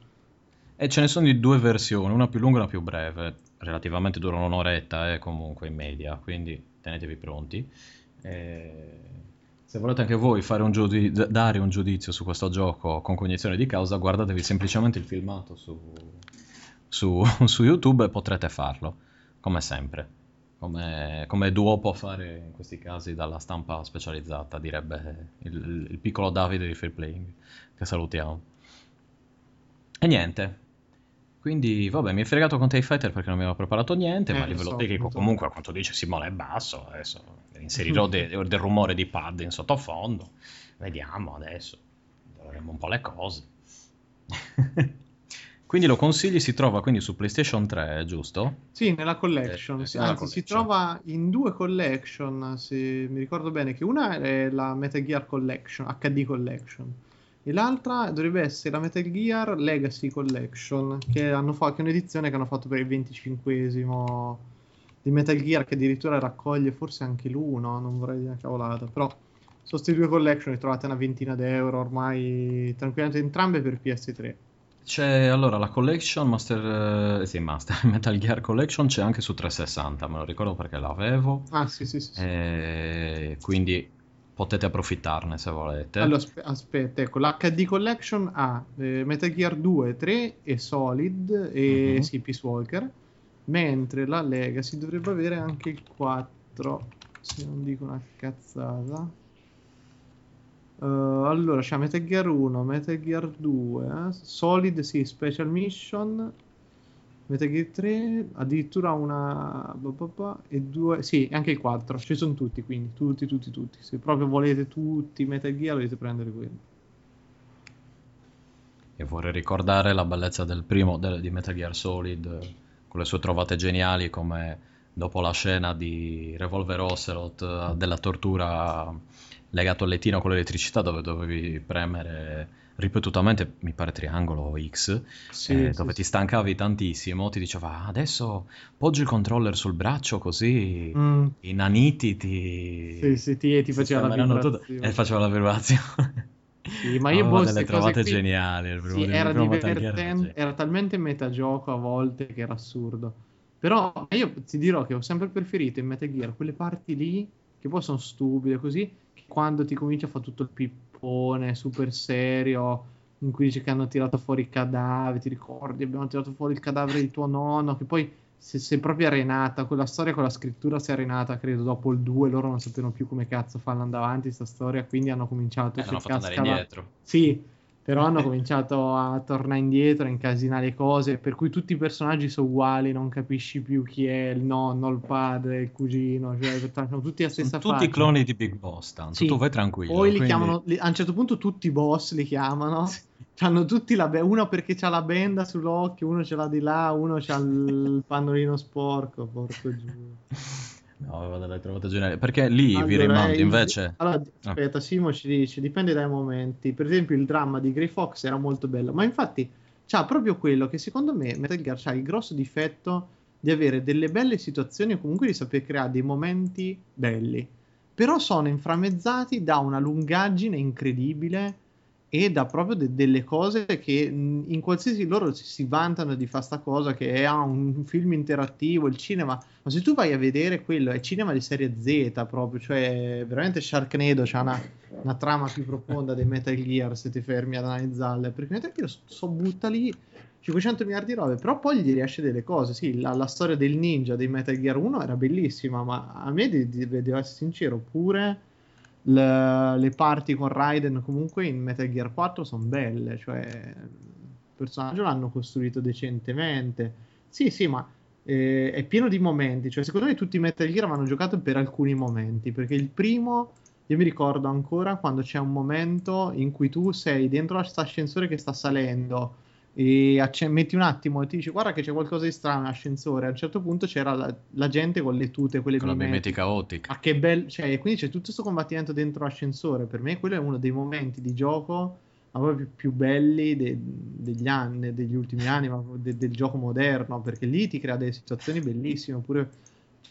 E ce ne sono di due versioni, una più lunga e una più breve. Relativamente durano un'oretta, eh, comunque in media, quindi tenetevi pronti. E Se volete anche voi un giudi- d- dare un giudizio su questo gioco con cognizione di causa, guardatevi semplicemente il filmato su, su- su YouTube e potrete farlo, come sempre. Come, come duo può fare in questi casi dalla stampa specializzata, direbbe il, il piccolo Davide di Free Playing, che salutiamo. E niente. Quindi, vabbè, mi è fregato con TIE Fighter perché non mi aveva preparato niente, Eh, ma a lo livello so, tecnico comunque, a quanto dice Simone, è basso. Adesso inserirò de- del rumore di pad in sottofondo. Vediamo adesso. Vedremo un po' le cose. quindi lo consigli, si trova quindi su PlayStation 3, giusto? Sì, nella collection, Eh, sì, nella anzi si collection. trova in due collection, se mi ricordo bene, che una è la Metal Gear Collection, HD Collection, e l'altra dovrebbe essere la Metal Gear Legacy Collection, che, hanno fa- che è un'edizione che hanno fatto per il 25esimo di Metal Gear, che addirittura raccoglie forse anche l'uno, non vorrei dire una cavolata, però sono queste due collection, le trovate una ventina d'euro ormai, tranquillamente entrambe per PS3. C'è allora la collection Master, eh, sì, Master Metal Gear Collection c'è anche su 360, me lo ricordo perché l'avevo, Ah sì sì sì. sì. e quindi potete approfittarne se volete. Allora, aspe- aspetta, ecco, l'HD Collection ha eh, Metal Gear 2, 3 e Solid e Mhm. sì, Peace Walker, mentre la Legacy dovrebbe avere anche il 4, se non dico una cazzata. Eh, allora, c'è Metal Gear 1, Metal Gear 2, eh, Solid, sì, Special Mission, Metal Gear 3, addirittura una e due, sì, anche il 4, ci sono tutti, quindi tutti, tutti, tutti. Se proprio volete tutti Metal Gear, dovete prendere quello. E vorrei ricordare la bellezza del primo del- di Metal Gear Solid, con le sue trovate geniali come dopo la scena di Revolver Ocelot della tortura legato al lettino con l'elettricità dove dovevi premere ripetutamente, mi pare triangolo o X, Sì, eh, sì, dove sì. ti stancavi tantissimo, ti diceva "Ah, adesso poggi il controller sul braccio così Mm, i naniti ti, sì, sì, ti, ti faceva la sistemeranno tutto", vibrazione. e faceva la vibrazione. Sì, ma io Aveva boh, delle trovate qui- geniali. il primo- Sì, il era era divertente, geniale. era talmente metagioco a volte che era assurdo. Però io ti dirò che ho sempre preferito in Metal Gear quelle parti lì, che poi sono stupide così, che quando ti comincia a fare tutto il pippone super serio, in cui dice che hanno tirato fuori i cadaveri, ti ricordi, abbiamo tirato fuori il cadavere di tuo nonno, che poi si è proprio arenata, quella storia con la scrittura si è arenata, credo, dopo il 2, loro non sapevano più come cazzo farla andare avanti sta storia, quindi hanno cominciato Eh, a cercare. Sì, però hanno cominciato a tornare indietro, a incasinare cose, per cui tutti i personaggi sono uguali, non capisci più chi è il nonno, il padre, il cugino, cioè sono tutti la stessa sono tutti i cloni di Big Boss, tanto sì. tu vai tranquillo. Poi li quindi... chiamano, li, a un certo punto tutti i boss li chiamano, sì. hanno tutti la be- uno perché ha la benda sull'occhio, uno ce l'ha di là, uno ha il pannolino sporco, porco giù. No, vado l'hai trovato geniale. Perché lì allora, vi rimando invece. Allora, ah. aspetta, Simo ci dice: dipende dai momenti. Per esempio, il dramma di Grey Fox era molto bello, ma infatti c'ha proprio quello che secondo me Metal Gear ha il grosso difetto di avere delle belle situazioni o comunque di saper creare dei momenti belli. Però sono inframmezzati da una lungaggine incredibile e da proprio de- delle cose che in qualsiasi loro si, vantano di fare sta cosa che è ah, un film interattivo, il cinema, ma se tu vai a vedere quello è cinema di serie Z proprio, cioè veramente Sharknado c'ha una, una trama più profonda dei Metal Gear se ti fermi ad analizzarle, perché Metal Gear so butta lì 500 miliardi di robe, però poi gli riesce delle cose, sì, la, la, storia del ninja dei Metal Gear 1 era bellissima, ma a me, devo essere sincero, pure le, le parti con Raiden comunque in Metal Gear 4 sono belle, cioè il personaggio l'hanno costruito decentemente. Sì, sì, ma eh, è pieno di momenti, cioè secondo me tutti i Metal Gear vanno giocato per alcuni momenti, perché il primo io mi ricordo ancora quando c'è un momento in cui tu sei dentro questo ascensore che sta salendo e acc- metti un attimo e ti dici guarda che c'è qualcosa di strano in ascensore. A un certo punto c'era la, la gente con le tute quelle con la mimetica ottica. Ah che bello cioè quindi c'è tutto questo combattimento dentro l'ascensore. Per me quello è uno dei momenti di gioco più, più belli de- degli anni degli ultimi anni ma de- del gioco moderno perché lì ti crea delle situazioni bellissime oppure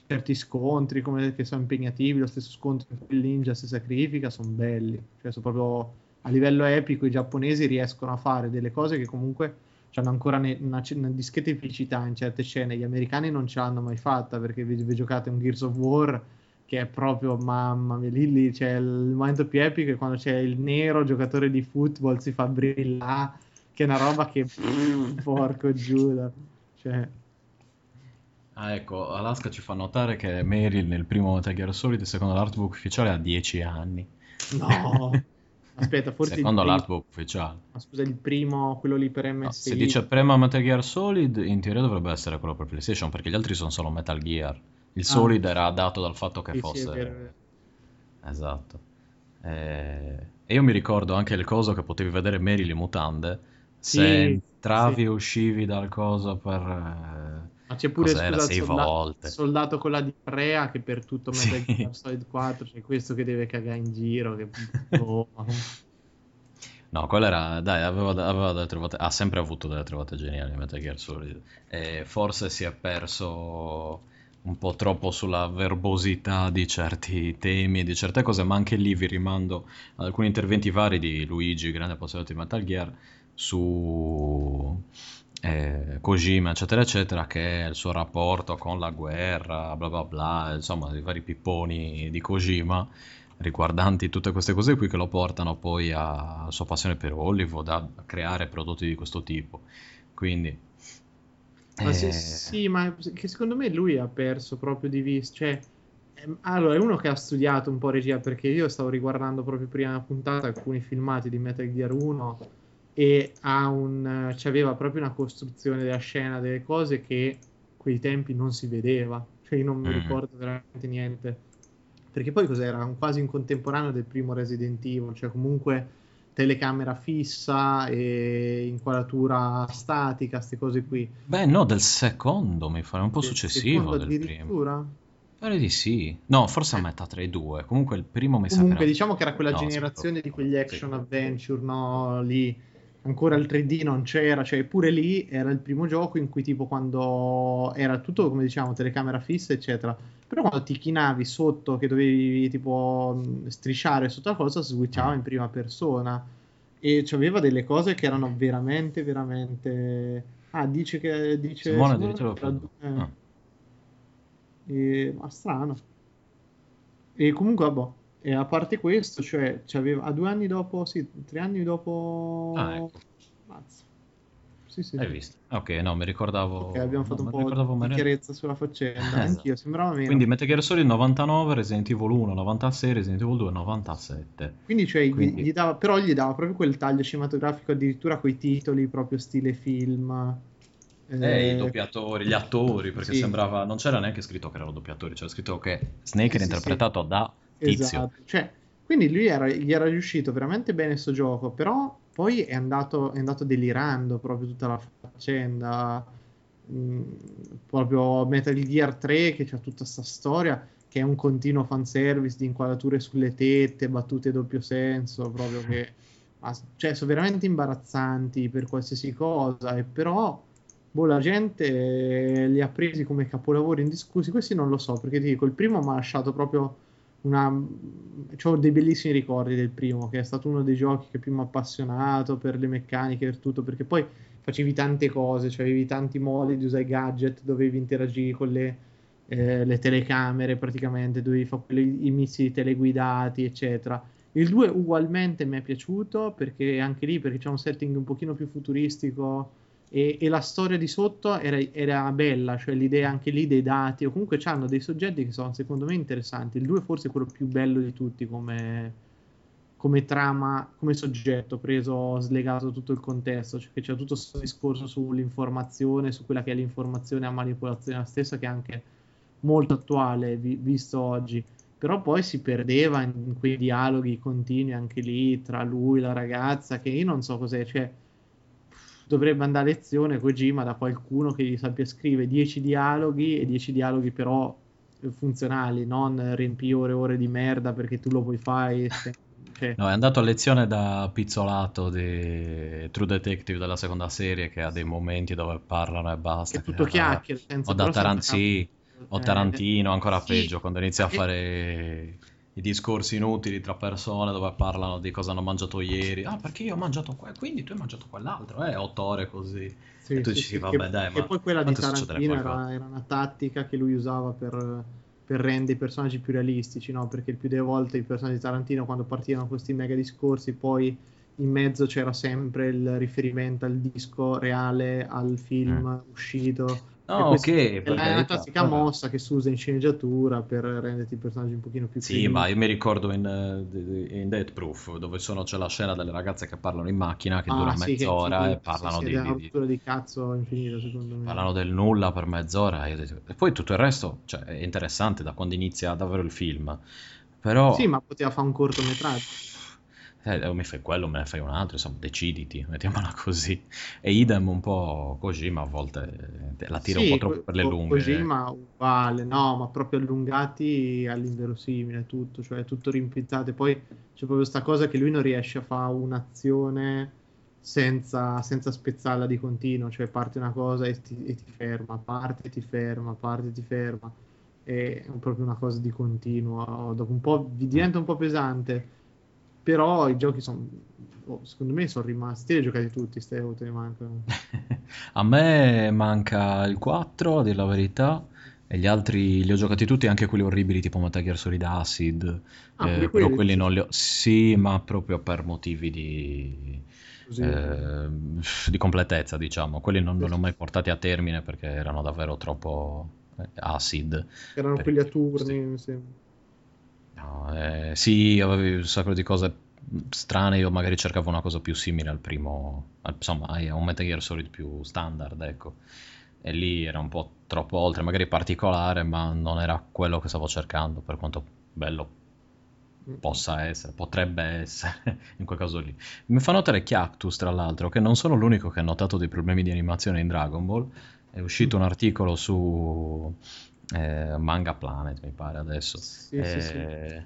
certi scontri come, che sono impegnativi lo stesso scontro che il ninja si sacrifica sono belli. Cioè sono proprio a livello epico i giapponesi riescono a fare delle cose che comunque hanno ancora ne, una, una, discreta eficità in certe scene. Gli americani non ce l'hanno mai fatta perché vi, vi giocate un Gears of War che è proprio mamma mia, lì, lì c'è il momento più epico è quando c'è il nero giocatore di football si fa brillare, che è una roba che porco Giuda. Cioè... Ah, ecco, Alaska ci fa notare che Meryl nel primo Metal Gear Solid, secondo l'artbook ufficiale, ha 10 anni. No! Aspetta, forse Secondo primo... l'artbook ufficiale. Ma scusa, il primo, quello lì per MSI. No, se dice prima Metal Gear Solid, in teoria dovrebbe essere quello per PlayStation, perché gli altri sono solo Metal Gear. Il ah, Solid era dato dal fatto che sì, fosse... Sì, per... Esatto. E... e... io mi ricordo anche il coso che potevi vedere Mary le mutande. Sì, se entravi e uscivi dal coso per eh, ma c'è pure scusa, sei solda- volte. soldato con la diarrea che per tutto Metal sì. Gear Solid 4 c'è questo che deve cagare in giro. Che... Oh, no, quello era. Dai, aveva, aveva delle trovate. Ha sempre avuto delle trovate geniali Metal Gear Solid. E forse si è perso un po' troppo sulla verbosità di certi temi e di certe cose, ma anche lì vi rimando ad alcuni interventi vari di Luigi, grande appassionato di Metal Gear, su eh, Kojima, eccetera, eccetera, che il suo rapporto con la guerra, bla bla bla, insomma, i vari pipponi di Kojima riguardanti tutte queste cose qui che lo portano poi alla sua passione per Hollywood, a creare prodotti di questo tipo. Quindi... Ma eh... sì, sì, ma che secondo me lui ha perso proprio di vista, cioè... Ehm, allora, è uno che ha studiato un po' regia perché io stavo riguardando proprio prima puntata alcuni filmati di Metal Gear 1 e ha un, aveva proprio una costruzione della scena, delle cose che quei tempi non si vedeva, cioè io non mi mm. ricordo veramente niente, perché poi cos'era? Quasi in contemporaneo del primo Resident Evil, cioè comunque telecamera fissa e inquadratura statica, queste cose qui. Beh no, del secondo mi fa un po' del successivo del primo. Pare di sì. No, forse a metà tra i due. Comunque il primo mi sa Comunque diciamo che era quella no, generazione di quegli action sì. adventure, no? Lì ancora il 3D non c'era, cioè pure lì era il primo gioco in cui tipo quando era tutto come diciamo telecamera fissa eccetera, però quando ti chinavi sotto che dovevi tipo strisciare sotto la cosa switchava in prima persona. E aveva delle cose che erano veramente veramente ah dice che dice Simone, Simone era, eh, ah. e, ma strano. E comunque vabbè e a parte questo, cioè, a due anni dopo, sì, tre anni dopo... Ah, ecco. Mazza. Sì, sì. Hai visto? Ok, no, mi ricordavo... Ok, abbiamo fatto no, un po' di male. chiarezza sulla faccenda. Esatto. Anch'io, sembrava meno. Quindi Metal Gear Solid 99, Resident Evil 1 96, Resident Evil 2 97. Quindi, cioè, Quindi- gli dava, però gli dava proprio quel taglio cinematografico, addirittura coi titoli, proprio stile film. Eh, Eh, i doppiatori, gli attori, perché sì. sembrava... Non c'era neanche scritto che erano doppiatori, c'era scritto che Snake era interpretato da Tizio. Esatto, cioè, quindi lui era, gli era riuscito veramente bene sto gioco, però poi è andato, è andato delirando proprio tutta la faccenda. Mm, proprio Metal Gear 3 che c'ha tutta sta storia che è un continuo fanservice di inquadrature sulle tette, battute doppio senso, proprio che cioè, sono veramente imbarazzanti per qualsiasi cosa, e però boh, la gente li ha presi come capolavori indiscussi. Questi non lo so, perché ti dico, il primo mi ha lasciato proprio una... Ho dei bellissimi ricordi del primo, che è stato uno dei giochi che più mi ha appassionato per le meccaniche, per tutto, perché poi facevi tante cose, cioè avevi tanti modi di usare i gadget, dovevi interagire con le, eh, le telecamere praticamente, dovevi fare i missili teleguidati, eccetera. Il 2 ugualmente mi è piaciuto perché anche lì perché c'è un setting un pochino più futuristico e, e la storia di sotto era, era bella, cioè l'idea anche lì dei dati o comunque hanno dei soggetti che sono secondo me interessanti. Il 2 forse è quello più bello di tutti come, come trama, come soggetto preso, slegato tutto il contesto, cioè che c'è tutto questo discorso sull'informazione, su quella che è l'informazione a manipolazione la stessa che è anche molto attuale vi- visto oggi però poi si perdeva in quei dialoghi continui anche lì tra lui e la ragazza, che io non so cos'è, cioè dovrebbe andare a lezione Kojima da qualcuno che gli sappia scrivere 10 dialoghi e 10 dialoghi però eh, funzionali, non riempire ore e ore di merda perché tu lo puoi fare. se- cioè, No, è andato a lezione da Pizzolato di True Detective della seconda serie che ha dei momenti dove parlano e basta. è tutto che- chiacchiere, senza O da Taranzi, o Eh, Tarantino, ancora sì, peggio, quando inizia a e- fare i discorsi inutili tra persone dove parlano di cosa hanno mangiato ieri. Ah, perché io ho mangiato qua, quindi tu hai mangiato quell'altro. Eh, otto ore così. Sì, E tu sì, dici, sì, vabbè, che, dai, che ma poi quella di Tarantino era, era una tattica che lui usava per, per rendere i personaggi più realistici, no? Perché il più delle volte i personaggi di Tarantino, quando partivano questi mega discorsi, poi in mezzo c'era sempre il riferimento al disco reale, al film uscito. No, ok, è la- è una classica vabbè. mossa che si usa in sceneggiatura per renderti i personaggi un pochino più Sì, credibili. ma io mi ricordo in, eh, in Death Proof dove sono, c'è la scena delle ragazze che parlano in macchina che Ah, dura sì, che mezz'ora infinito, e parlano sì, di, di- di- di cazzo infinita, secondo me. parlano del nulla per mezz'ora. E poi tutto il resto, cioè, è interessante da quando inizia davvero il film. Però Sì, ma poteva fare un cortometraggio. Eh, o mi fai quello, me ne fai un altro, insomma, deciditi, mettiamola così. E idem un po' Kojima a volte eh, la tira un Sì, po' troppo co- per le lunghe. Kojima uguale, no, ma proprio allungati all'inverosimile tutto, cioè tutto rimpinzato. E poi c'è proprio questa cosa che lui non riesce a fare un'azione senza, senza spezzarla di continuo, cioè parte una cosa e ti, e ti ferma, parte e ti ferma, parte e ti ferma. È proprio una cosa di continuo. Dopo un po' vi diventa un po' pesante, però i giochi sono, secondo me, sono rimasti. Li hai giocati tutti, Steve, o te ne mancano? A me manca il 4, a dire la verità, e gli altri li ho giocati tutti, anche quelli orribili tipo Metal Gear Solid Acid, Ah, eh, però quelli, sì. non li ho... Sì, ma proprio per motivi di, eh, di completezza, diciamo. Quelli non, non li ho Sì. mai portati a termine perché erano davvero troppo eh, acid. Erano per quelli a turni, sembra. No, eh, sì, avevi un sacco di cose strane, io magari cercavo una cosa più simile al primo, al- insomma, a un Metal Gear Solid più standard, ecco. E lì era un po' troppo oltre, magari particolare, ma non era quello che stavo cercando, per quanto bello possa essere, potrebbe essere, in quel caso lì. Mi fa notare Chiactus, tra l'altro, che non sono l'unico che ha notato dei problemi di animazione in Dragon Ball. È uscito un articolo su eh, Manga Planet, mi pare adesso. Sì, sì, sì. Eh,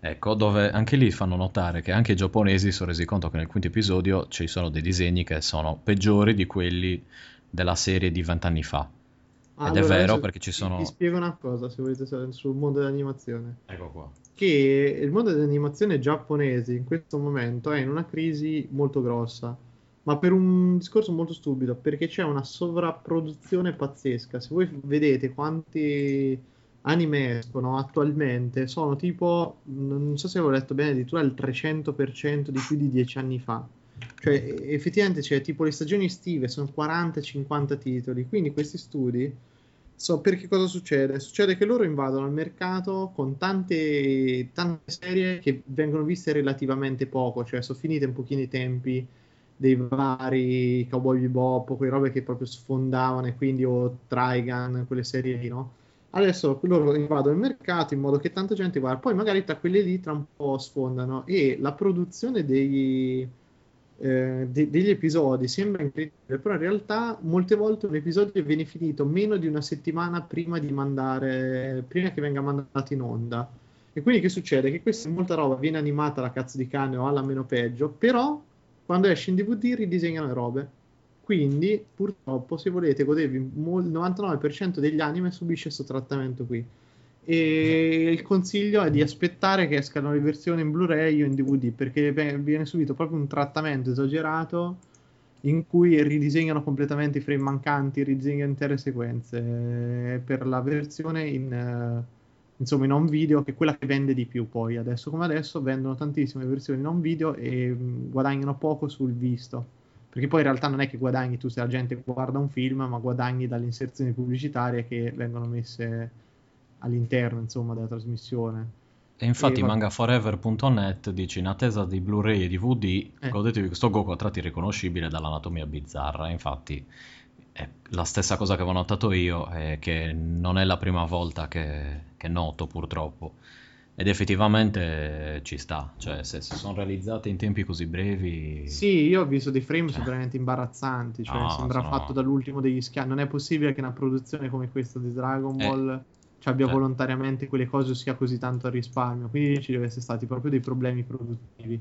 Ecco, dove anche lì fanno notare che anche i giapponesi si sono resi conto che nel quinto episodio ci sono dei disegni che sono peggiori di quelli della serie di vent'anni fa. Ed è Allora, vero adesso perché ci sono... Vi spiego una cosa, se volete sul mondo dell'animazione. Ecco qua. Che il mondo dell'animazione giapponese in questo momento è in una crisi molto grossa, ma per un discorso molto stupido, perché c'è una sovrapproduzione pazzesca. Se voi vedete quanti anime escono attualmente, sono tipo, non so se avevo letto bene, addirittura il 300% di più di dieci anni fa. Cioè, effettivamente, cioè, tipo le stagioni estive sono 40-50 titoli, quindi questi studi So perché cosa succede? Succede che loro invadono il mercato con tante, tante serie che vengono viste relativamente poco, cioè sono finite un pochino i tempi dei vari Cowboy Bebop, quelle robe che proprio sfondavano e quindi o Trigun, quelle serie lì, no? Adesso loro invadono il mercato in modo che tanta gente guarda, poi magari tra quelle lì tra un po' sfondano e la produzione dei eh, de- degli episodi sembra incredibile, però in realtà molte volte un episodio viene finito meno di una settimana prima di mandare, prima che venga mandato in onda. E quindi che succede? Che questa molta roba viene animata alla cazzo di cane o alla meno peggio, però quando esce in DVD ridisegnano le robe. Quindi, purtroppo, se volete godervi il 99% degli anime subisce questo trattamento qui e il consiglio è di aspettare che escano le versioni in Blu-ray o in DVD perché viene subito proprio un trattamento esagerato in cui ridisegnano completamente i frame mancanti, ridisegnano intere sequenze per la versione in, uh, insomma, in home video che è quella che vende di più poi adesso come adesso vendono tantissime versioni in home video e mh, guadagnano poco sul visto perché poi in realtà non è che guadagni tu se la gente guarda un film ma guadagni dalle inserzioni pubblicitarie che vengono messe all'interno insomma della trasmissione. E infatti e, mangaforever.net dice in attesa di Blu-ray e DVD eh. godetevi questo Goku a tratti riconoscibile dall'anatomia bizzarra. Infatti la stessa cosa che avevo notato io è che non è la prima volta che, che noto purtroppo. Ed effettivamente ci sta, cioè se, se, sono realizzate in tempi così brevi... Sì, io ho visto dei frame cioè... veramente imbarazzanti, cioè no, sembra sono... fatto dall'ultimo degli schiavi. Non è possibile che una produzione come questa di Dragon eh, Ball... Eh cioè abbia certo. volontariamente quelle cose o sia così tanto a risparmio. Quindi ci deve essere stati proprio dei problemi produttivi.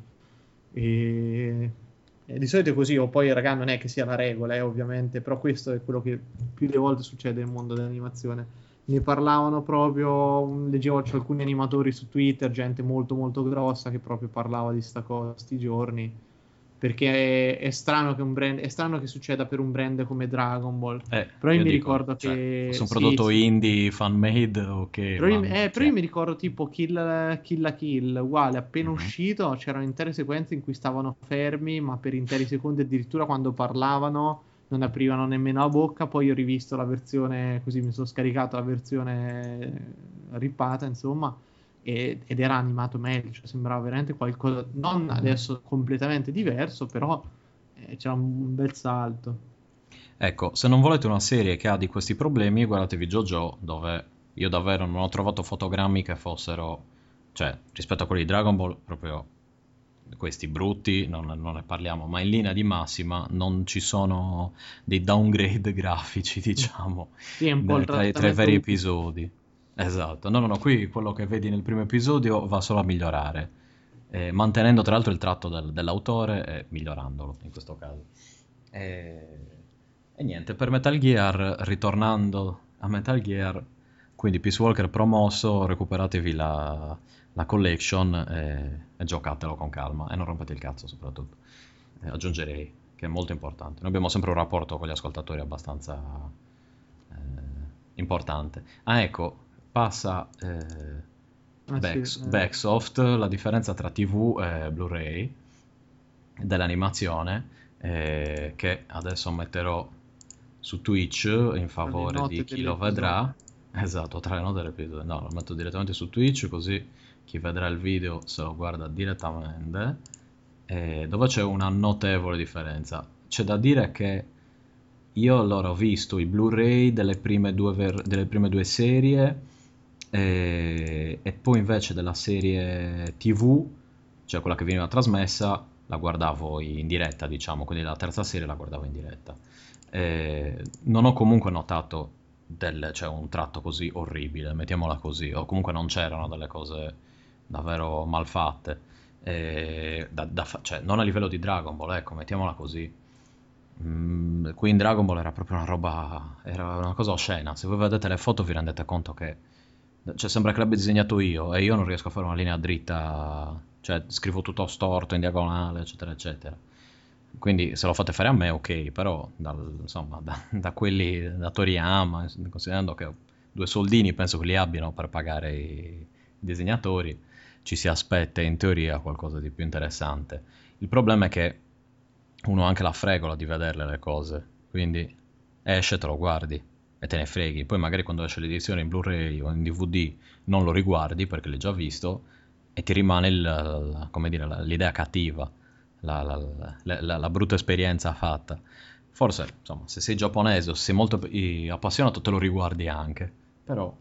E... e di solito è così, o poi raga non è che sia la regola, eh, ovviamente, però questo è quello che più delle volte succede nel mondo dell'animazione. Ne parlavano proprio, leggevo alcuni animatori su Twitter, gente molto molto grossa che proprio parlava di sta cosa sti giorni perché è, è, strano che un brand, è strano che succeda per un brand come Dragon Ball. Eh, però io, io mi dico, ricordo cioè, che. Su un prodotto sì, indie, fan made o che. Però, io, eh, però io mi ricordo tipo Kill, Kill la Kill, uguale, appena mm-hmm. uscito c'erano intere sequenze in cui stavano fermi, ma per interi secondi addirittura quando parlavano non aprivano nemmeno la bocca. Poi ho rivisto la versione, così mi sono scaricato la versione rippata, insomma ed era animato meglio, cioè sembrava veramente qualcosa, non adesso completamente diverso, però eh, c'era un bel salto. Ecco, se non volete una serie che ha di questi problemi, guardatevi JoJo, dove io davvero non ho trovato fotogrammi che fossero, cioè rispetto a quelli di Dragon Ball, proprio questi brutti, non, non, ne parliamo, ma in linea di massima non ci sono dei downgrade grafici, diciamo, sì, tra, i vari episodi. Esatto, no, no, no, qui quello che vedi nel primo episodio va solo a migliorare, eh, mantenendo tra l'altro il tratto del, dell'autore e migliorandolo in questo caso. E, e, niente, per Metal Gear, ritornando a Metal Gear, quindi Peace Walker promosso, recuperatevi la, la collection e, e, giocatelo con calma e non rompete il cazzo soprattutto. Eh, aggiungerei che è molto importante. Noi abbiamo sempre un rapporto con gli ascoltatori abbastanza eh, importante. Ah, ecco, passa eh, ah, back, sì, eh. Backsoft, la differenza tra TV e Blu-ray dell'animazione eh, che adesso metterò su Twitch in favore di chi lo vedrà. Esatto, tra le note dell'episodio. No, lo metto direttamente su Twitch così chi vedrà il video se lo guarda direttamente. Eh, dove c'è una notevole differenza. C'è da dire che io allora ho visto i Blu-ray delle prime due, ver- delle prime due serie e, e poi invece della serie TV, cioè quella che veniva trasmessa, la guardavo in diretta, diciamo, quindi la terza serie la guardavo in diretta. E non ho comunque notato del, cioè, un tratto così orribile, mettiamola così, o comunque non c'erano delle cose davvero malfatte. E, da, da, cioè, non a livello di Dragon Ball, ecco, mettiamola così. Mm, qui in Dragon Ball era proprio una roba, era una cosa oscena. Se voi vedete le foto vi rendete conto che cioè sembra che l'abbia disegnato io e io non riesco a fare una linea dritta, cioè scrivo tutto storto, in diagonale, eccetera, eccetera. Quindi se lo fate fare a me, ok, però dal, insomma, da, da, quelli da Toriyama, considerando che due soldini penso che li abbiano per pagare i disegnatori, ci si aspetta in teoria qualcosa di più interessante. Il problema è che uno ha anche la fregola di vederle le cose, quindi esce, te lo guardi e te ne freghi. Poi magari quando esce l'edizione in Blu-ray o in DVD non lo riguardi perché l'hai già visto e ti rimane il, dire, l'idea cattiva, la, la, la, la, brutta esperienza fatta. Forse, insomma, se sei giapponese o se sei molto appassionato te lo riguardi anche, però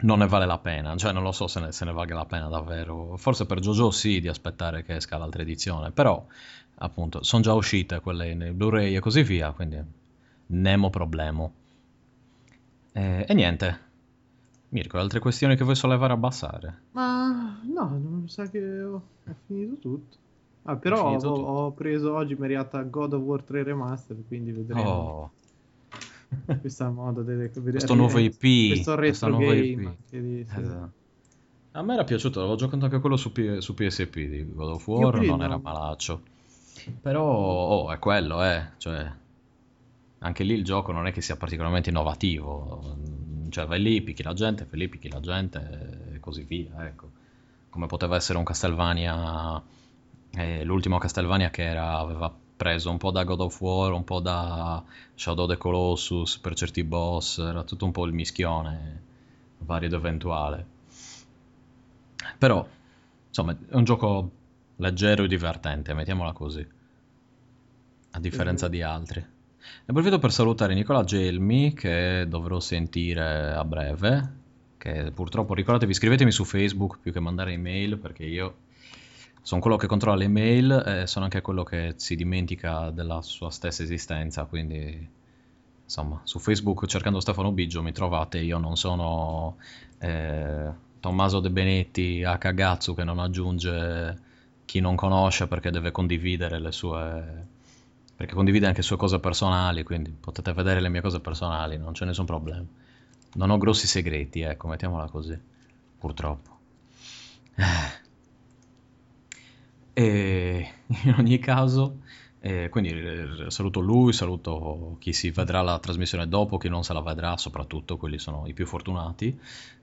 non ne vale la pena, cioè non lo so se ne, se ne valga la pena davvero. Forse per JoJo sì di aspettare che esca l'altra edizione, però appunto sono già uscite quelle nei Blu-ray e così via, quindi nemo problemo. E, e niente. Mirko, altre questioni che vuoi sollevare a abbassare? Ma no, non sa che ho, ho finito tutto. Ah, però ho, ho, preso oggi, mi è arrivata God of War 3 Remastered, quindi vedremo. Oh. Questa moda delle questo nuovo IP, questo retro nuovo game. Di, sì. esatto. A me era piaciuto, avevo giocato anche quello su, P- su PSP di God of War, non era malaccio. Però oh, è quello, eh. Cioè, anche lì il gioco non è che sia particolarmente innovativo. Cioè, vai lì, picchi la gente, fai lì, picchi la gente e così via, ecco. Come poteva essere un Castlevania, eh, l'ultimo Castlevania che era, aveva preso un po' da God of War, un po' da Shadow of the Colossus per certi boss, era tutto un po' il mischione, vario ed eventuale. Però, insomma, è un gioco leggero e divertente, mettiamola così, a differenza mm. di altri. Ne approfitto per salutare Nicola Gelmi, che dovrò sentire a breve, che purtroppo, ricordatevi, scrivetemi su Facebook più che mandare email, perché io sono quello che controlla le email e sono anche quello che si dimentica della sua stessa esistenza, quindi insomma su Facebook cercando Stefano Biggio mi trovate, io non sono eh, Tommaso De Benetti a Cagazzo che non aggiunge chi non conosce perché deve condividere le sue perché condivide anche sue cose personali, quindi potete vedere le mie cose personali, non c'è nessun problema. Non ho grossi segreti, ecco, mettiamola così, purtroppo. Eh. E in ogni caso, eh, quindi eh, saluto lui, saluto chi si vedrà la trasmissione dopo, chi non se la vedrà, soprattutto quelli sono i più fortunati.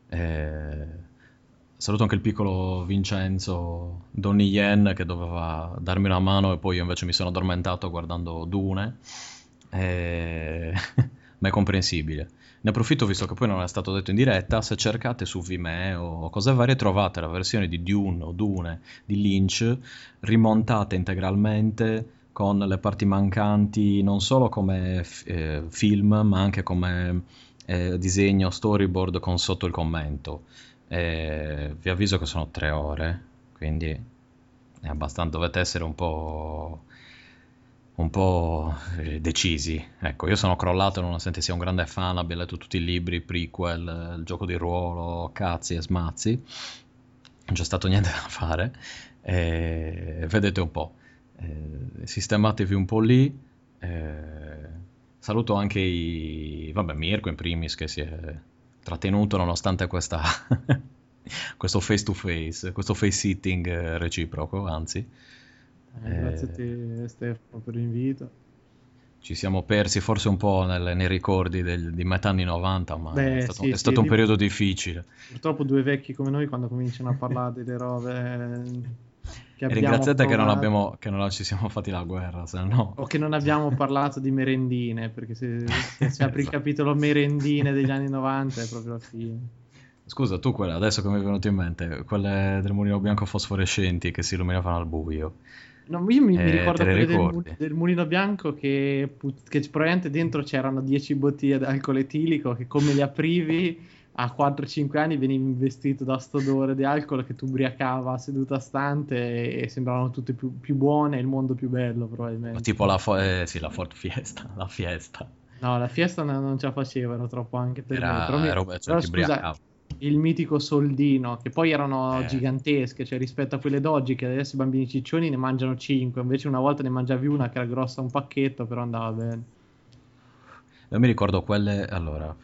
Eh, saluto anche il piccolo Vincenzo Donny Yen che doveva darmi una mano e poi io invece mi sono addormentato guardando Dune. Eh, ma è comprensibile. Ne approfitto, visto che poi non è stato detto in diretta, se cercate su Vimeo o cose varie trovate la versione di Dune o Dune di Lynch rimontata integralmente con le parti mancanti non solo come eh, film ma anche come eh, disegno, storyboard con sotto il commento. Eh, vi avviso che sono tre ore, quindi è abbastanza, dovete essere un po' un po' eh, decisi. Ecco, io sono crollato nonostante sia un grande fan, abbia letto tutti i libri, prequel, il gioco di ruolo, cazzi e smazzi. Non c'è stato niente da fare. E vedete un po'. Eh, sistematevi un po' lì. Eh, saluto anche i... vabbè, Mirko in primis che si è trattenuto nonostante questa... questo face to face, questo face sitting reciproco, anzi. Eh, grazie a te Stefano per l'invito. Ci siamo persi forse un po' nel, nei ricordi del, di metà anni 90, ma Beh, è stato, sì, è stato un periodo difficile. Purtroppo due vecchi come noi quando cominciano a parlare delle robe eh, che Ringraziate che non, abbiamo, che non ci siamo fatti la guerra, se no... O che non abbiamo parlato di merendine, perché se, se, se apri il capitolo merendine degli anni 90 è proprio la fine. Scusa, tu quelle, adesso che mi è venuto in mente, quelle del mulino bianco fosforescenti che si illuminavano al buio. No, io mi, eh, mi ricordo quelle del, del, mulino bianco che, che probabilmente dentro c'erano 10 bottiglie d'alcol etilico che come le aprivi a 4-5 anni venivi investito da sto odore di alcol che tu ubriacava seduta stante e sembravano tutte più, più buone e il mondo più bello probabilmente. Tipo la, fo- eh, sì, la Ford Fiesta, la Fiesta. No, la Fiesta non, non ce la facevano troppo anche per Era, me. Però, mi... Roba, cioè, però scusa, il mitico soldino, che poi erano eh. gigantesche, cioè rispetto a quelle d'oggi, che adesso i bambini ciccioni ne mangiano 5, invece una volta ne mangiavi una che era grossa un pacchetto, però andava bene. Io mi ricordo quelle, allora,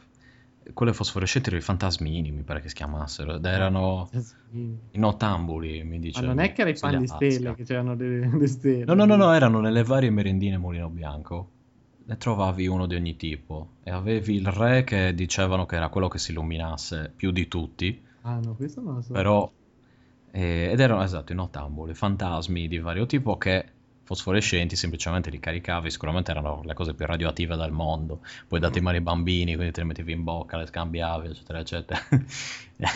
quelle fosforescenti erano i fantasmini, mi pare che si chiamassero, ed erano i nottambuli, mi dice. Ma non è che era i pan di stelle, che c'erano le, le stelle. No, no, no, no, erano nelle varie merendine Mulino Bianco ne trovavi uno di ogni tipo e avevi il re che dicevano che era quello che si illuminasse più di tutti. Ah no, questo non lo so. Però, eh, ed erano esatto i nottambuli, fantasmi di vario tipo che fosforescenti, semplicemente li caricavi, sicuramente erano le cose più radioattive del mondo, poi dati in mano ai bambini, quindi te le mettevi in bocca, le scambiavi, eccetera, eccetera.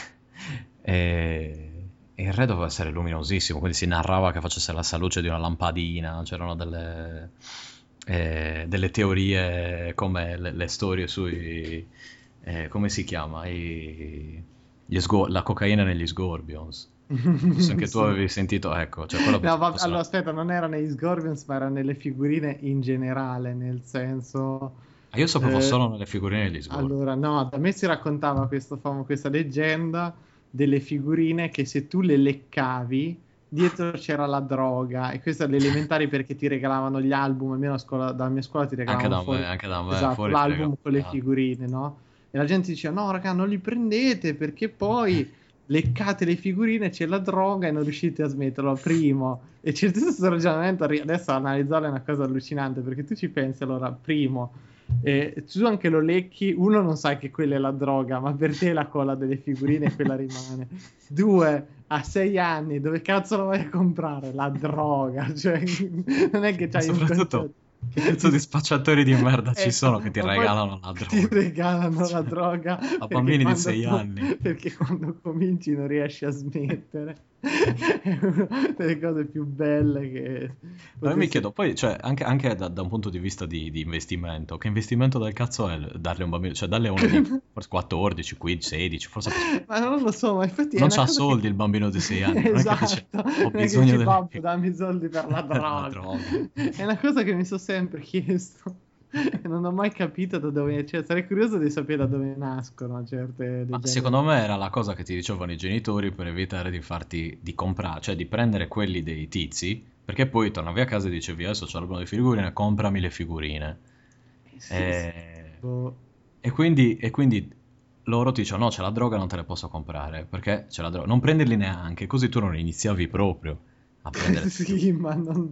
e... e il re doveva essere luminosissimo, quindi si narrava che facesse la luce di una lampadina, c'erano delle, eh, delle teorie come le, le storie sui... Eh, come si chiama? I, sgor- la cocaina negli Scorpions. Forse anche tu sì. avevi sentito, ecco. Cioè no, va- allora aspetta, non era negli Scorpions, ma era nelle figurine in generale, nel senso... Ah, io sapevo eh, solo nelle figurine degli Scorpions. Allora, no, da me si raccontava questo, famo- questa leggenda delle figurine che se tu le leccavi dietro c'era la droga e questo è elementari perché ti regalavano gli album almeno scuola, dalla mia scuola ti regalavano anche da fuori, me, anche da me esatto, l'album con le figurine no? e la gente diceva no raga non li prendete perché poi leccate le figurine c'è la droga e non riuscite a smetterlo. Primo. E c'è tutto questo ragionamento adesso analizzarlo è una cosa allucinante perché tu ci pensi allora primo. E tu anche lo lecchi, uno non sai che quella è la droga, ma per te la colla delle figurine quella rimane. Due, a sei anni, dove cazzo lo vai a comprare? La droga, cioè non è che c'hai un concetto che cazzo di spacciatori di merda ci eh, sono che ti regalano la droga? Ti regalano la droga a bambini di 6 anni. Perché quando cominci non riesci a smettere. È una delle cose più belle che... Ma io mi chiedo, poi, cioè, anche, anche da, da, un punto di vista di, di, investimento, che investimento del cazzo è darle un bambino? Cioè, darle uno di forse 14, 15, 16, forse... Ma non lo so, ma infatti... Non c'ha soldi che... il bambino di 6 anni. esatto. Ho bisogno di... Babbo, dammi soldi per la droga. la droga. È una cosa che mi sono sempre chiesto. non ho mai capito da dove, cioè, sarei curioso di sapere da dove nascono certe Ma secondo me era la cosa che ti dicevano i genitori per evitare di farti di comprare, cioè di prendere quelli dei tizi, perché poi tornavi a casa e dicevi adesso c'è l'album di figurine, comprami le figurine. Sì, e... Sì. Boh. e, quindi, e quindi loro ti dicono no, c'è la droga, non te le posso comprare, perché c'è la droga. Non prenderli neanche, così tu non iniziavi proprio a prendere. sì, ma non,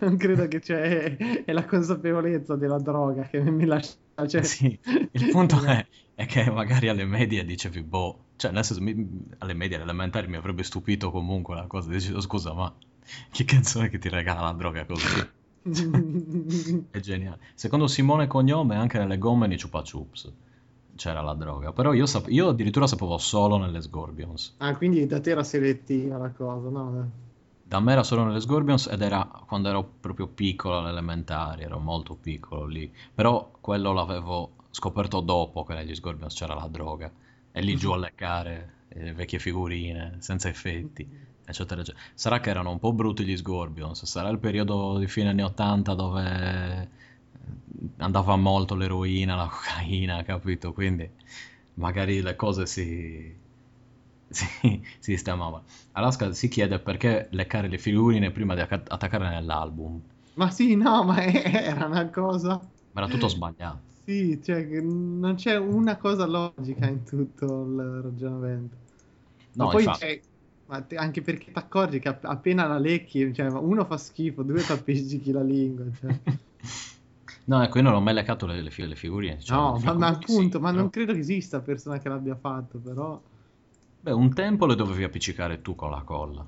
non, credo che c'è. È la consapevolezza della droga che mi lascia. Cioè... Sì, il punto è, è, che magari alle medie dicevi, boh, cioè nel senso, mi, alle medie, alle elementari mi avrebbe stupito comunque la cosa. Dicevo, scusa, ma che cazzo è che ti regala la droga così? è geniale. Secondo Simone Cognome, anche nelle gomme nei Chupa Chups c'era la droga. Però io, sap- io addirittura sapevo solo nelle Scorpions. Ah, quindi da te era selettiva la cosa, no? Da me era solo nelle Scorpions ed era quando ero proprio piccolo alle elementari, ero molto piccolo lì. Però quello l'avevo scoperto dopo che negli Scorpions c'era la droga. E lì giù a leccare le vecchie figurine, senza effetti, eccetera, eccetera. Sarà che erano un po' brutti gli Scorpions, sarà il periodo di fine anni 80 dove andava molto l'eroina, la cocaina, capito? Quindi magari le cose si, si, si sistemava. Alaska si chiede perché leccare le figurine prima di attaccarle nell'album. Ma sì, no, ma era una cosa... Ma era tutto sbagliato. Sì, cioè non c'è una cosa logica in tutto il ragionamento. No, ma poi c'è... Ma te, anche perché ti accorgi che appena la lecchi, cioè, uno fa schifo, due ti appiccichi la lingua. Cioè. no, ecco, io non ho mai leccato le, le, le figurine. Cioè, no, ma, ma, appunto, sì, ma però... non credo che esista persona che l'abbia fatto, però... Beh, un tempo le dovevi appiccicare tu con la colla.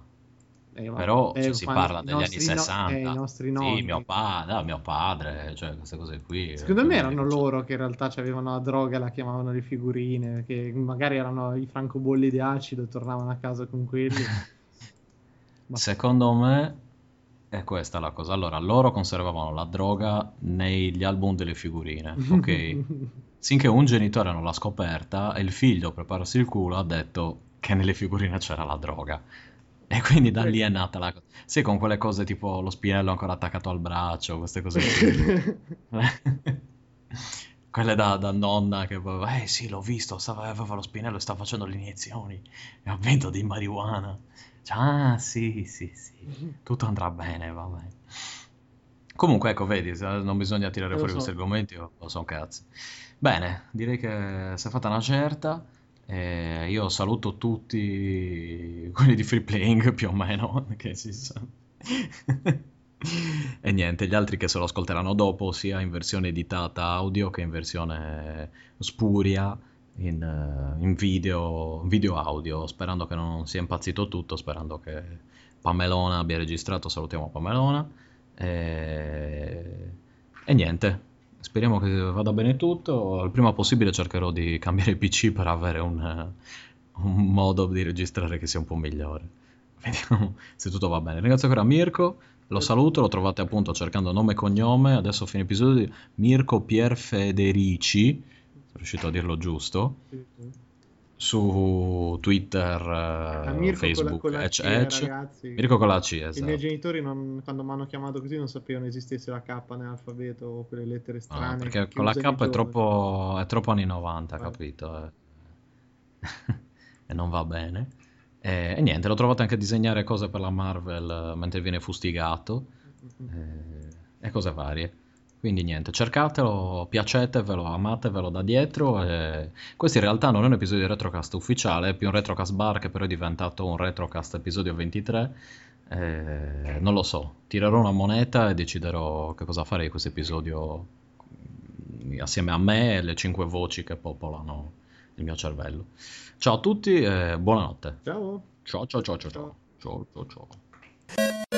Eh, Però eh, cioè, si parla degli anni 60. No, eh, i nostri nonni. Sì, mio, pa- no, mio padre, cioè queste cose qui. Secondo me erano loro che in realtà avevano la droga e la chiamavano le figurine, che magari erano i francobolli di acido e tornavano a casa con quelli. Ma... Secondo me è questa la cosa. Allora, loro conservavano la droga negli album delle figurine, ok? Sinché un genitore non l'ha scoperta e il figlio, per pararsi il culo, ha detto che nelle figurine c'era la droga. E quindi da lì è nata la cosa. Sì, con quelle cose tipo lo spinello ancora attaccato al braccio, queste cose quelle da, da, nonna che eh sì, l'ho visto, stava, aveva lo spinello e stava facendo le iniezioni e ha vinto di marijuana. Cioè, ah, sì, sì, sì, tutto andrà bene, va bene. Comunque, ecco, vedi, non bisogna tirare fuori so. questi argomenti, lo so cazzo. Bene, direi che si è fatta una certa. Eh, io saluto tutti quelli di free playing più o meno, che si sa. e niente, gli altri che se lo ascolteranno dopo, sia in versione editata audio che in versione spuria, in, in video, video audio, sperando che non sia impazzito tutto, sperando che Pamelona abbia registrato, salutiamo Pamelona. E, e niente, speriamo che vada bene tutto. Il prima possibile cercherò di cambiare il PC per avere un, un modo di registrare che sia un po' migliore. Vediamo se tutto va bene. Ringrazio ancora Mirko, lo saluto, lo trovate appunto cercando nome e cognome, adesso a fine episodio, Mirko Pier Federici, sono riuscito a dirlo giusto, Sì, sì. Su Twitter, eh, Mirko Facebook, con la, con la Edge. ragazzi. Mirko con la C, I miei esatto. genitori non- quando mi hanno chiamato così non sapevano esistesse la K nell'alfabeto o quelle lettere No, strane. perché che con la K è troppo, è troppo anni 90, Eh. capito? eh. e non va bene. E, e niente, lo trovate anche a disegnare cose per la Marvel eh, mentre viene fustigato eh, e cose varie. Quindi niente, cercatelo, piacetevelo, amatevelo da dietro. e- Questo in realtà non è un episodio di Retrocast ufficiale, è più un Retrocast bar che però è diventato un Retrocast episodio 23. Eh, non lo so, tirerò una moneta e deciderò che cosa fare di questo episodio mm, assieme a me e le cinque voci che popolano il mio cervello. Ciao a tutti e buonanotte. Ciao. Ciao ciao ciao ciao ciao. Ciao ciao ciao.